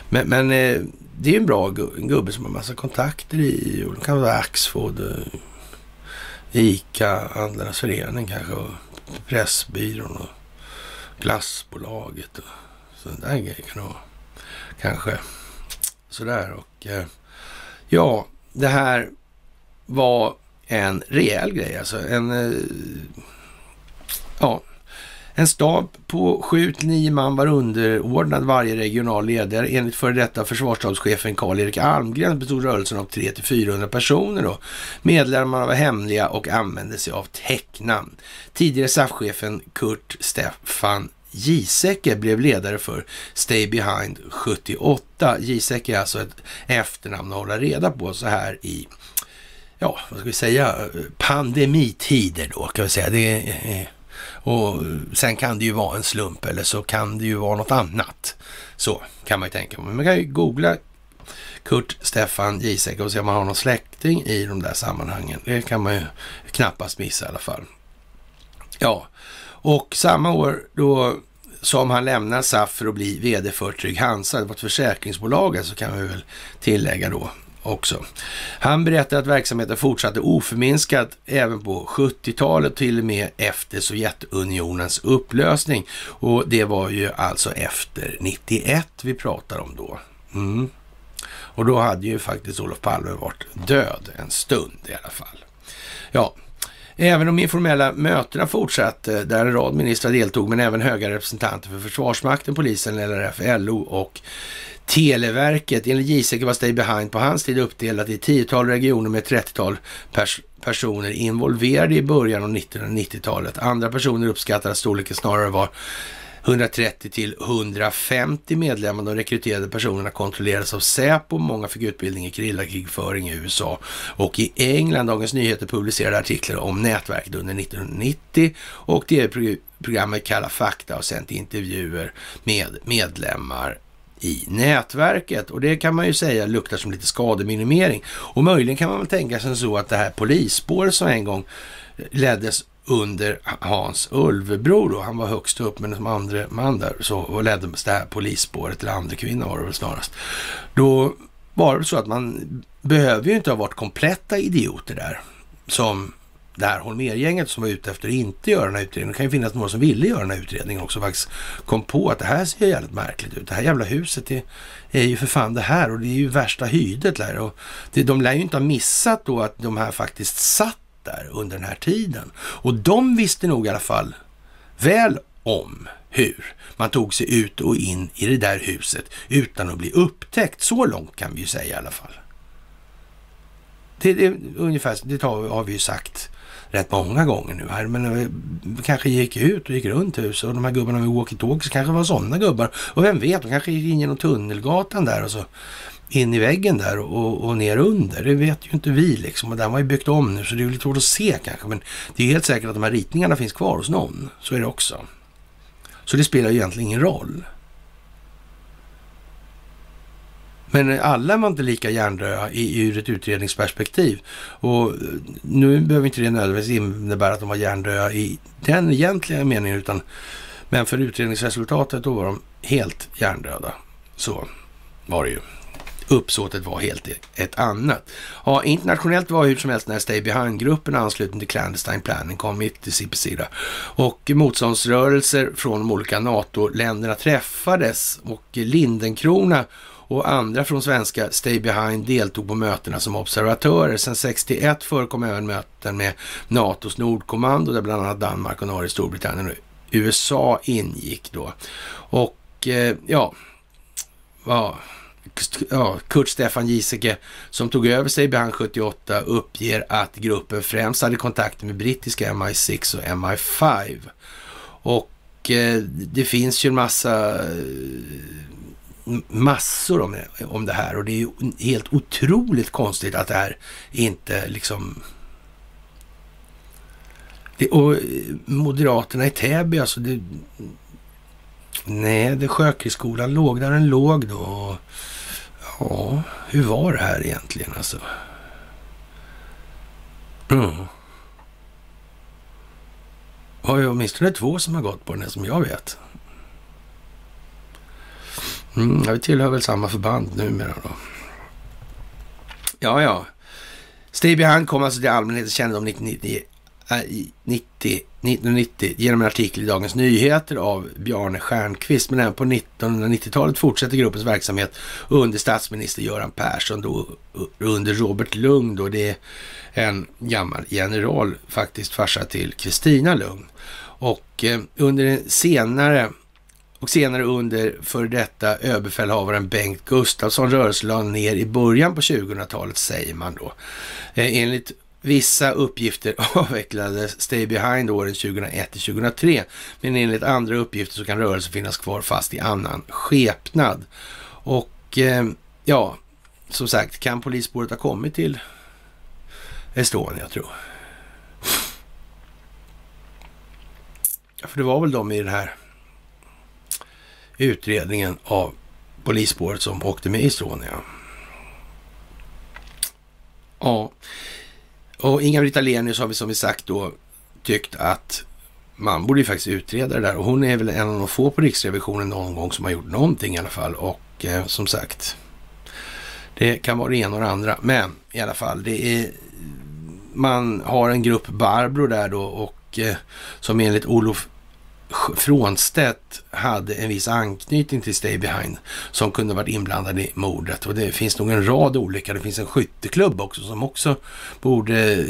Men, men eh, det är en bra en gubbe som har massa kontakter i, och det kan vara Axfood, eh, ICA, Handlarnas Förening kanske, och Pressbyrån och glassbolaget och sådana där grejer kan det vara. Kanske sådär och eh, ja, det här var en rejäl grej alltså. En, eh, ja, en stab på 7-9 man var underordnad varje regional ledare. Enligt före detta försvarsstabschefen Karl-Erik Almgren bestod rörelsen av 300-400 personer. Då. Medlemmarna var hemliga och använde sig av täcknamn. Tidigare SAF-chefen Kurt Stefan Giesecke blev ledare för Stay Behind 78. Giesecke är alltså ett efternamn att hålla reda på så här i, ja, vad ska vi säga, pandemitider då kan vi säga. Det är, eh, och sen kan det ju vara en slump eller så kan det ju vara något annat. Så kan man ju tänka. Men man kan ju googla Kurt Stefan Giesecke och se om man har någon släkting i de där sammanhangen. Det kan man ju knappast missa i alla fall. Ja, och samma år då som han lämnar SAF för att bli vd för Trygg Hansa, det var ett försäkringsbolag så kan vi väl tillägga då också. Han berättar att verksamheten fortsatte oförminskat även på 70-talet till och med efter Sovjetunionens upplösning. Och det var ju alltså efter 91 vi pratar om då. Mm. Och då hade ju faktiskt Olof Palme varit död en stund i alla fall. Ja, Även de informella mötena fortsatte, där en rad ministrar deltog, men även höga representanter för Försvarsmakten, polisen, LRF, LO och Televerket. Enligt Giesecke var Stay Behind på hans tid uppdelat i tiotal regioner med 30-tal pers personer involverade i början av 1990-talet. Andra personer uppskattar att storleken snarare var 130 till 150 medlemmar. De rekryterade personerna kontrollerades av Säpo. Många fick utbildning i krillakrigföring i USA och i England. Dagens Nyheter publicerade artiklar om nätverket under 1990 och tv-programmet Kalla fakta har sänt intervjuer med medlemmar i nätverket. Och det kan man ju säga luktar som lite skademinimering. Och möjligen kan man väl tänka sig så att det här polisspåret som en gång leddes under Hans Ulvebro då, han var högst upp, men som andra man där så ledde det här polisspåret, eller andra kvinna var det väl snarast. Då var det så att man behöver ju inte ha varit kompletta idioter där, som det här Holmergänget som var ute efter att inte göra den här utredningen. Det kan ju finnas några som ville göra den här utredningen också faktiskt kom på att det här ser jävligt märkligt ut. Det här jävla huset är, är ju för fan det här och det är ju värsta hydet där. Och det, de lär ju inte ha missat då att de här faktiskt satt där under den här tiden. Och de visste nog i alla fall väl om hur man tog sig ut och in i det där huset utan att bli upptäckt. Så långt kan vi ju säga i alla fall. Det, det, ungefär, det har vi ju sagt rätt många gånger nu här. Men vi kanske gick ut och gick runt huset och de här gubbarna med walkie-talkies kanske var sådana gubbar. Och vem vet, de kanske gick in genom tunnelgatan där och så in i väggen där och, och ner under. Det vet ju inte vi liksom. Och den var ju byggt om nu så det är lite svårt att se kanske. Men det är helt säkert att de här ritningarna finns kvar hos någon. Så är det också. Så det spelar ju egentligen ingen roll. Men alla var inte lika hjärndöda ur ett utredningsperspektiv. Och eh, nu behöver inte det nödvändigtvis innebära att de var hjärndöda i den egentliga meningen, utan men för utredningsresultatet då var de helt hjärndöda. Så var det ju. Uppsåtet var helt e-, ett annat. Ja, internationellt var hur som helst när Stay Behind-gruppen ansluten till Clandestine Planning kom mitt till CPC. Och motståndsrörelser från de olika NATO-länderna träffades och Lindenkrona och andra från svenska Stay Behind deltog på mötena som observatörer. Sedan 61 förekom även möten med NATOs Nordkommando där bland annat Danmark och Norge, Storbritannien och USA ingick då. Och eh, ja, ja, ja, Kurt Stefan Giesecke som tog över sig Behind 78 uppger att gruppen främst hade kontakter med brittiska MI6 och MI5. Och eh, det finns ju en massa eh, massor om, om det här och det är ju helt otroligt konstigt att det här inte liksom... Det, och eh, Moderaterna i Täby, alltså det... Nej, det Sjökrigsskolan låg där den låg då. Ja, hur var det här egentligen alltså? Mm. Det var ju åtminstone två som har gått på den här som jag vet. Mm, ja, vi tillhör väl samma förband numera då. Ja, ja. Stevie Behind kom alltså till allmänhetens kännedom 1990, äh, 90, 1990 genom en artikel i Dagens Nyheter av Bjarne Stjernqvist. Men även på 1990-talet fortsätter gruppens verksamhet under statsminister Göran Persson då under Robert Lugn då. Det är en gammal general faktiskt, farsa till Kristina Lugn. Och eh, under den senare och senare under för detta överbefälhavaren Bengt Gustafsson rörelse lade ner i början på 2000-talet säger man då. Eh, enligt vissa uppgifter *laughs* avvecklades Stay Behind åren 2001 till 2003. Men enligt andra uppgifter så kan rörelsen finnas kvar fast i annan skepnad. Och eh, ja, som sagt, kan polisspåret ha kommit till Estonia tror jag. för det var väl de i den här utredningen av polisspåret som åkte med Estonia. Ja, och Inga-Britt Ahlenius har vi som vi sagt då tyckt att man borde ju faktiskt utreda det där. Och hon är väl en av de få på Riksrevisionen någon gång som har gjort någonting i alla fall. Och eh, som sagt det kan vara det ena och det andra. Men i alla fall det är man har en grupp Barbro där då och eh, som enligt Olof Frånstedt hade en viss anknytning till Stay Behind som kunde varit inblandad i mordet. Och det finns nog en rad olika. Det finns en skytteklubb också som också borde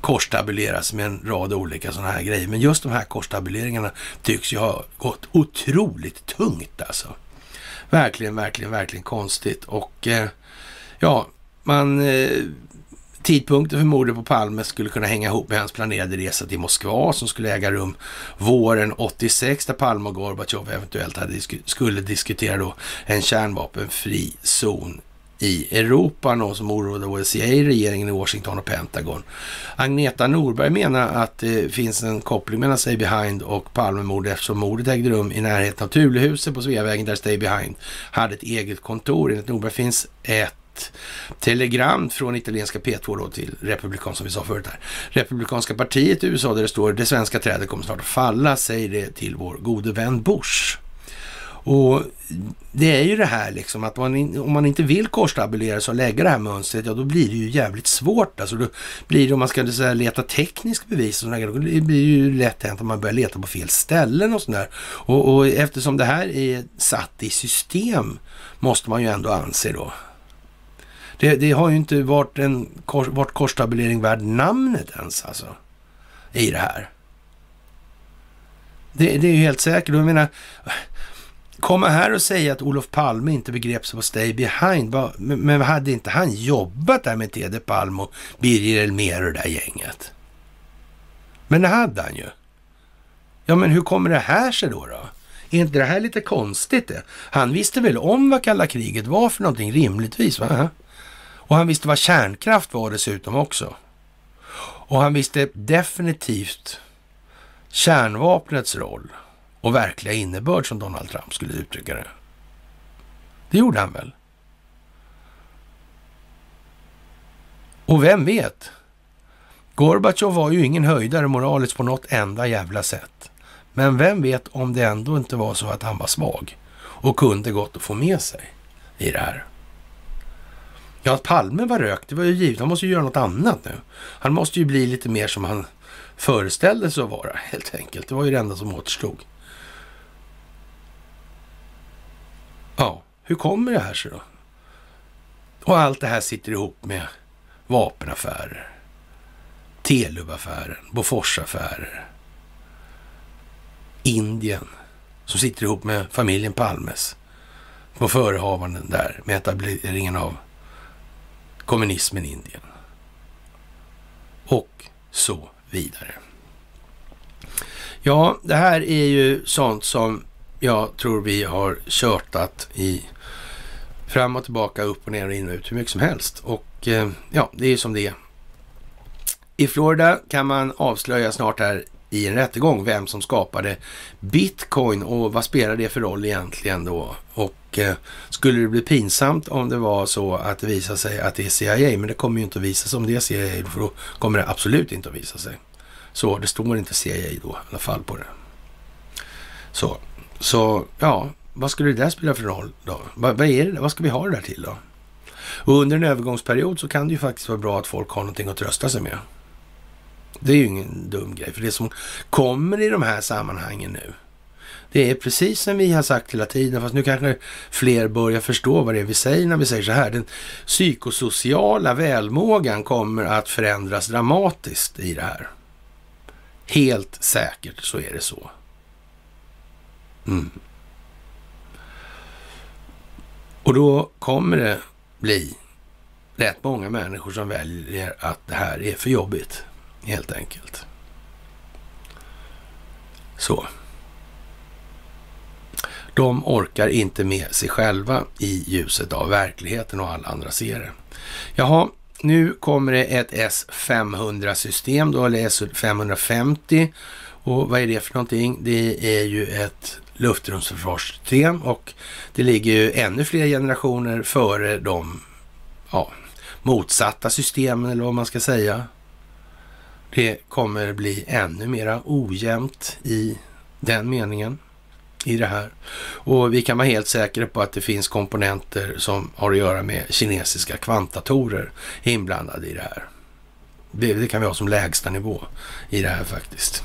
korstabuleras med en rad olika sådana här grejer. Men just de här korstabuleringarna tycks ju ha gått otroligt tungt alltså. Verkligen, verkligen, verkligen konstigt. Och eh, ja, man eh, Tidpunkten för mordet på Palme skulle kunna hänga ihop med hans planerade resa till Moskva som skulle äga rum våren 86 där Palme och Gorbatjov eventuellt hade, skulle diskutera då en kärnvapenfri zon i Europa, något som oroade OSCE-regeringen i Washington och Pentagon. Agneta Norberg menar att det finns en koppling mellan Stay Behind och Palmemordet eftersom mordet ägde rum i närheten av Tulehuset på Sveavägen där Stay Behind hade ett eget kontor. Enligt Norberg finns ett telegram från italienska P2 då till republikan som vi sa förut här. Republikanska partiet i USA där det står det svenska trädet kommer snart att falla, säger det till vår gode vän Bush. Och det är ju det här liksom att man, om man inte vill korstabulera sig och lägga det här mönstret, ja då blir det ju jävligt svårt. Alltså då blir det om man ska säga, leta teknisk bevis och sådär, då blir det ju lätt hänt att man börjar leta på fel ställen och sådär. Och, och eftersom det här är satt i system måste man ju ändå anse då det, det har ju inte varit en varit korstabulering värd namnet ens alltså. I det här. Det, det är ju helt säkert. Jag menar, komma här och säga att Olof Palme inte begrep sig på Stay Behind. Men hade inte han jobbat där med Tede Palm och Birger Elmér och det där gänget? Men det hade han ju. Ja, men hur kommer det här sig då? då? Är inte det här lite konstigt det? Han visste väl om vad kalla kriget var för någonting rimligtvis? Va? Och han visste vad kärnkraft var dessutom också. Och han visste definitivt kärnvapnets roll och verkliga innebörd som Donald Trump skulle uttrycka det. Det gjorde han väl? Och vem vet? Gorbatjov var ju ingen höjdare moraliskt på något enda jävla sätt. Men vem vet om det ändå inte var så att han var svag och kunde gått att få med sig i det här. Ja, att Palme var rökt, det var ju givet. Han måste ju göra något annat nu. Han måste ju bli lite mer som han föreställde sig att vara, helt enkelt. Det var ju det enda som återstod. Ja, hur kommer det här sig då? Och allt det här sitter ihop med vapenaffärer, Telubaffären, Boforsaffärer, Indien som sitter ihop med familjen Palmes på förehavanden där med etableringen av kommunismen i Indien. Och så vidare. Ja, det här är ju sånt som jag tror vi har körtat i fram och tillbaka, upp och ner och in och ut hur mycket som helst. Och eh, ja, det är ju som det är. I Florida kan man avslöja snart här i en rättegång vem som skapade bitcoin och vad spelar det för roll egentligen då? Och eh, skulle det bli pinsamt om det var så att det visar sig att det är CIA, men det kommer ju inte att visa sig om det är CIA, för då kommer det absolut inte att visa sig. Så det står inte CIA då i alla fall på det. Så, så ja, vad skulle det där spela för roll då? Vad, vad är det? Vad ska vi ha det där till då? Och under en övergångsperiod så kan det ju faktiskt vara bra att folk har någonting att trösta sig med. Det är ju ingen dum grej, för det som kommer i de här sammanhangen nu, det är precis som vi har sagt hela tiden, fast nu kanske fler börjar förstå vad det är vi säger när vi säger så här. Den psykosociala välmågan kommer att förändras dramatiskt i det här. Helt säkert så är det så. Mm. Och då kommer det bli rätt många människor som väljer att det här är för jobbigt helt enkelt. Så. De orkar inte med sig själva i ljuset av verkligheten och alla andra ser det. Jaha, nu kommer det ett S500-system då, eller S550. Och vad är det för någonting? Det är ju ett luftrumsförsvarssystem och det ligger ju ännu fler generationer före de ja, motsatta systemen eller vad man ska säga. Det kommer bli ännu mera ojämnt i den meningen i det här. Och vi kan vara helt säkra på att det finns komponenter som har att göra med kinesiska kvantdatorer inblandade i det här. Det, det kan vi ha som lägsta nivå i det här faktiskt.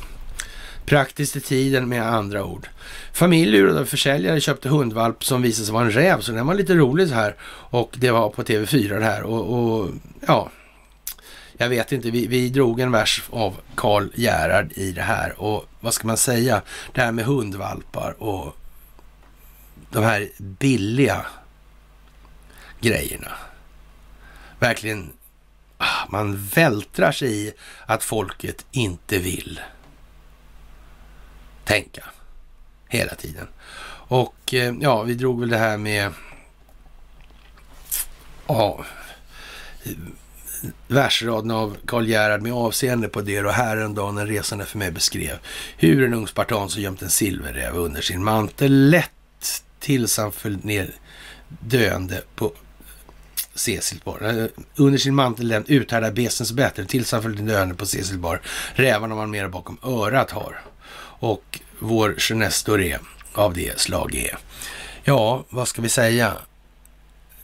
Praktiskt i tiden med andra ord. Familj lurade försäljare köpte hundvalp som visade sig vara en räv, så den var lite rolig så här. Och det var på TV4 det här och, och ja, jag vet inte, vi, vi drog en vers av Karl Gerhard i det här och vad ska man säga, det här med hundvalpar och de här billiga grejerna. Verkligen, ah, man vältrar sig i att folket inte vill tänka hela tiden. Och eh, ja, vi drog väl det här med ja, versraden av Karl Gerhard med avseende på det och häromdagen en resande för mig beskrev hur en ung spartan som gömt en silverräv under sin mantel lätt tills han föll ner döende på Cecilbar. Eh, under sin mantel den uthärdar besens bättre tills han föll döende på Cecilbar. Rävarna man mera bakom örat har. Och vår Genestoré av det slag är. Ja, vad ska vi säga?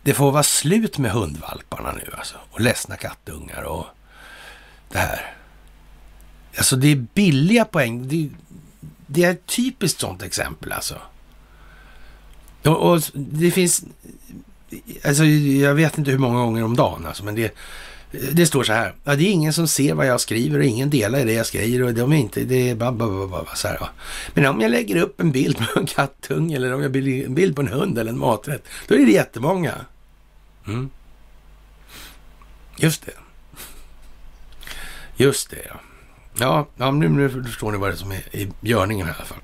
Det får vara slut med hundvalparna nu alltså. Och ledsna kattungar och det här. Alltså det är billiga poäng. Det, det är ett typiskt sånt exempel alltså. Och, och, det finns, alltså jag vet inte hur många gånger om dagen alltså, men det, det står så här. Ja, det är ingen som ser vad jag skriver och ingen delar i det jag skriver och de är inte, det är bara, bara, bara så här. Ja. Men om jag lägger upp en bild på en kattunge eller om jag lägger en bild på en hund eller en maträtt, då är det jättemånga. Mm. Just det. Just det, ja. Ja, ja nu, nu förstår ni vad det är som är i görningen här i alla fall.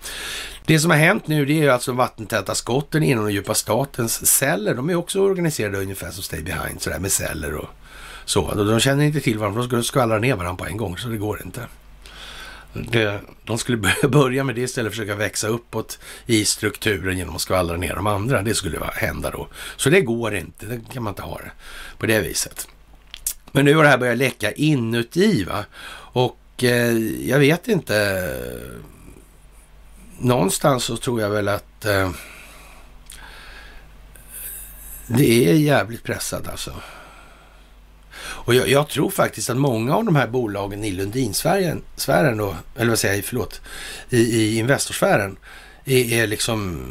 Det som har hänt nu det är ju alltså vattentäta skotten inom den djupa statens celler. De är också organiserade ungefär som Stay Behind, sådär med celler och så. De känner inte till varandra, de skvallrar ner varandra på en gång, så det går inte. Det, de skulle *laughs* börja med det istället för att försöka växa uppåt i strukturen genom att skvallra ner de andra. Det skulle hända då. Så det går inte, det kan man inte ha det på det viset. Men nu har det här börjat läcka inuti va. Och eh, jag vet inte. Någonstans så tror jag väl att eh, det är jävligt pressat alltså. Och jag, jag, tror faktiskt att många av de här bolagen i Lundinsfären, sfären då, eller vad säger jag, förlåt, i, i Investorsfären är, är liksom,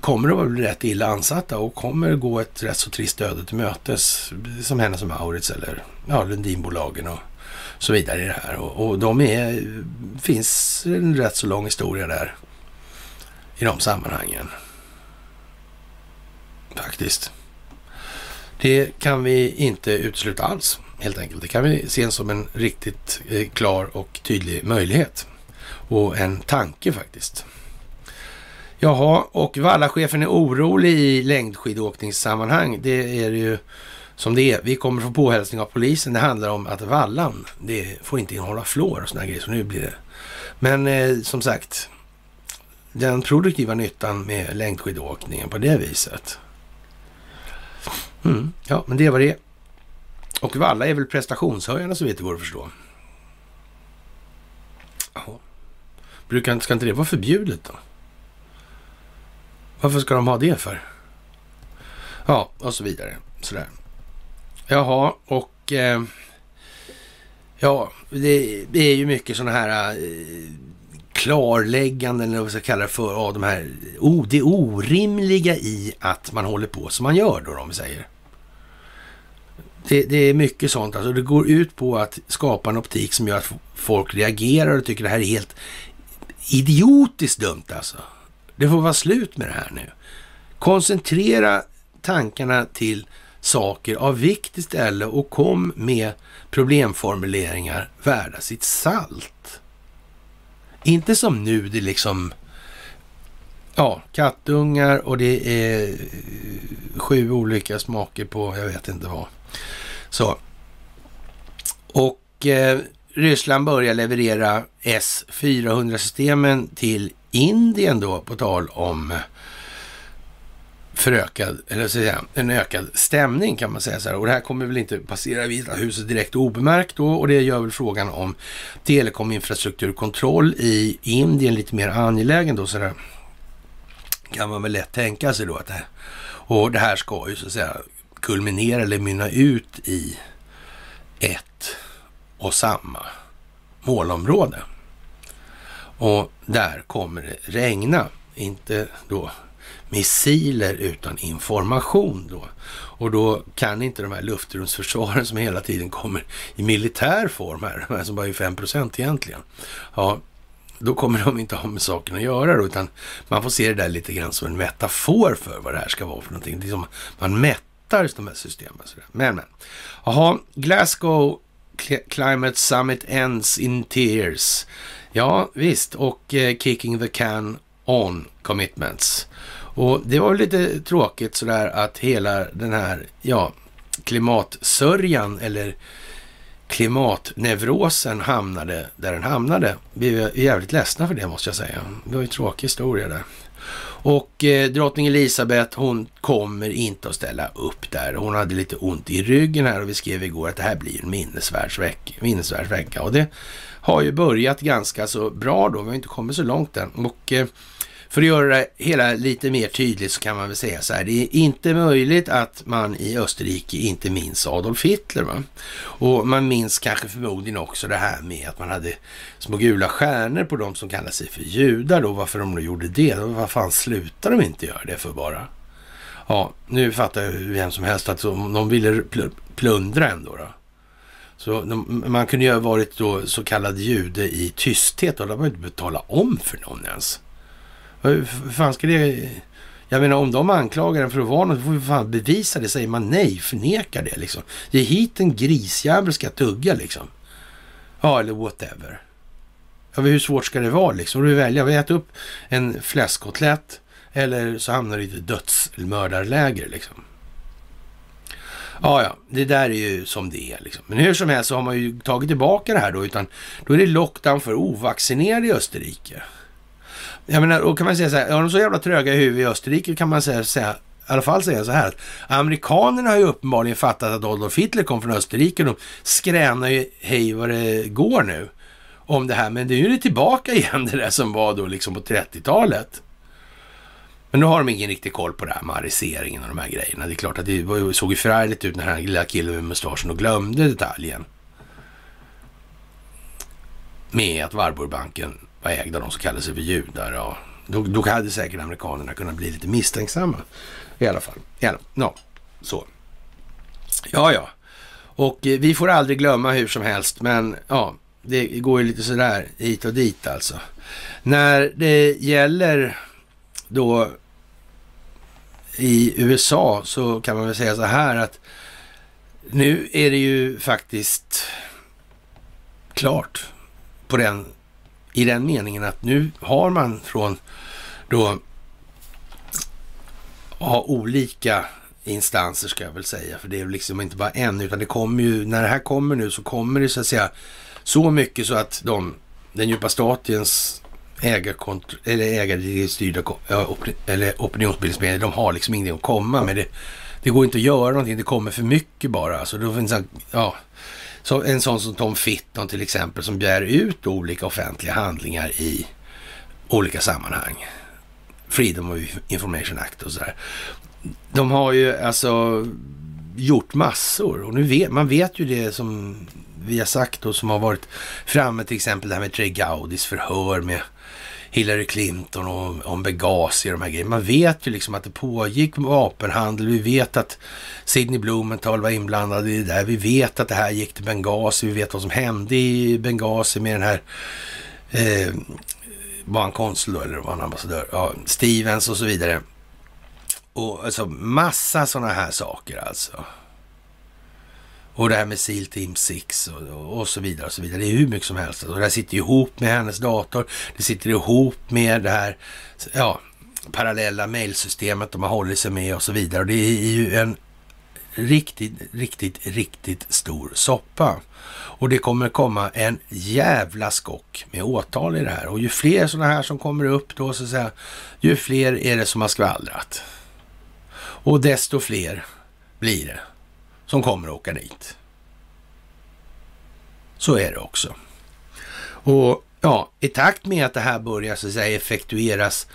kommer att vara rätt illa ansatta och kommer att gå ett rätt så trist öde till mötes som Hennes som Maurits eller ja, Lundinbolagen och så vidare i det här. Och, och de är, finns en rätt så lång historia där i de sammanhangen. Faktiskt. Det kan vi inte utesluta alls, helt enkelt. Det kan vi se som en riktigt eh, klar och tydlig möjlighet. Och en tanke faktiskt. Jaha, och Vallachefen är orolig i längdskidåkningssammanhang. Det är det ju som det är. Vi kommer få påhälsning av polisen. Det handlar om att vallan, det får inte innehålla flår och sådana grejer. Så nu blir det. Men eh, som sagt, den produktiva nyttan med längdskidåkningen på det viset. Mm, ja, men det var det Och Valla är väl prestationshöjande så vitt det går att förstå. Jaha. Brukar, ska inte det vara förbjudet då? Varför ska de ha det för? Ja, och så vidare. Sådär. Jaha, och eh, ja, det, det, är ju mycket sådana här eh, klarlägganden, eller vad ska kalla det för, av de här, oh, det orimliga i att man håller på som man gör då, om vi säger. Det, det, är mycket sånt. Alltså det går ut på att skapa en optik som gör att folk reagerar och tycker det här är helt idiotiskt dumt alltså. Det får vara slut med det här nu. Koncentrera tankarna till saker av vikt istället och kom med problemformuleringar värda sitt salt. Inte som nu, det är liksom ja, kattungar och det är eh, sju olika smaker på jag vet inte vad. Så. Och eh, Ryssland börjar leverera S-400-systemen till Indien då, på tal om eh, förökad, eller så säga, en ökad stämning kan man säga så här. Och det här kommer väl inte passera Vita huset direkt obemärkt då och det gör väl frågan om telekominfrastrukturkontroll i Indien lite mer angelägen då så där. Kan man väl lätt tänka sig då att det och det här ska ju så att säga kulminera eller mynna ut i ett och samma målområde. Och där kommer det regna, inte då missiler utan information då. Och då kan inte de här luftrumsförsvaren som hela tiden kommer i militär form här, de här som bara är 5% egentligen. Ja, då kommer de inte ha med saken att göra då, utan man får se det där lite grann som en metafor för vad det här ska vara för någonting. Det är som man mättar de här systemen. Men, men. Jaha, Glasgow Climate Summit ends in tears. Ja, visst, och eh, kicking the can on commitments. Och det var lite tråkigt sådär att hela den här, ja, klimatsörjan eller klimatneurosen hamnade där den hamnade. Vi är jävligt ledsna för det måste jag säga. Det var ju en tråkig historia där. Och eh, drottning Elisabeth, hon kommer inte att ställa upp där. Hon hade lite ont i ryggen här och vi skrev igår att det här blir en minnesvärd vecka. Och det har ju börjat ganska så bra då. Vi har inte kommit så långt än. Och eh, för att göra det hela lite mer tydligt så kan man väl säga så här. Det är inte möjligt att man i Österrike inte minns Adolf Hitler. Va? Och man minns kanske förmodligen också det här med att man hade små gula stjärnor på de som kallar sig för judar då. Varför de då gjorde det? Vad fan slutar de inte göra det för bara? Ja, nu fattar ju vem som helst att de ville plundra ändå. Då. Så de, man kunde ju ha varit då så kallad jude i tysthet och det var inte betala om för någon ens. Hur fan ska det... Jag menar om de anklagar en för att vara något, får vi fan bevisa det. Säger man nej, förnekar det liksom. Ge hit en grisjävel ska tugga liksom. Ja, eller whatever. Ja, hur svårt ska det vara liksom? Du välja, vi äter upp en fläskkotlett eller så hamnar du i ett dödsmördarläger liksom. Ja, ja, det där är ju som det är. Liksom. Men hur som helst så har man ju tagit tillbaka det här då, utan då är det lockdown för ovaccinerade i Österrike. Jag menar, då kan man säga så här, är de så jävla tröga i huvudet i Österrike kan man säga, säga i alla fall säga så här amerikanerna har ju uppenbarligen fattat att Adolf Hitler kom från Österrike. De skränar ju hej vad det går nu om det här. Men det är ju tillbaka igen det där som var då liksom på 30-talet. Men nu har de ingen riktig koll på det här med ariseringen och de här grejerna. Det är klart att det såg ju förärligt ut när den här lilla killen med mustaschen och glömde detaljen. Med att Warburgbanken var ägd av de som kallade sig för judar. Ja. Då, då hade säkert amerikanerna kunnat bli lite misstänksamma. I alla fall. Ja, no. så. Ja, ja. Och eh, vi får aldrig glömma hur som helst, men ja, det går ju lite sådär hit och dit alltså. När det gäller då i USA så kan man väl säga så här att nu är det ju faktiskt klart på den, i den meningen att nu har man från då ha olika instanser ska jag väl säga, för det är liksom inte bara en, utan det kommer ju, när det här kommer nu så kommer det så att säga så mycket så att de, den djupa statens ägarkont- eller ägarstyrda eller opinionsbildningsmedier, de har liksom ingenting att komma med. Det, det går inte att göra någonting, det kommer för mycket bara. Alltså, då finns ja, så en sån som Tom Fitton till exempel som begär ut olika offentliga handlingar i olika sammanhang. Freedom of Information Act och sådär. De har ju alltså gjort massor och nu vet man vet ju det som vi har sagt och som har varit framme till exempel det här med Trey Gaudis förhör med Hillary Clinton och om Benghazi och de här grejerna. Man vet ju liksom att det pågick vapenhandel. Vi vet att Sidney Blumenthal var inblandad i det där. Vi vet att det här gick till Benghazi. Vi vet vad som hände i Benghazi med den här eh, var han konsul då eller var han ambassadör? Ja, Stevens och så vidare. Och alltså massa sådana här saker alltså. Och det här med SEAL Team 6 och, och, så vidare och så vidare. Det är hur mycket som helst. Och det här sitter ihop med hennes dator. Det sitter ihop med det här ja, parallella mejlsystemet de har hållit sig med och så vidare. Och det är ju en riktigt, riktigt, riktigt stor soppa. Och det kommer komma en jävla skock med åtal i det här. Och ju fler sådana här som kommer upp då så att säga, ju fler är det som har skvallrat. Och desto fler blir det som kommer att åka dit. Så är det också. Och ja, i takt med att det här börjar så att säga effektueras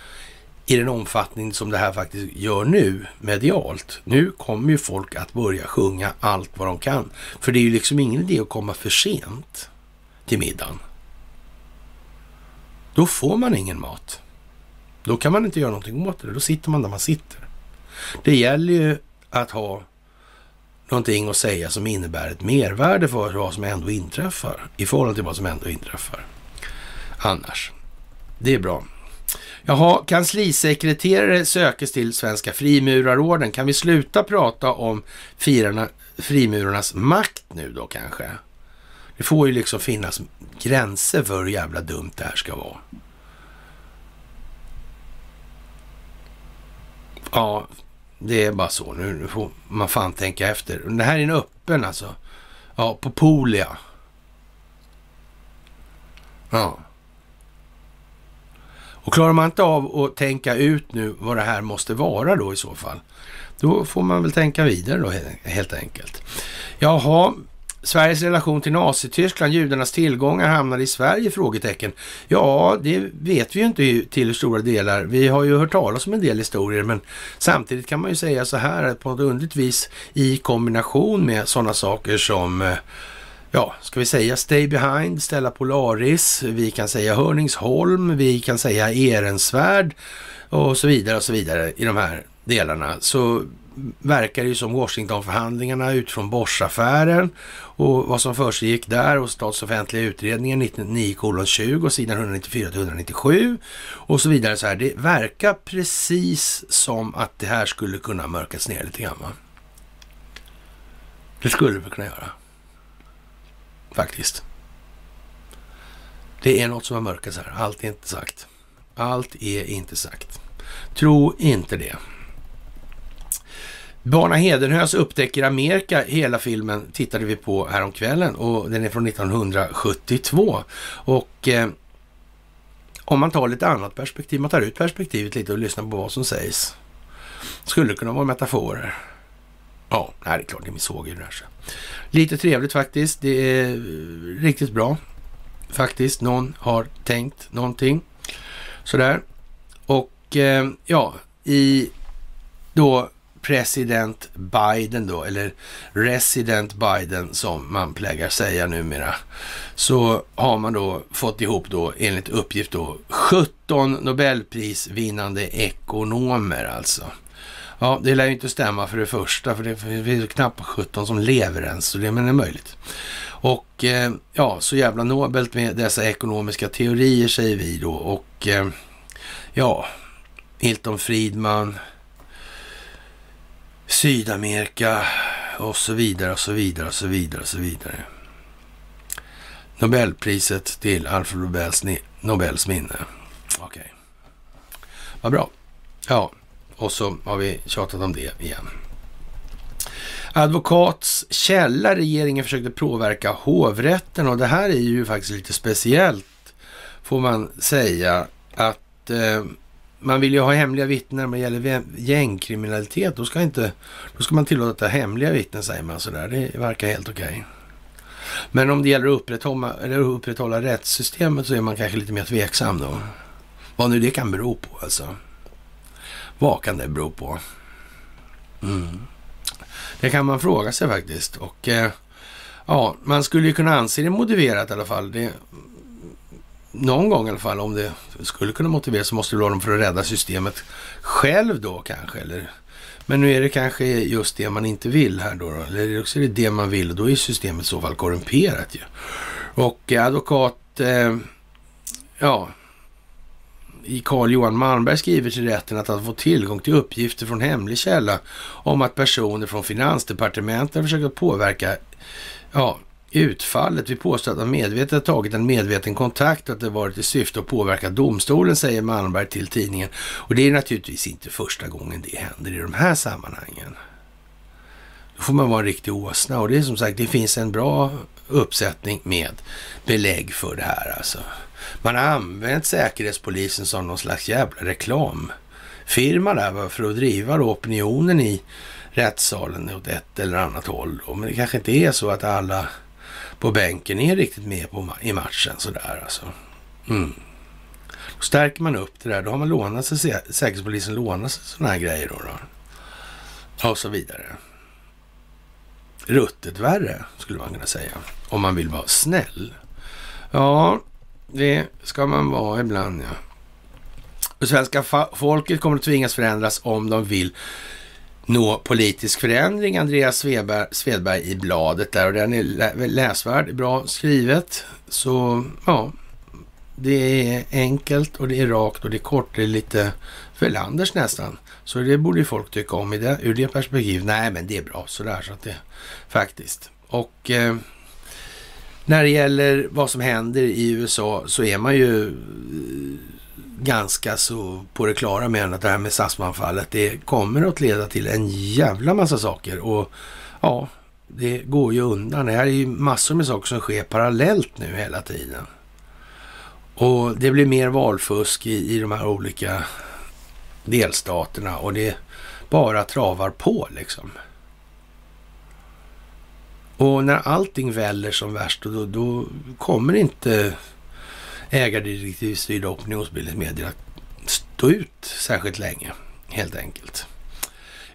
i den omfattning som det här faktiskt gör nu medialt. Nu kommer ju folk att börja sjunga allt vad de kan. För det är ju liksom ingen idé att komma för sent till middagen. Då får man ingen mat. Då kan man inte göra någonting åt det. Då sitter man där man sitter. Det gäller ju att ha någonting att säga som innebär ett mervärde för vad som ändå inträffar i förhållande till vad som ändå inträffar. Annars. Det är bra. Jaha, kanslisekreterare sökes till Svenska frimurarorden. Kan vi sluta prata om firarna, frimurarnas makt nu då kanske? Det får ju liksom finnas gränser för hur jävla dumt det här ska vara. Ja, det är bara så. Nu får man fan tänka efter. Det här är en öppen alltså. Ja, på Polia. Ja. Och klarar man inte av att tänka ut nu vad det här måste vara då i så fall, då får man väl tänka vidare då helt enkelt. Jaha, Sveriges relation till Nazityskland, judarnas tillgångar hamnade i Sverige? Frågetecken. Ja, det vet vi ju inte till stora delar. Vi har ju hört talas om en del historier, men samtidigt kan man ju säga så här att på något underligt vis i kombination med sådana saker som eh, ja, ska vi säga Stay Behind, Stella Polaris, vi kan säga Hörningsholm, vi kan säga Ehrensvärd och så vidare och så vidare i de här delarna. Så verkar det ju som Washingtonförhandlingarna utifrån Boschaffären och vad som försiggick där och statsoffentliga utredningen 99:20 sidan 194 till 197 och så vidare. Så här. Det verkar precis som att det här skulle kunna mörkas ner lite grann. Va? Det skulle vi kunna göra faktiskt. Det är något som har mörkats här. Allt är inte sagt. Allt är inte sagt. Tro inte det. Barna Hedenhös upptäcker Amerika, hela filmen tittade vi på häromkvällen och den är från 1972. Och eh, om man tar lite annat perspektiv, man tar ut perspektivet lite och lyssnar på vad som sägs. Skulle det kunna vara metaforer? Ja, det är klart, det är min såg i det här. Lite trevligt faktiskt. Det är eh, riktigt bra faktiskt. Någon har tänkt någonting sådär. Och eh, ja, i då president Biden då, eller resident Biden som man plägar säga numera, så har man då fått ihop då enligt uppgift då 17 Nobelprisvinnande ekonomer alltså. Ja, det lär ju inte stämma för det första, för det finns knappt 17 som lever ens, så det men är möjligt. Och eh, ja, så jävla nobelt med dessa ekonomiska teorier säger vi då. Och eh, ja, Hilton Friedman, Sydamerika och så vidare och så vidare och så vidare och så vidare. Nobelpriset till Alfred Nobels, Nobels minne. Okej. Okay. Vad bra. Ja, och så har vi tjatat om det igen. Advokats källa, regeringen försökte påverka hovrätten och det här är ju faktiskt lite speciellt får man säga att eh, man vill ju ha hemliga vittnen när det gäller gängkriminalitet. Då ska, inte, då ska man tillåta hemliga vittnen säger man sådär. Det verkar helt okej. Okay. Men om det gäller att upprätthålla, eller upprätthålla rättssystemet så är man kanske lite mer tveksam då. Vad nu det kan bero på alltså. Vad kan det bero på? Mm. Det kan man fråga sig faktiskt. Och eh, ja, man skulle ju kunna anse det motiverat i alla fall. Det, någon gång i alla fall, om det skulle kunna motiveras så måste det vara dem för att rädda systemet själv då kanske. Eller, men nu är det kanske just det man inte vill här då. då eller också är det det man vill och då är systemet i så fall korrumperat ju. Och advokat, eh, ja, i Carl Johan Malmberg skriver till rätten att han fått tillgång till uppgifter från hemlig källa om att personer från Finansdepartementet har försökt påverka ja, utfallet. Vi påstår att han medvetet har tagit en medveten kontakt och att det varit i syfte att påverka domstolen, säger Malmberg till tidningen. Och det är naturligtvis inte första gången det händer i de här sammanhangen. Då får man vara en riktig åsna och det är som sagt, det finns en bra uppsättning med belägg för det här alltså. Man har använt Säkerhetspolisen som någon slags jävla reklamfirma där för att driva opinionen i rättssalen åt ett eller annat håll. Men det kanske inte är så att alla på bänken är riktigt med på, i matchen sådär alltså. Mm. Då stärker man upp det där. Då har man lånat sig, Säkerhetspolisen lånat sig sådana här grejer då. då. Och så vidare. Ruttet värre skulle man kunna säga. Om man vill vara snäll. Ja, det ska man vara ibland ja. Och svenska folket kommer att tvingas förändras om de vill nå politisk förändring. Andreas Svedberg, Svedberg i bladet där och den är läsvärd, bra skrivet. Så ja, det är enkelt och det är rakt och det är kort. Det är lite för nästan. Så det borde ju folk tycka om i det, ur det perspektivet. Nej, men det är bra sådär så att det faktiskt. Och eh, när det gäller vad som händer i USA så är man ju eh, ganska så på det klara med att det här med SAS-anfallet det kommer att leda till en jävla massa saker och ja, det går ju undan. Det här är ju massor med saker som sker parallellt nu hela tiden. Och det blir mer valfusk i, i de här olika delstaterna och det bara travar på liksom. Och när allting väller som värst, då, då kommer inte ägardirektivstyrda opinionsbildningsmedier att stå ut särskilt länge, helt enkelt.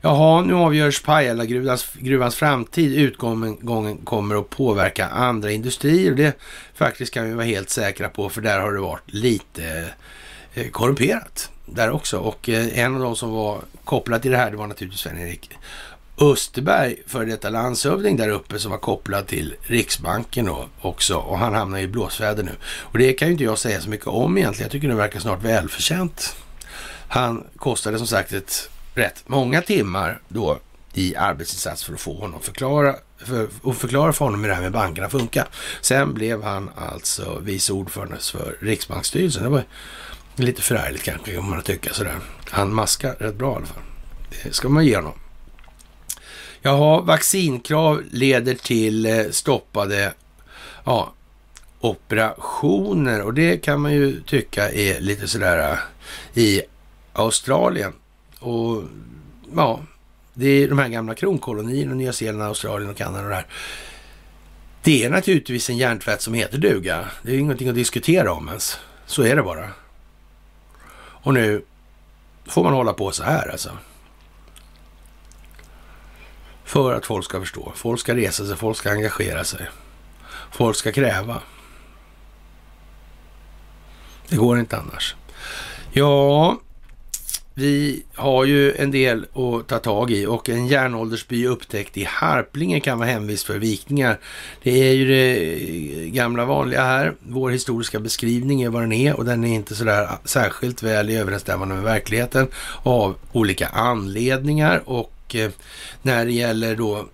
Jaha, nu avgörs Pajala-gruvans gruvans framtid. Utgången kommer att påverka andra industrier. Det faktiskt kan vi vara helt säkra på, för där har det varit lite eh, korrumperat där också. Och eh, en av de som var kopplad till det här, det var naturligtvis Sven-Erik Österberg, för detta landshövding där uppe som var kopplad till Riksbanken då också och han hamnar i blåsväder nu. Och det kan ju inte jag säga så mycket om egentligen. Jag tycker det verkar snart välförtjänt. Han kostade som sagt ett rätt många timmar då i arbetsinsats för att få honom förklara, för, och förklara för honom hur det här med bankerna funkar. Sen blev han alltså vice ordförande för Riksbanksstyrelsen. Det var lite förärligt kanske, om man tycker sådär. Han maskar rätt bra i alla fall. Det ska man ge honom. Jaha, vaccinkrav leder till eh, stoppade ja, operationer och det kan man ju tycka är lite sådär eh, i Australien. Och ja, det är de här gamla kronkolonierna, Nya Zeeland, Australien och Kanada och det här. Det är naturligtvis en hjärntvätt som heter duga. Det är ingenting att diskutera om ens. Så är det bara. Och nu får man hålla på så här alltså. För att folk ska förstå. Folk ska resa sig, folk ska engagera sig. Folk ska kräva. Det går inte annars. Ja, vi har ju en del att ta tag i och en järnåldersby upptäckt i Harplinge kan vara hemvist för vikningar. Det är ju det gamla vanliga här. Vår historiska beskrivning är vad den är och den är inte sådär särskilt väl i överensstämmande med verkligheten av olika anledningar och och eh, när det gäller då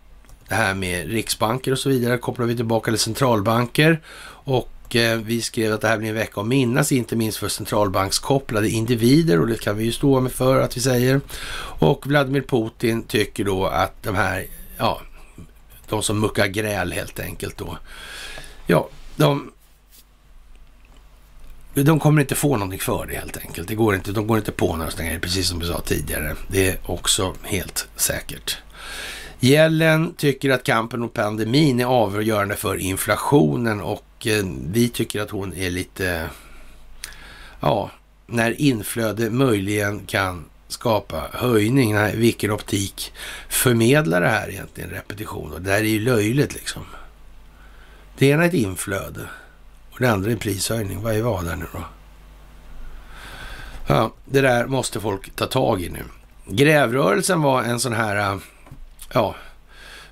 det här med riksbanker och så vidare kopplar vi tillbaka till centralbanker. Och eh, vi skrev att det här blir en vecka att minnas, inte minst för centralbankskopplade individer. Och det kan vi ju stå med för att vi säger. Och Vladimir Putin tycker då att de här, ja, de som muckar gräl helt enkelt då, ja, de de kommer inte få någonting för det helt enkelt. Det går inte, de går inte på några sådana precis som vi sa tidigare. Det är också helt säkert. Gällen tycker att kampen mot pandemin är avgörande för inflationen och eh, vi tycker att hon är lite, ja, när inflöde möjligen kan skapa höjning. Nej, vilken optik förmedlar det här egentligen repetition? Och det här är ju löjligt liksom. Det ena är ett inflöde och det andra är en prishöjning. Vad är vad där nu då? Ja, det där måste folk ta tag i nu. Grävrörelsen var en sån här, äh, ja,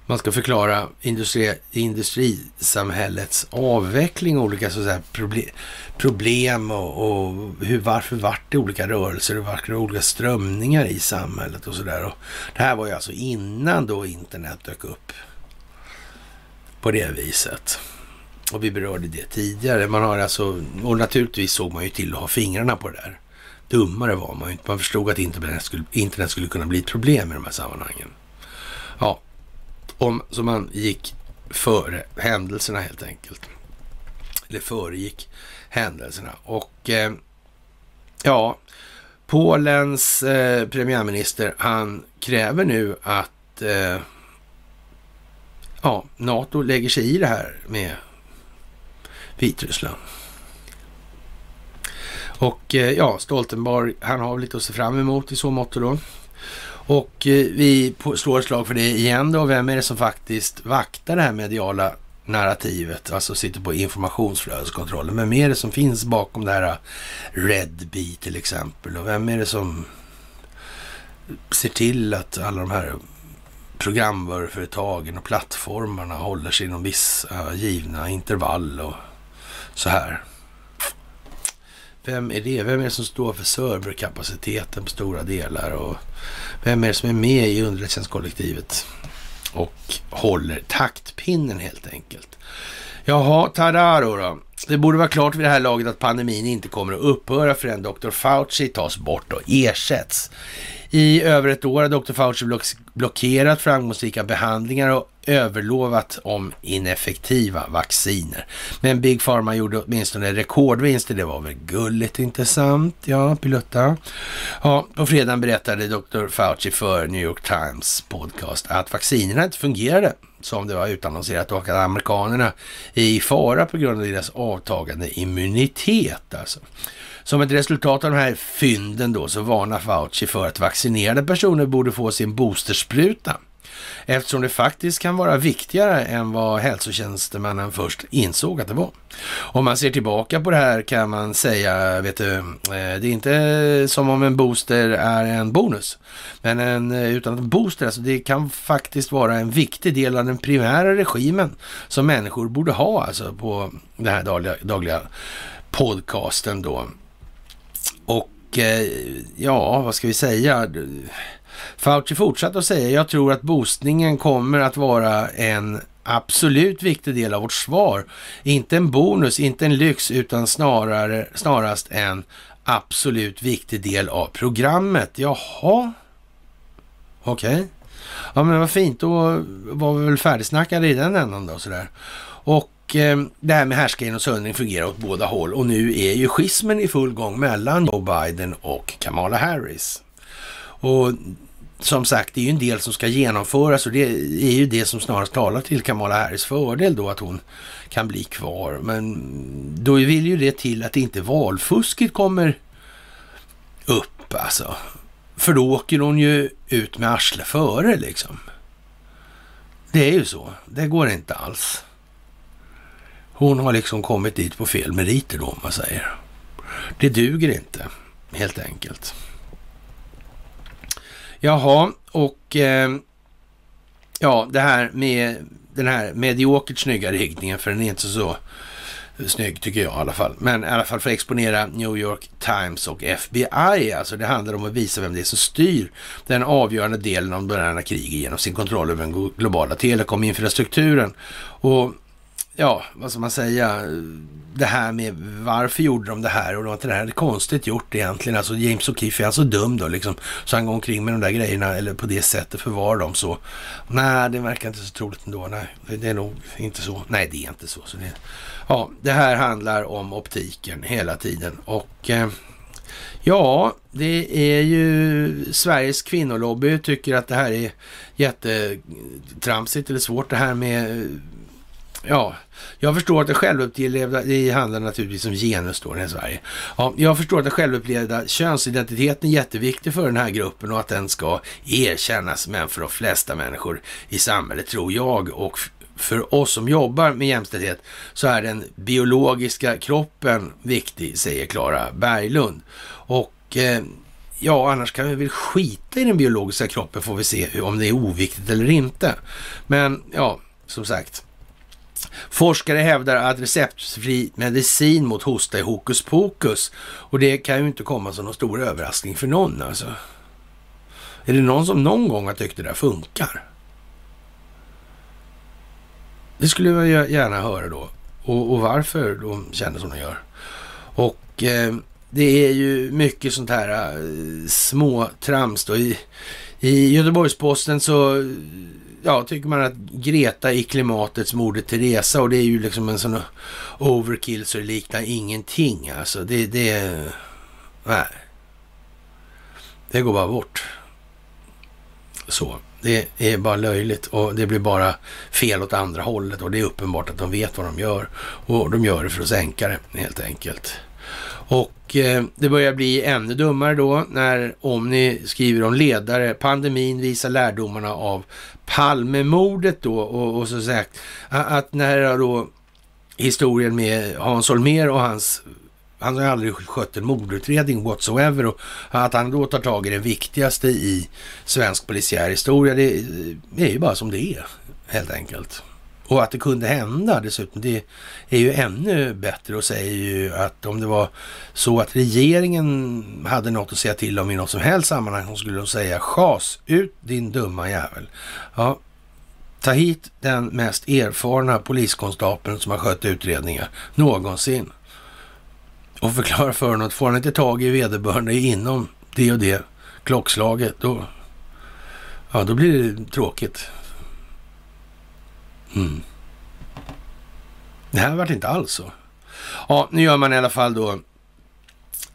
man ska förklara industri, industrisamhällets avveckling och olika så problem, problem och, och, hur, varför vart det olika rörelser och varför det olika strömningar i samhället och sådär. Det här var ju alltså innan då internet dök upp på det viset. Och vi berörde det tidigare. Man har alltså, och naturligtvis såg man ju till att ha fingrarna på det där. Dummare var man ju inte. Man förstod att internet skulle, internet skulle kunna bli ett problem i de här sammanhangen. Ja, om, så man gick före händelserna helt enkelt. Eller föregick händelserna. Och eh, ja, Polens eh, premiärminister, han kräver nu att eh, ja, NATO lägger sig i det här med Vitryssland. Och eh, ja, Stoltenberg, han har lite att se fram emot i så mått då. Och eh, vi slår ett slag för det igen då. Vem är det som faktiskt vaktar det här mediala narrativet, alltså sitter på informationsflödeskontrollen. Vem är det som finns bakom det här eh, Redbee till exempel? Och vem är det som ser till att alla de här programvaruföretagen och plattformarna håller sig inom vissa givna intervall och så här. Vem är det? Vem är det som står för serverkapaciteten på stora delar? Och vem är det som är med i underrättelsetjänstkollektivet och håller taktpinnen helt enkelt? Jaha, Tadaro då. Det borde vara klart vid det här laget att pandemin inte kommer att upphöra förrän Dr. Fauci tas bort och ersätts. I över ett år har Dr. Fauci blockerat framgångsrika behandlingar och överlovat om ineffektiva vacciner. Men Big Pharma gjorde åtminstone rekordvinster. Det var väl gulligt, inte sant? Ja, Pilutta. Ja, på fredagen berättade Dr. Fauci för New York Times podcast att vaccinerna inte fungerade som det var utannonserat och att amerikanerna är i fara på grund av deras avtagande immunitet. Alltså. Som ett resultat av de här fynden då så varnar Fauci för att vaccinerade personer borde få sin boosterspruta eftersom det faktiskt kan vara viktigare än vad hälsotjänstemannen först insåg att det var. Om man ser tillbaka på det här kan man säga, vet du, eh, det är inte som om en booster är en bonus, men en, eh, utan att en booster, alltså det kan faktiskt vara en viktig del av den primära regimen som människor borde ha alltså på den här dagliga, dagliga podcasten då. Och eh, ja, vad ska vi säga? Fauci fortsatte att säga, jag tror att boostningen kommer att vara en absolut viktig del av vårt svar. Inte en bonus, inte en lyx, utan snarare, snarast en absolut viktig del av programmet. Jaha, okej. Okay. Ja, men vad fint. Då var vi väl färdigsnackade i den ändan då sådär. Och eh, det här med härskaren och söndring fungerar åt båda håll och nu är ju schismen i full gång mellan Joe Biden och Kamala Harris. Och som sagt, det är ju en del som ska genomföras och det är ju det som snarast talar till Kamala Harris fördel då att hon kan bli kvar. Men då vill ju det till att inte valfusket kommer upp alltså. För då åker hon ju ut med arsle före liksom. Det är ju så. Det går inte alls. Hon har liksom kommit dit på fel meriter då, om man säger. Det duger inte, helt enkelt. Jaha, och eh, ja, det här med den här mediokert snygga riktningen, för den är inte så snygg tycker jag i alla fall. Men i alla fall för att exponera New York Times och FBI. Alltså det handlar om att visa vem det är som styr den avgörande delen av moderna kriget genom sin kontroll över den globala telekominfrastrukturen. Och ja, vad ska man säga, det här med varför gjorde de det här och det var inte det här konstigt gjort egentligen. Alltså James O'Keefe är alltså dum då liksom. Så han går omkring med de där grejerna eller på det sättet förvarar dem så. Nej, det verkar inte så troligt ändå. Nej, det är nog inte så. Nej, det är inte så. så det, ja, det här handlar om optiken hela tiden och eh, Ja, det är ju Sveriges kvinnolobby tycker att det här är jättetramsigt eller svårt det här med eh, Ja, jag förstår att det självupplevda, det handlar naturligtvis om genus då i Sverige. Ja, jag förstår att den självupplevda könsidentiteten är jätteviktig för den här gruppen och att den ska erkännas. Men för de flesta människor i samhället tror jag och för oss som jobbar med jämställdhet så är den biologiska kroppen viktig, säger Klara Berglund. Och eh, ja, annars kan vi väl skita i den biologiska kroppen får vi se om det är oviktigt eller inte. Men ja, som sagt. Forskare hävdar att receptfri medicin mot hosta är hokus pokus. Och det kan ju inte komma som någon stor överraskning för någon alltså. Är det någon som någon gång har tyckt det där funkar? Det skulle jag gärna höra då. Och, och varför de känner som de gör. Och eh, det är ju mycket sånt här eh, små trams då. I, I Göteborgsposten så ja, tycker man att Greta i klimatets Moder Teresa och det är ju liksom en sån overkill så det liknar ingenting alltså. Det, det, nej. Det går bara bort. Så. Det är bara löjligt och det blir bara fel åt andra hållet och det är uppenbart att de vet vad de gör. Och de gör det för att sänka det helt enkelt. Och eh, det börjar bli ännu dummare då när Omni skriver om ledare. Pandemin visar lärdomarna av Palmemordet då och, och så sagt att när då historien med Hans Holmér och hans han har aldrig skött en mordutredning whatsoever och att han då tar tag i det viktigaste i svensk polisiär historia, det, det är ju bara som det är helt enkelt. Och att det kunde hända dessutom, det är ju ännu bättre och säger ju att om det var så att regeringen hade något att säga till om i något som helst sammanhang så skulle de säga chas ut din dumma jävel. Ja, ta hit den mest erfarna poliskonstapeln som har skött utredningar någonsin och förklara för honom att får han inte tag i vederbörande inom det och det klockslaget, då, ja, då blir det tråkigt. Mm. Det här vart inte alls så. Ja, nu gör man i alla fall då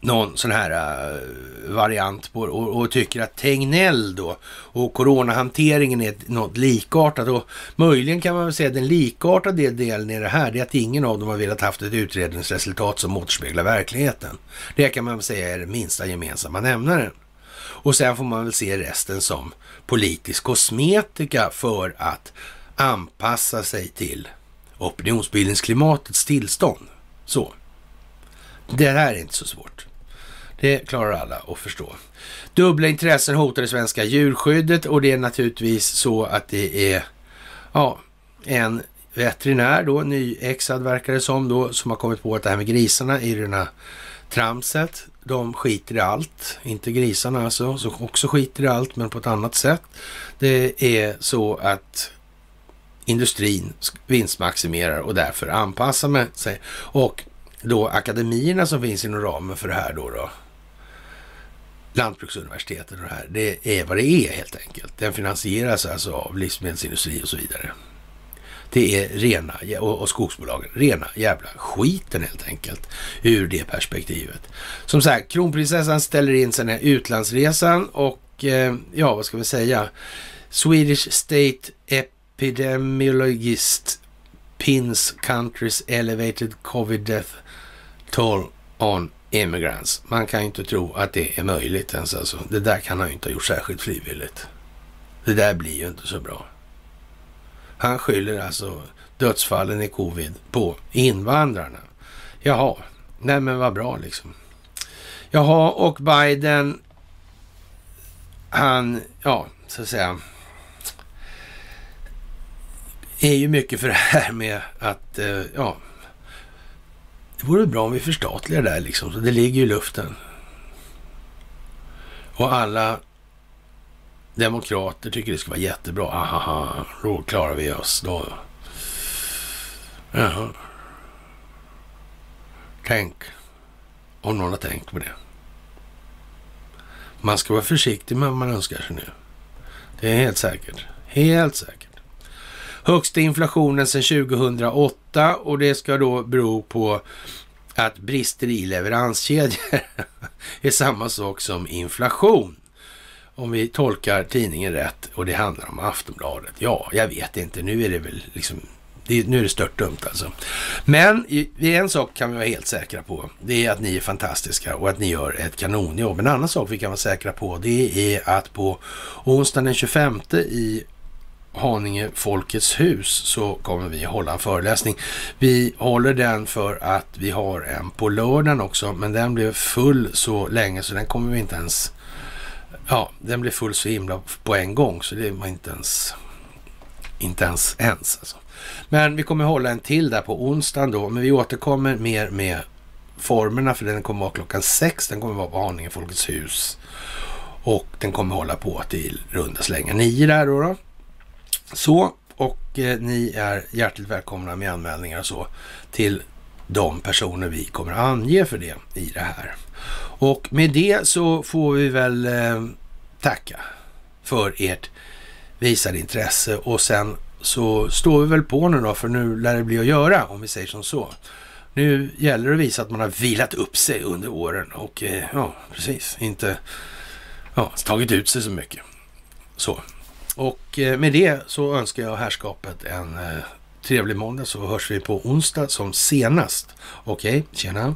någon sån här äh, variant på och, och tycker att Tegnell då och coronahanteringen är något likartat och möjligen kan man väl säga att den likartade delen i det här det är att ingen av dem har velat haft ett utredningsresultat som återspeglar verkligheten. Det kan man väl säga är den minsta gemensamma nämnaren. Och sen får man väl se resten som politisk kosmetika för att anpassa sig till opinionsbildningsklimatets tillstånd. Så. Det här är inte så svårt. Det klarar alla att förstå. Dubbla intressen hotar det svenska djurskyddet och det är naturligtvis så att det är ja, en veterinär då, nyexad verkar det som då, som har kommit på att det här med grisarna i det här tramset de skiter i allt. Inte grisarna alltså, som också skiter i allt, men på ett annat sätt. Det är så att industrin vinstmaximerar och därför anpassar sig. Och då akademierna som finns inom ramen för det här då, då Lantbruksuniversitetet och det här, det är vad det är helt enkelt. Den finansieras alltså av livsmedelsindustri och så vidare. Det är rena, och, skogsbolagen, rena jävla skiten helt enkelt ur det perspektivet. Som sagt, kronprinsessan ställer in den här utlandsresan och eh, ja, vad ska vi säga? Swedish State Epidemiologist pins country's elevated covid death toll on immigrants. Man kan ju inte tro att det är möjligt ens alltså. Det där kan han ju inte ha gjort särskilt frivilligt. Det där blir ju inte så bra. Han skyller alltså dödsfallen i covid på invandrarna. Jaha, nej men vad bra liksom. Jaha, och Biden, han, ja, så att säga, är ju mycket för det här med att, eh, ja, det vore bra om vi förstatligar det där liksom, så det ligger i luften. Och alla demokrater tycker det ska vara jättebra. Aha, då klarar vi oss. Då. Jaha. Tänk om någon har tänkt på det. Man ska vara försiktig med vad man önskar sig nu. Det är helt säkert. Helt säkert. Högsta inflationen sedan 2008 och det ska då bero på att brister i leveranskedjor *laughs* är samma sak som inflation om vi tolkar tidningen rätt och det handlar om Aftonbladet. Ja, jag vet inte. Nu är det väl liksom det, nu är det stört dumt alltså. Men en sak kan vi vara helt säkra på. Det är att ni är fantastiska och att ni gör ett kanonjobb. En annan sak vi kan vara säkra på det är att på onsdagen den 25 i Haninge Folkets hus så kommer vi hålla en föreläsning. Vi håller den för att vi har en på lördagen också, men den blev full så länge så den kommer vi inte ens Ja, den blev full så himla på en gång så det var inte ens, inte ens ens alltså. Men vi kommer hålla en till där på onsdagen då, men vi återkommer mer med formerna för den kommer vara klockan sex. Den kommer vara på Haninge Folkets hus och den kommer hålla på till runda slänga nio där då. då. Så, och eh, ni är hjärtligt välkomna med anmälningar och så till de personer vi kommer att ange för det i det här. Och med det så får vi väl eh, tacka för ert visade intresse och sen så står vi väl på nu då, för nu lär det bli att göra om vi säger som så. Nu gäller det att visa att man har vilat upp sig under åren och eh, ja, precis, inte ja, tagit ut sig så mycket. Så. Och eh, med det så önskar jag herrskapet en eh, trevlig måndag så hörs vi på onsdag som senast. Okej, okay, tjena!